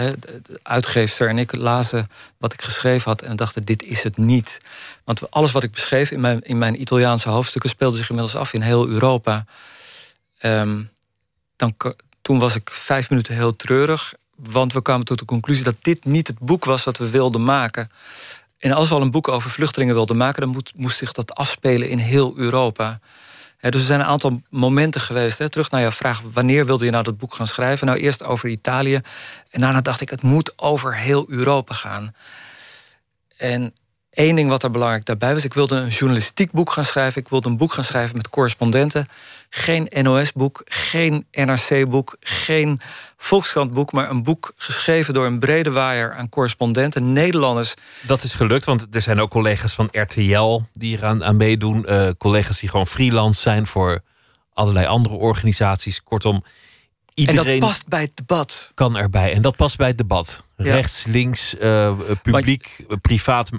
de uitgeefster en ik lazen wat ik geschreven had en dachten: dit is het niet. Want alles wat ik beschreef in mijn, in mijn Italiaanse hoofdstukken speelde zich inmiddels af in heel Europa. Ehm, dan, toen was ik vijf minuten heel treurig. Want we kwamen tot de conclusie dat dit niet het boek was wat we wilden maken. En als we al een boek over vluchtelingen wilden maken, dan moet, moest zich dat afspelen in heel Europa. Dus er zijn een aantal momenten geweest. Terug naar jouw vraag: wanneer wilde je nou dat boek gaan schrijven? Nou, eerst over Italië. En daarna dacht ik: het moet over heel Europa gaan. En één ding wat er belangrijk daarbij was. Ik wilde een journalistiek boek gaan schrijven. Ik wilde een boek gaan schrijven met correspondenten. Geen NOS-boek, geen NRC-boek, geen Volkskrant-boek... maar een boek geschreven door een brede waaier aan correspondenten, Nederlanders. Dat is gelukt, want er zijn ook collega's van RTL die eraan aan meedoen. Uh, collega's die gewoon freelance zijn voor allerlei andere organisaties. Kortom, iedereen... En dat past bij het debat. Kan erbij. En dat past bij het debat. Rechts, links, uh, publiek, privaat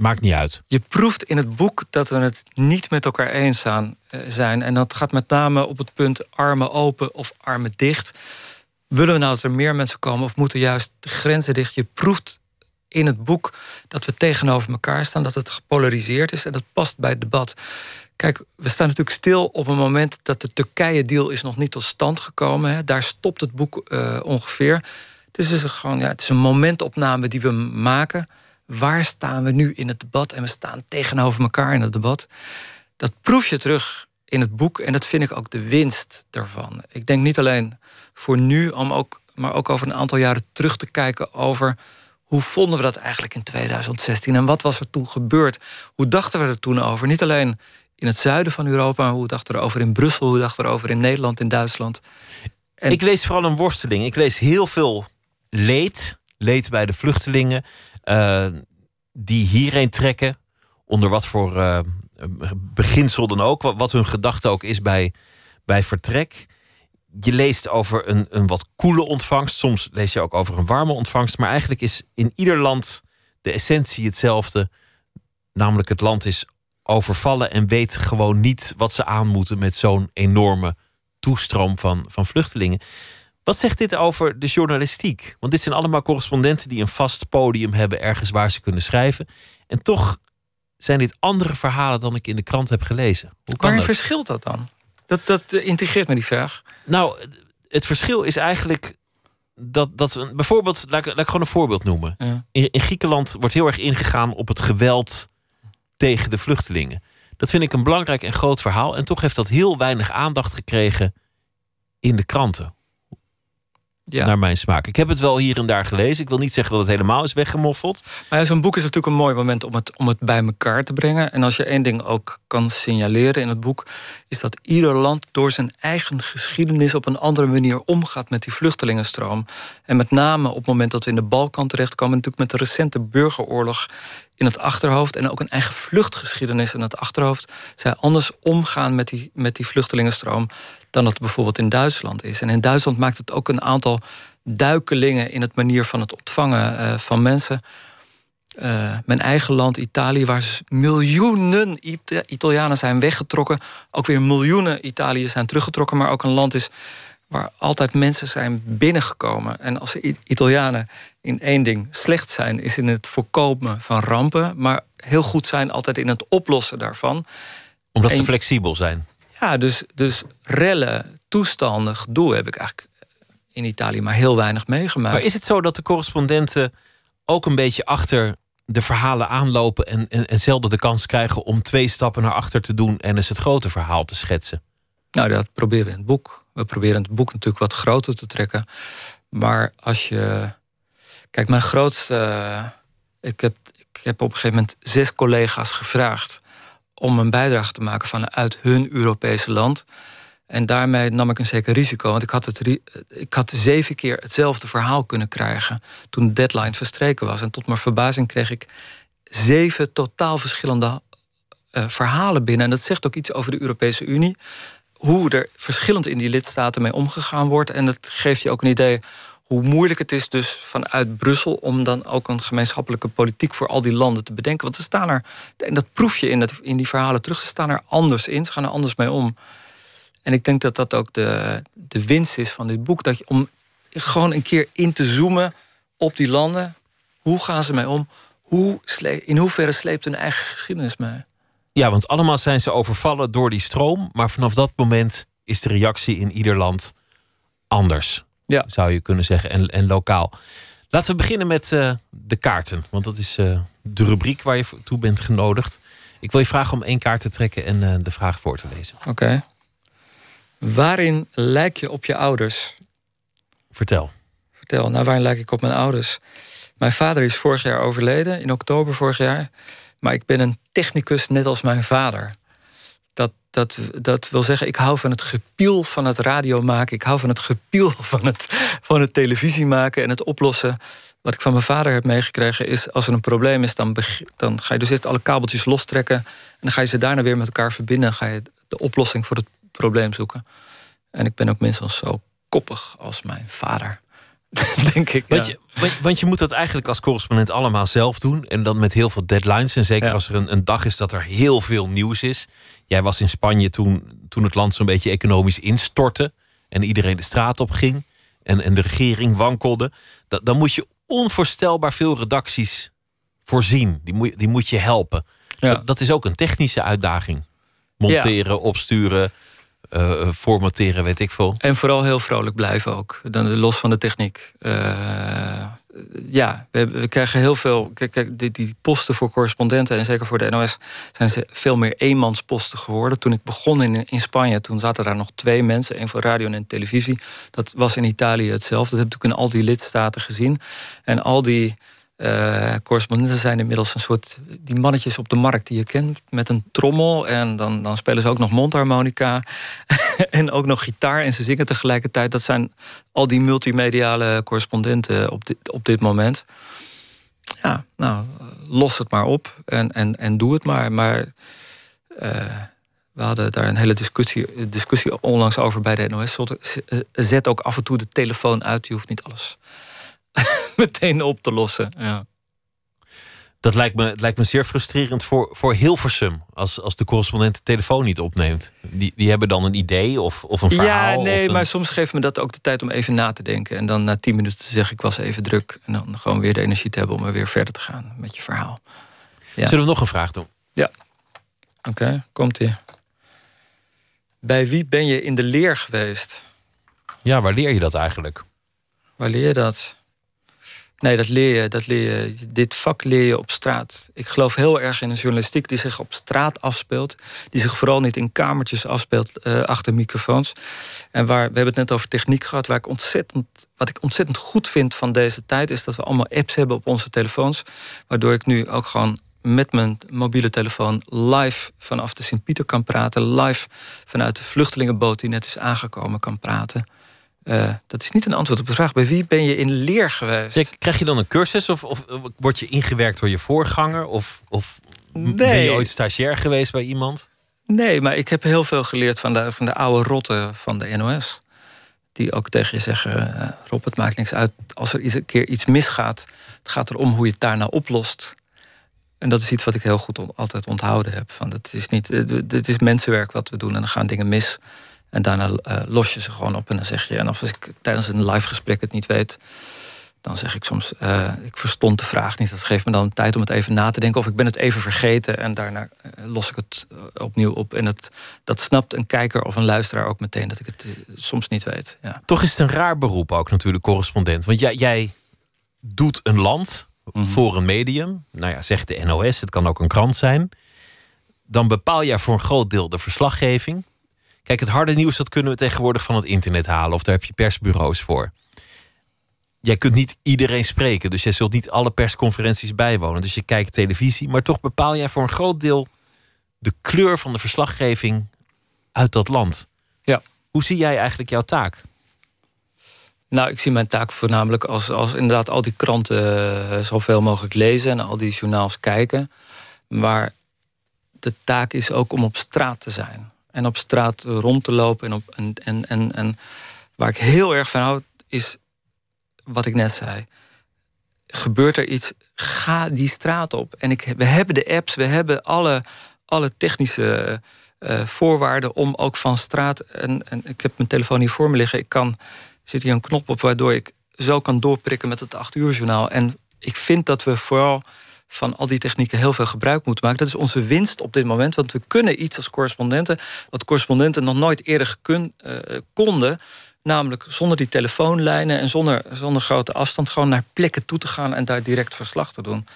maakt niet uit. Je proeft in het boek dat we het niet met elkaar eens aan, eh, zijn. En dat gaat met name op het punt armen open of armen dicht. Willen we nou dat er meer mensen komen of moeten juist de grenzen dicht? Je proeft in het boek dat we tegenover elkaar staan, dat het gepolariseerd is en dat past bij het debat. Kijk, we staan natuurlijk stil op een moment dat de Turkije-deal is nog niet tot stand gekomen. Hè. Daar stopt het boek uh, ongeveer. Het is dus gewoon ja, het is een momentopname die we maken waar staan we nu in het debat? En we staan tegenover elkaar in het debat. Dat proef je terug in het boek en dat vind ik ook de winst daarvan. Ik denk niet alleen voor nu, om ook, maar ook over een aantal jaren terug te kijken over hoe vonden we dat eigenlijk in 2016 en wat was er toen gebeurd? Hoe dachten we er toen over? Niet alleen in het zuiden van Europa, maar hoe dachten we erover in Brussel, hoe dachten we erover in Nederland, in Duitsland? En... Ik lees vooral een worsteling. Ik lees heel veel leed, leed bij de vluchtelingen, uh, die hierheen trekken, onder wat voor uh, beginsel dan ook, wat, hun gedachte ook is bij, bij vertrek. Je leest over een, een wat koele ontvangst, soms lees je ook over een warme ontvangst, maar eigenlijk is in ieder land de essentie hetzelfde. Namelijk, het land is overvallen en weet gewoon niet wat ze aan moeten met zo'n enorme toestroom van, van vluchtelingen. Wat zegt dit over de journalistiek? Want dit zijn allemaal correspondenten die een vast podium hebben ergens waar ze kunnen schrijven. En toch zijn dit andere verhalen dan ik in de krant heb gelezen. Hoe kan Waarin verschilt dat dan? Dat, dat uh, integreert me die vraag. Nou, het verschil is eigenlijk dat, dat bijvoorbeeld, laat ik, laat ik gewoon een voorbeeld noemen. In, in, Griekenland wordt heel erg ingegaan op het geweld tegen de vluchtelingen. Dat vind ik een belangrijk en groot verhaal. En toch heeft dat heel weinig aandacht gekregen in de kranten ja. naar mijn smaak. Ik heb het wel hier en daar gelezen. Ik wil niet zeggen dat het helemaal is weggemoffeld. Maar ja, zo'n boek is natuurlijk een mooi moment om het, om het bij elkaar te brengen. En als je één ding ook kan signaleren in het boek, is dat ieder land door zijn eigen geschiedenis op een andere manier omgaat met die vluchtelingenstroom. En met name op het moment dat we in de Balkan terechtkomen, natuurlijk met de recente burgeroorlog in het achterhoofd en ook een eigen vluchtgeschiedenis in het achterhoofd, zij anders omgaan met die, met die vluchtelingenstroom dan dat bijvoorbeeld in Duitsland is. En in Duitsland maakt het ook een aantal duikelingen in het manier van het ontvangen uh, van mensen. Uh, mijn eigen land, Italië, waar miljoenen Italianen zijn weggetrokken. Ook weer miljoenen Italiërs zijn teruggetrokken. Maar ook een land is waar altijd mensen zijn binnengekomen. En als de Italianen in één ding slecht zijn, is in het voorkomen van rampen. Maar heel goed zijn altijd in het oplossen daarvan. Omdat ze flexibel zijn. Ja, dus, dus rellen, toestanden, gedoe heb ik eigenlijk in Italië maar heel weinig meegemaakt. Maar is het zo dat de correspondenten ook een beetje achter de verhalen aanlopen en, en, en zelden de kans krijgen om twee stappen naar achter te doen en eens het grote verhaal te schetsen? Nou, dat proberen we in het boek. We proberen het boek natuurlijk wat groter te trekken. Maar als je. Kijk, mijn grootste. Ik heb, ik heb op een gegeven moment zes collega's gevraagd om een bijdrage te maken vanuit hun Europese land. En daarmee nam ik een zeker risico. Want ik had, het, ik had zeven keer hetzelfde verhaal kunnen krijgen toen de deadline verstreken was. En tot mijn verbazing kreeg ik zeven totaal verschillende uh, verhalen binnen. En dat zegt ook iets over de Europese Unie. Hoe er verschillend in die lidstaten mee omgegaan wordt. En dat geeft je ook een idee hoe moeilijk het is dus vanuit Brussel om dan ook een gemeenschappelijke politiek voor al die landen te bedenken. Want ze staan er, en dat proef je in, in die verhalen terug, ze staan er anders in, ze gaan er anders mee om. En ik denk dat dat ook de, de winst is van dit boek. Dat je, om gewoon een keer in te zoomen op die landen. Hoe gaan ze mee om? Hoe in hoeverre sleept hun eigen geschiedenis mee? Ja, want allemaal zijn ze overvallen door die stroom. Maar vanaf dat moment is de reactie in ieder land anders. Ja. Zou je kunnen zeggen. En, en lokaal. Laten we beginnen met uh, de kaarten. Want dat is uh, de rubriek waar je toe bent genodigd. Ik wil je vragen om één kaart te trekken en uh, de vraag voor te lezen. Oké. Okay. Waarin lijk je op je ouders? Vertel. Vertel. Nou, waarin lijk ik op mijn ouders? Mijn vader is vorig jaar overleden, in oktober vorig jaar. Maar ik ben een technicus net als mijn vader. Dat, dat, wil zeggen, ik hou van het gepiel van het radio maken. Ik hou van het gepiel van het, van het televisie maken en het oplossen. Wat ik van mijn vader heb meegekregen is... als er een probleem is, dan, dan ga je dus eerst alle kabeltjes lostrekken... en dan ga je ze daarna weer met elkaar verbinden... en ga je de oplossing voor het probleem zoeken. En ik ben ook minstens zo koppig als mijn vader. denk ik. Want, je, want, je moet dat eigenlijk als correspondent allemaal zelf doen. En dan met heel veel deadlines. En zeker als er een, een, dag is dat er heel veel nieuws is. Jij was in Spanje toen, toen het land zo'n beetje economisch instortte. En iedereen de straat op ging. En, en de regering wankelde. Dat, dan moet je onvoorstelbaar veel redacties voorzien. Die moet, die moet je helpen. Dat, dat, is ook een technische uitdaging. Monteren, opsturen, uh, formateren, weet ik veel. En vooral heel vrolijk blijven ook. Dan los van de techniek. Uh, ja, we, we, krijgen heel veel. Kijk, kijk die, die, posten voor correspondenten en zeker voor de NOS zijn ze veel meer eenmansposten geworden. Toen ik begon in, in Spanje, toen zaten daar nog twee mensen, één voor radio en één televisie. Dat was in Italië hetzelfde. Dat heb ik in al die lidstaten gezien. En al die uh, correspondenten zijn inmiddels een soort die mannetjes op de markt die je kent met een trommel en dan, dan spelen ze ook nog mondharmonica en ook nog gitaar en ze zingen tegelijkertijd. Dat zijn al die multimediale correspondenten op dit, op dit moment. Ja, nou, los het maar op en, en, en doe het maar. Maar uh, we hadden daar een hele discussie, discussie onlangs over bij de NOS. Zet ook af en toe de telefoon uit, je hoeft niet alles meteen op te lossen. Ja. Dat lijkt me, lijkt me zeer frustrerend voor, voor Hilversum. Als, als de correspondent de telefoon niet opneemt. Die, die hebben dan een idee of, of een verhaal. Ja, nee, een... maar soms geeft me dat ook de tijd om even na te denken. En dan na tien minuten te zeggen: ik was even druk. En dan gewoon weer de energie te hebben om er weer verder te gaan met je verhaal. Ja. Zullen we nog een vraag doen? Ja. Oké, komt ie. Bij wie ben je in de leer geweest? Ja, waar leer je dat eigenlijk? Waar leer je dat? Nee, dat leer je, dat leer je. Dit vak leer je op straat. Ik geloof heel erg in een journalistiek die zich op straat afspeelt. Die zich vooral niet in kamertjes afspeelt uh, achter microfoons. En waar, we hebben het net over techniek gehad. Waar ik ontzettend, wat ik ontzettend goed vind van deze tijd... is dat we allemaal apps hebben op onze telefoons. Waardoor ik nu ook gewoon met mijn mobiele telefoon live vanaf de Sint-Pieter kan praten. Live vanuit de vluchtelingenboot die net is aangekomen kan praten. Uh, dat is niet een antwoord op de vraag. Bij wie ben je in leer geweest? krijg je dan een cursus of, of word je ingewerkt door je voorganger? Of, of nee. ben je ooit stagiair geweest bij iemand? Nee, maar ik heb heel veel geleerd van de, van de oude rotten van de NOS. Die ook tegen je zeggen: uh, Rob, het maakt niks uit als er eens een keer iets misgaat. Het gaat erom hoe je het daarna oplost. En dat is iets wat ik heel goed on, altijd onthouden heb. Van, het, is niet, het is mensenwerk wat we doen en dan gaan dingen mis. En daarna uh, los je ze gewoon op en dan zeg je... en als ik tijdens een live gesprek het niet weet... dan zeg ik soms, uh, ik verstond de vraag niet. Dat geeft me dan tijd om het even na te denken... of ik ben het even vergeten en daarna uh, los ik het opnieuw op. En het, dat snapt een kijker of een luisteraar ook meteen... dat ik het soms niet weet. Ja. Toch is het een raar beroep ook natuurlijk, correspondent. Want jij, jij doet een land mm -hmm. voor een medium. Nou ja, zegt de NOS, het kan ook een krant zijn. Dan bepaal jij voor een groot deel de verslaggeving... Kijk, het harde nieuws dat kunnen we tegenwoordig van het internet halen. Of daar heb je persbureaus voor. Jij kunt niet iedereen spreken. Dus jij zult niet alle persconferenties bijwonen. Dus je kijkt televisie. Maar toch bepaal jij voor een groot deel de kleur van de verslaggeving uit dat land. Ja. Hoe zie jij eigenlijk jouw taak? Nou, ik zie mijn taak voornamelijk als, als inderdaad al die kranten uh, zoveel mogelijk lezen en al die journaals kijken. Maar de taak is ook om op straat te zijn en op straat rond te lopen. En, op, en, en, en, en waar ik heel erg van hou, is wat ik net zei. Gebeurt er iets, ga die straat op. En ik, we hebben de apps, we hebben alle, alle technische uh, voorwaarden om ook van straat. En, en ik heb mijn telefoon hier voor me liggen. Ik kan, zit hier een knop op waardoor ik zo kan doorprikken met het 8 uur journaal. En ik vind dat we vooral van al die technieken heel veel gebruik moeten maken. Dat is onze winst op dit moment. Want we kunnen iets als correspondenten... wat correspondenten nog nooit eerder uh, konden... Namelijk zonder die telefoonlijnen en zonder, zonder grote afstand... gewoon naar plekken toe te gaan en daar direct verslag te doen.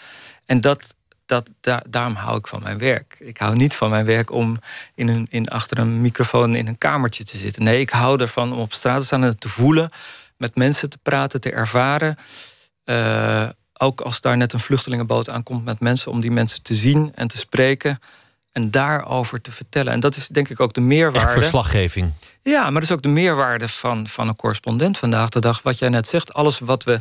En dat, dat, daarom hou ik van mijn werk. Ik hou niet van mijn werk om in een, in, achter een microfoon in een kamertje te zitten. Nee, ik hou ervan om op straat te staan en te voelen... met mensen te praten, te ervaren... Uh, ook als daar net een vluchtelingenboot aankomt met mensen, om die mensen te zien en te spreken en daarover te vertellen. En dat is denk ik ook de meerwaarde. Echt verslaggeving. Ja, maar dat is ook de meerwaarde van, van een correspondent vandaag de dag. Wat jij net zegt, alles wat we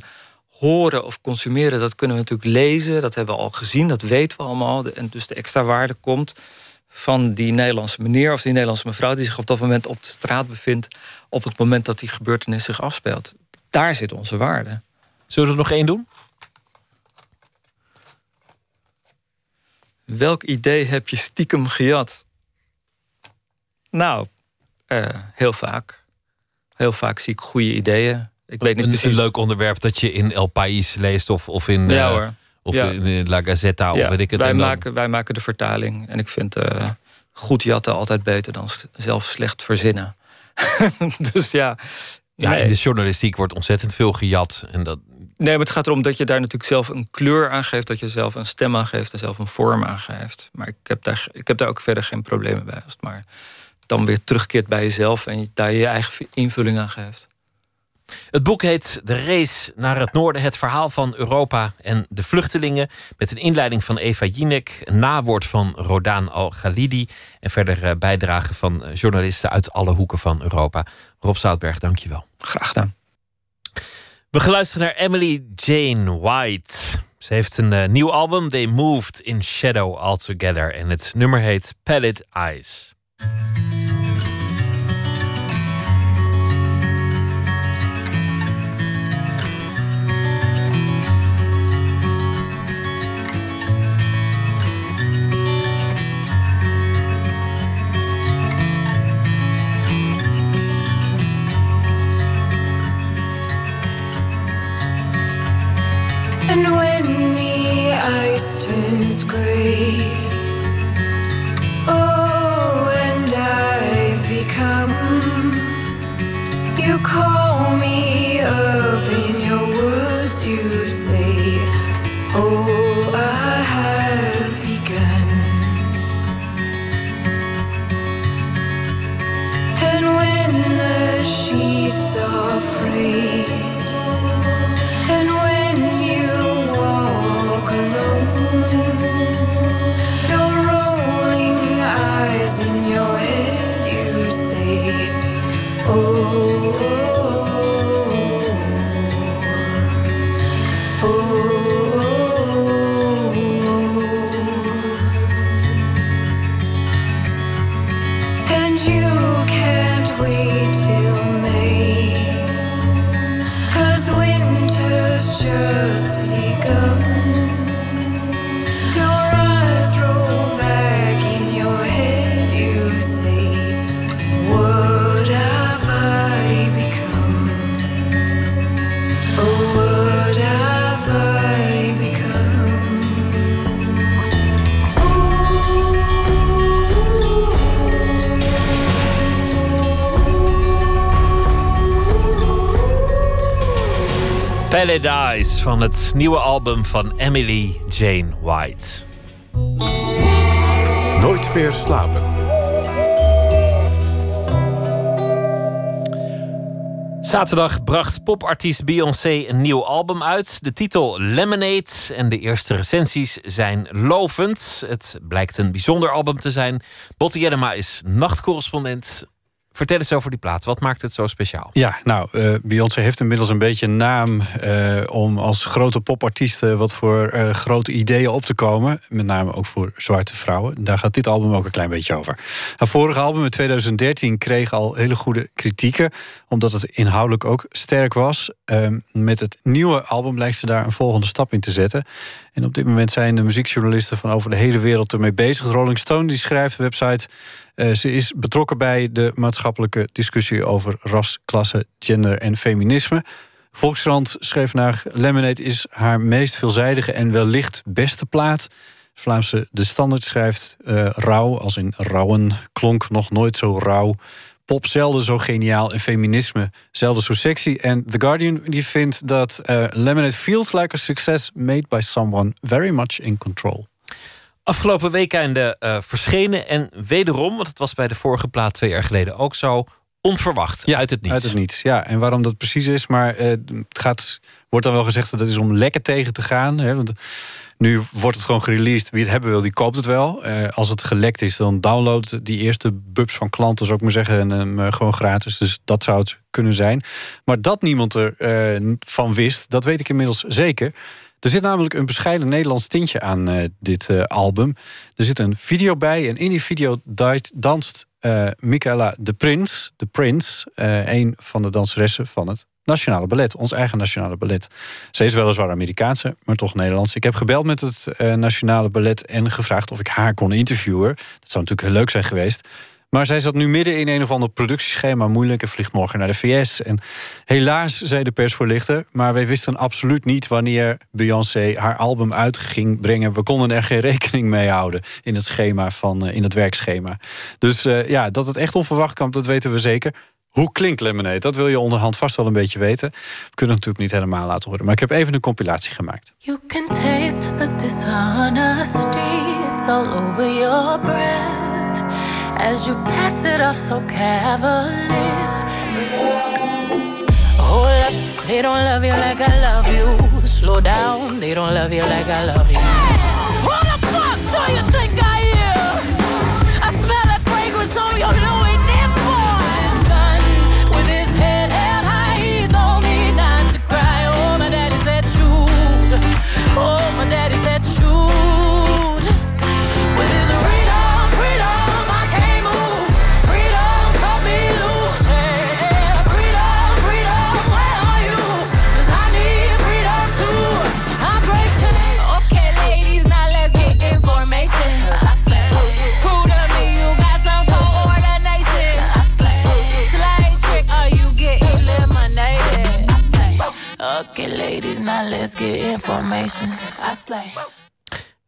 horen of consumeren, dat kunnen we natuurlijk lezen. Dat hebben we al gezien, dat weten we allemaal. En dus de extra waarde komt van die Nederlandse meneer of die Nederlandse mevrouw die zich op dat moment op de straat bevindt, op het moment dat die gebeurtenis zich afspeelt. Daar zit onze waarde. Zullen we er nog één doen? Welk idee heb je stiekem gejat? Nou, uh, heel vaak. Heel vaak zie ik goede ideeën. Ik weet niet een, precies... een leuk onderwerp dat je in El País leest of, of in, ja, uh, of ja. in La Gazzetta of weet ik het. Wij, dan... maken, wij maken de vertaling. En ik vind uh, goed jatten altijd beter dan zelf slecht verzinnen. dus ja. Ja, nee. in de journalistiek wordt ontzettend veel gejat. En dat, Nee, maar het gaat erom dat je daar natuurlijk zelf een kleur aan geeft, dat je zelf een stem aan geeft en zelf een vorm aan geeft. Maar ik heb daar, ik heb daar ook verder geen problemen bij. Als het maar dan weer terugkeert bij jezelf en je daar je eigen invulling aan geeft. Het boek heet De Race naar het Noorden. Het verhaal van Europa en de vluchtelingen. Met een inleiding van Eva Jinek. Een nawoord van Rodaan Al-Ghalidi. En verder bijdragen van journalisten uit alle hoeken van Europa. Rob Zoutberg, dankjewel. Graag gedaan. We gaan luisteren naar Emily Jane White. Ze heeft een uh, nieuw album, They Moved in Shadow Altogether. En het nummer heet Palette Eyes. And when the ice turns gray, oh, and I've become, you call me up in your words, you Van het nieuwe album van Emily Jane White. Nooit meer slapen. Zaterdag bracht popartiest Beyoncé een nieuw album uit. De titel Lemonade en de eerste recensies zijn lovend. Het blijkt een bijzonder album te zijn. Botte Jellema is nachtcorrespondent. Vertel eens over die plaat. Wat maakt het zo speciaal? Ja, nou, uh, Beyoncé heeft inmiddels een beetje een naam uh, om als grote popartiest wat voor grote ideeën op te komen. Met name ook voor zwarte vrouwen. Daar gaat dit album ook een klein beetje over. Haar vorige album in 2013 kreeg al hele goede kritieken, omdat het inhoudelijk ook sterk was. met het nieuwe album lijkt ze daar een volgende stap in te zetten. En op dit moment zijn de muziekjournalisten van over de hele wereld ermee bezig. Rolling Stone die schrijft de website. Uh, ze is betrokken bij de maatschappelijke discussie over ras, klasse, gender en feminisme. Volkskrant schreef naar Lemonade is haar meest veelzijdige en wellicht beste plaat. Vlaamse De Standaard schrijft uh, rauw, als in rouwen, klonk nog nooit zo rauw. Pop zelden zo geniaal en feminisme zelden zo sexy. En The Guardian die vindt dat uh, Lemonade feels like a success made by someone very much in control. Afgelopen weekend uh, verschenen en wederom, want het was bij de vorige plaat twee jaar geleden ook zo, onverwacht, ja, uit het niets. Uit het niets, ja. En waarom dat precies is, maar uh, het gaat, wordt dan wel gezegd dat het is om lekker tegen te gaan. Hè, want nu wordt het gewoon gereleased. Wie het hebben wil, die koopt het wel. Uh, als het gelekt is, dan download die eerste bubs van klanten, zou ik maar zeggen, en hem gewoon gratis. Dus dat zou het kunnen zijn. Maar dat niemand er uh, van wist, dat weet ik inmiddels zeker. Er zit namelijk een bescheiden Nederlands tintje aan uh, dit uh, album. Er zit een video bij en in die video danst uh, Michaela de Prins, de Prins, een van de danseressen van het Nationale Ballet, ons eigen Nationale Ballet. Ze is weliswaar Amerikaanse, maar toch Nederlands. Ik heb gebeld met het Nationale Ballet en gevraagd of ik haar kon interviewen. Dat zou natuurlijk heel leuk zijn geweest. Maar zij zat nu midden in een of ander productieschema, moeilijk, en vliegt morgen naar de VS. En helaas, zei de persvoorlichter, maar wij wisten absoluut niet wanneer Beyoncé haar album uit ging brengen. We konden er geen rekening mee houden in het schema van, in het werkschema. Dus uh, ja, dat het echt onverwacht kwam, dat weten we zeker. Hoe klinkt Lemonade? Dat wil je onderhand vast wel een beetje weten. We kunnen natuurlijk niet helemaal laten horen. Maar ik heb even een compilatie gemaakt. You can taste the dishonesty. It's all over your breath. As you pass it off so cavalier. Hold up, they don't love you like I love you. Slow down, they don't love you like I love you. Okay, ladies, now let's get information. I slay.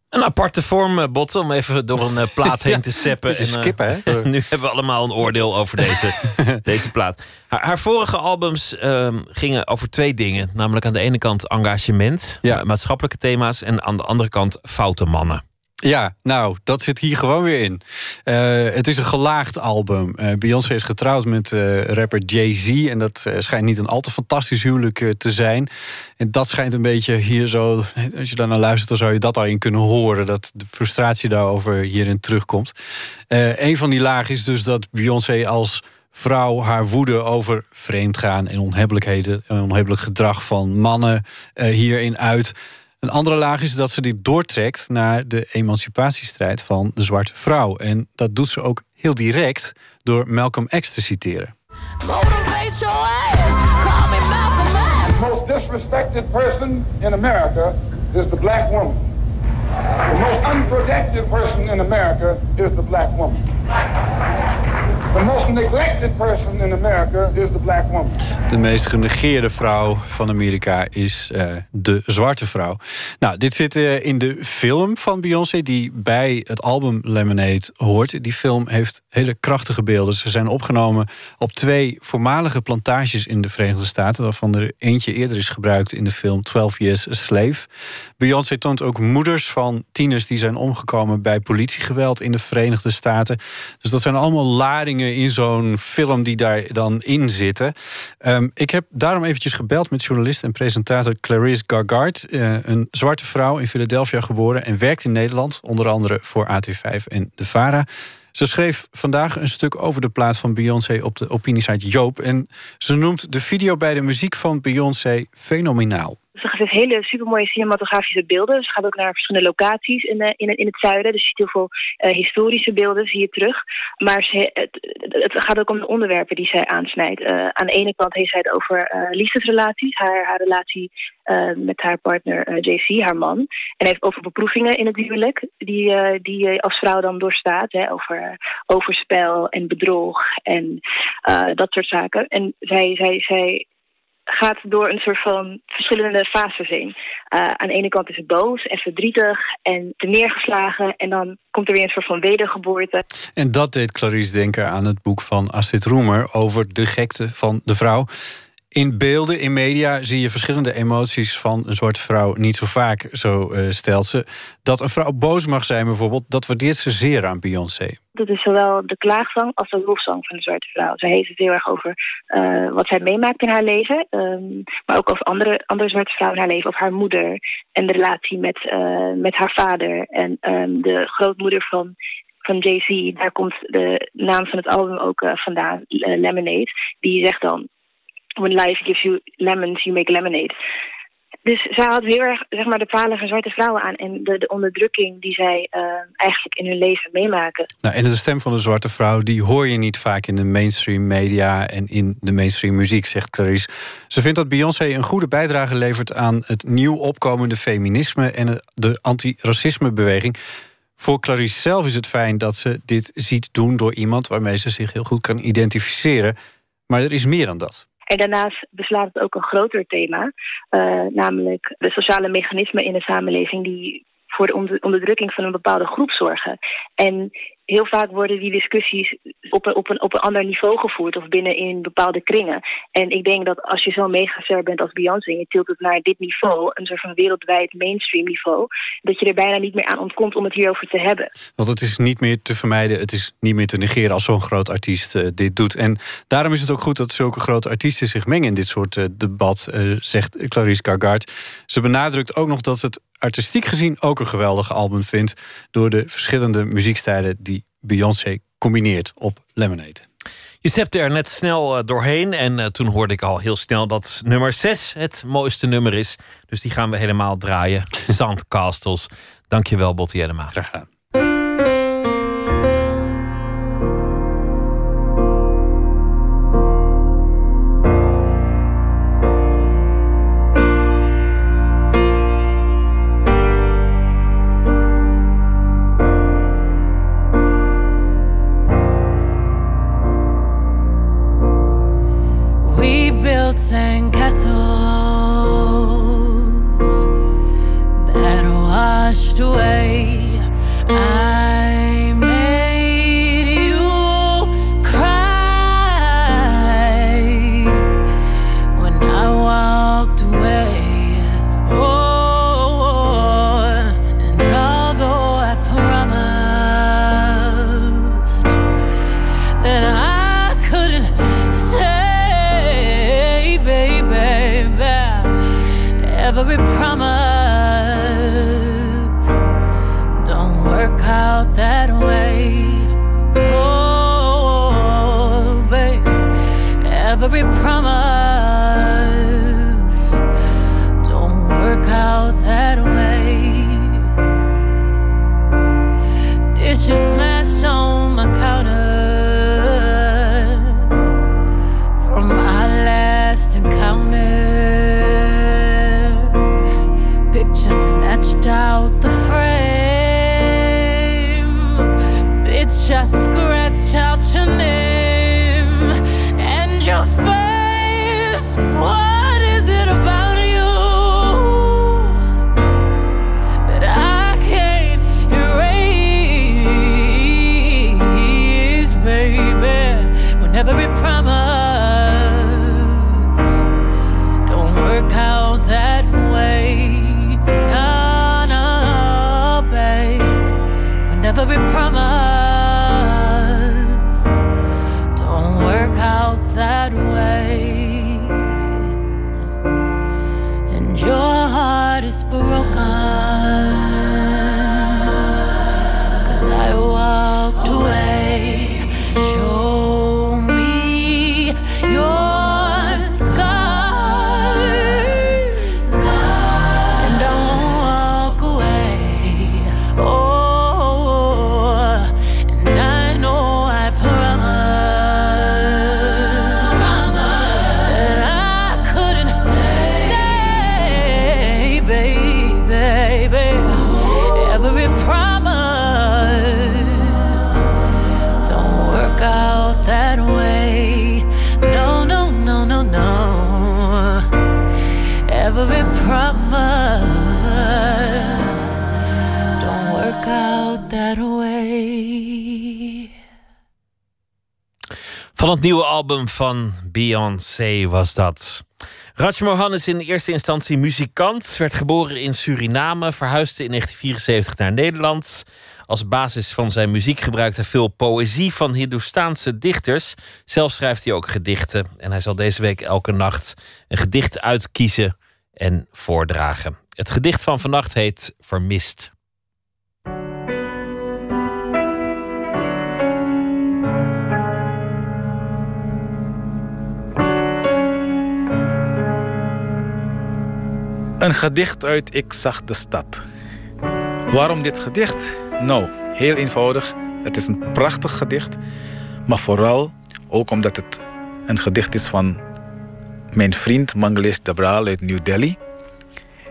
Een aparte vorm, uh, Botten, om even door een uh, plaat heen te seppen. en, uh, skippen, hè? nu hebben we allemaal een oordeel over deze, deze plaat. Haar, haar vorige albums uh, gingen over twee dingen. Namelijk aan de ene kant engagement, ja. maatschappelijke thema's... en aan de andere kant foute mannen. Ja, nou, dat zit hier gewoon weer in. Uh, het is een gelaagd album. Uh, Beyoncé is getrouwd met uh, rapper Jay-Z. En dat schijnt niet een al te fantastisch huwelijk te zijn. En dat schijnt een beetje hier zo... Als je daar naar luistert, dan zou je dat daarin kunnen horen. Dat de frustratie daarover hierin terugkomt. een van die lagen is dus dat Beyoncé als vrouw haar woede over vreemdgaan... en onhebbelijkheden en onhebbelijk gedrag van mannen hierin uit... Een andere laag is dat ze dit doortrekt naar de emancipatiestrijd van de zwarte vrouw. En dat doet ze ook heel direct door Malcolm X te citeren. The most disrespected person in America is the black woman. The most unprotected person in America is the black woman. The most neglected person in America is the black woman. De meest genegeerde vrouw van Amerika is uh, de zwarte vrouw. Nou, dit zit uh, in de film van Beyoncé die bij het album Lemonade hoort. Die film heeft hele krachtige beelden. Ze zijn opgenomen op twee voormalige plantages in de Verenigde Staten, waarvan er eentje eerder is gebruikt in de film 12 Years a Slave. Beyoncé toont ook moeders van tieners die zijn omgekomen bij politiegeweld in de Verenigde Staten. Dus dat zijn allemaal ladingen in zo'n film die daar dan in zitten. Um, ik heb daarom eventjes gebeld met journalist en presentator Clarice Gargard. Uh, een zwarte vrouw in Philadelphia geboren en werkt in Nederland. Onder andere voor AT5 en de VARA. Ze schreef vandaag een stuk over de plaat van Beyoncé op de opiniesite Joop. En ze noemt de video bij de muziek van Beyoncé fenomenaal. Ze heeft hele supermooie cinematografische beelden. Ze gaat ook naar verschillende locaties in, uh, in, in het zuiden. Dus je ziet heel veel uh, historische beelden zie je terug. Maar ze, het, gaat ook om de onderwerpen die zij aansnijdt. Uh, aan de ene kant heeft zij het over liefdesrelaties. Haar, haar relatie met haar partner JC, haar man. En heeft over beproevingen in het huwelijk. Die, die je als vrouw dan doorstaat. Hè, over overspel en bedrog en dat soort zaken. En zij, zij, zij gaat door een soort van verschillende fases heen. Eh, aan de ene kant is het boos en verdrietig en te neergeslagen. En dan komt er weer een soort van wedergeboorte. En dat deed Clarice denken aan het boek van Astrid Roemer over de gekte van de vrouw. In beelden, in media zie je verschillende emoties van een zwarte vrouw niet zo vaak, zo eh, stelt ze. Dat een vrouw boos mag zijn bijvoorbeeld, dat waardeert ze zeer aan Beyoncé. Dat is zowel de klaagzang als de lofzang van de zwarte vrouw. Zij heeft het heel erg over eh, wat zij meemaakt in haar leven. ehm, maar ook over andere, andere zwarte vrouwen in haar leven. Over haar moeder en de relatie met, eh, met haar vader. En ehm, de grootmoeder van, van Jay-Z. Daar komt de naam van het album ook vandaan, Lemonade. Die zegt dan... When life gives you lemons, you make lemonade. Dus zij had heel erg zeg maar, de van zwarte vrouwen aan. En de, de onderdrukking die zij eh, eigenlijk in hun leven meemaken. Nou, en de stem van de zwarte vrouw, die hoor je niet vaak in de mainstream media en in de mainstream muziek, zegt Clarice. Ze vindt dat Beyoncé een goede bijdrage levert aan het nieuw opkomende feminisme en de anti-racisme-beweging. Voor Clarice zelf is het fijn dat ze dit ziet doen door iemand waarmee ze zich heel goed kan identificeren. Maar er is meer dan dat. En daarnaast beslaat het ook een groter thema, eh, namelijk de sociale mechanismen in de samenleving die voor de onder- onderdrukking van een bepaalde groep zorgen. En heel vaak worden die discussies op een, op, een, op een ander niveau gevoerd of binnen in bepaalde kringen. En ik denk dat als je zo megaster bent als Beyoncé je tilt het naar dit niveau, een soort van wereldwijd mainstream niveau, dat je er bijna niet meer aan ontkomt om het hierover te hebben. Want het is niet meer te vermijden, het is niet meer te negeren als zo'n groot artiest eh, dit doet. En daarom is het ook goed dat zulke grote artiesten zich mengen in dit soort eh, debat, eh, zegt Clarice Cargard. Ze benadrukt ook nog dat het artistiek gezien ook een geweldig album vindt door de verschillende muziekstijlen die Beyoncé combineert op Lemonade. Je zepte er net snel eh, doorheen en eh, toen hoorde ik al heel snel dat nummer 6 het mooiste nummer is. Dus die gaan we helemaal draaien. Sandcastles. Dankjewel, Botti Jellema. Graag gedaan. Van het nieuwe album van Beyoncé was dat. Raj Mohan is in eerste instantie muzikant, werd geboren in Suriname, verhuisde in 1974 naar Nederland. Als basis van zijn muziek gebruikt hij veel poëzie van Hindoestaanse dichters. Zelf schrijft hij ook gedichten en hij zal deze week elke nacht een gedicht uitkiezen en voordragen. Het gedicht van vannacht heet Vermist. Een gedicht uit Ik zag de stad. Waarom dit gedicht? Nou, heel eenvoudig. Het is een prachtig gedicht. Maar vooral ook omdat het een gedicht is van mijn vriend Mangalesh Dabral uit New Delhi.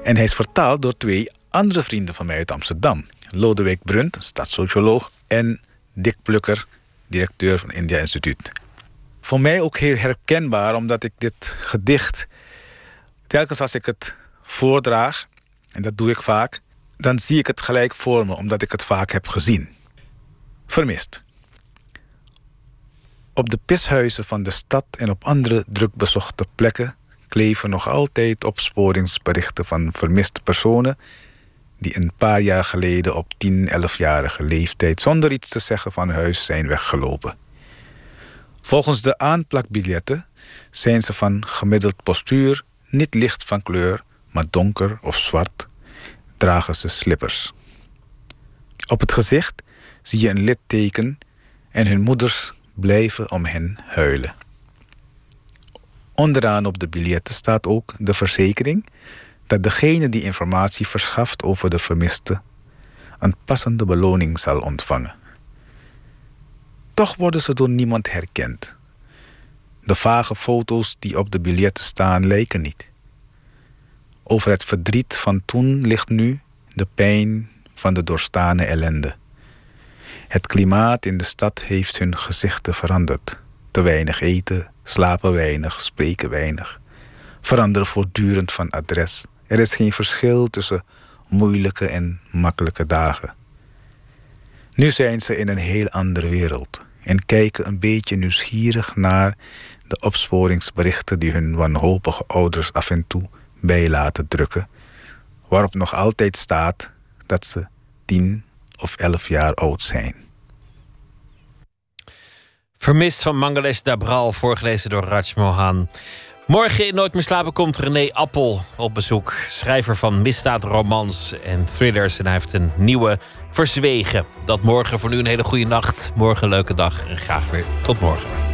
En hij is vertaald door twee andere vrienden van mij uit Amsterdam. Lodewijk Brunt, stadssocioloog. En Dick Plukker, directeur van India Instituut. Voor mij ook heel herkenbaar, omdat ik dit gedicht... telkens als ik het voordraag, en dat doe ik vaak, dan zie ik het gelijk voor me, omdat ik het vaak heb gezien. Vermist. Op de pishuizen van de stad en op andere drukbezochte plekken kleven nog altijd opsporingsberichten van vermiste personen die een paar jaar geleden op 10, 11-jarige leeftijd zonder iets te zeggen van huis zijn weggelopen. Volgens de aanplakbiljetten zijn ze van gemiddeld postuur, niet licht van kleur, maar donker of zwart, dragen ze slippers. Op het gezicht zie je een litteken en hun moeders blijven om hen huilen. Onderaan op de biljetten staat ook de verzekering dat degene die informatie verschaft over de vermiste een passende beloning zal ontvangen. Toch worden ze door niemand herkend. De vage foto's die op de biljetten staan lijken niet. Over het verdriet van toen ligt nu de pijn van de doorstane ellende. Het klimaat in de stad heeft hun gezichten veranderd. Te weinig eten, slapen weinig, spreken weinig. Veranderen voortdurend van adres. Er is geen verschil tussen moeilijke en makkelijke dagen. Nu zijn ze in een heel andere wereld en kijken een beetje nieuwsgierig naar de opsporingsberichten die hun wanhopige ouders af en toe bij laten drukken, waarop nog altijd staat dat ze tien of elf jaar oud zijn. Vermist van Mangalesh Dabral, voorgelezen door Raj Mohan. Morgen in Nooit meer slapen komt René Appel op bezoek. Schrijver van misdaadromans en thrillers. En hij heeft een nieuwe Verzwegen. Dat morgen voor nu een hele goede nacht. Morgen een leuke dag en graag weer tot morgen.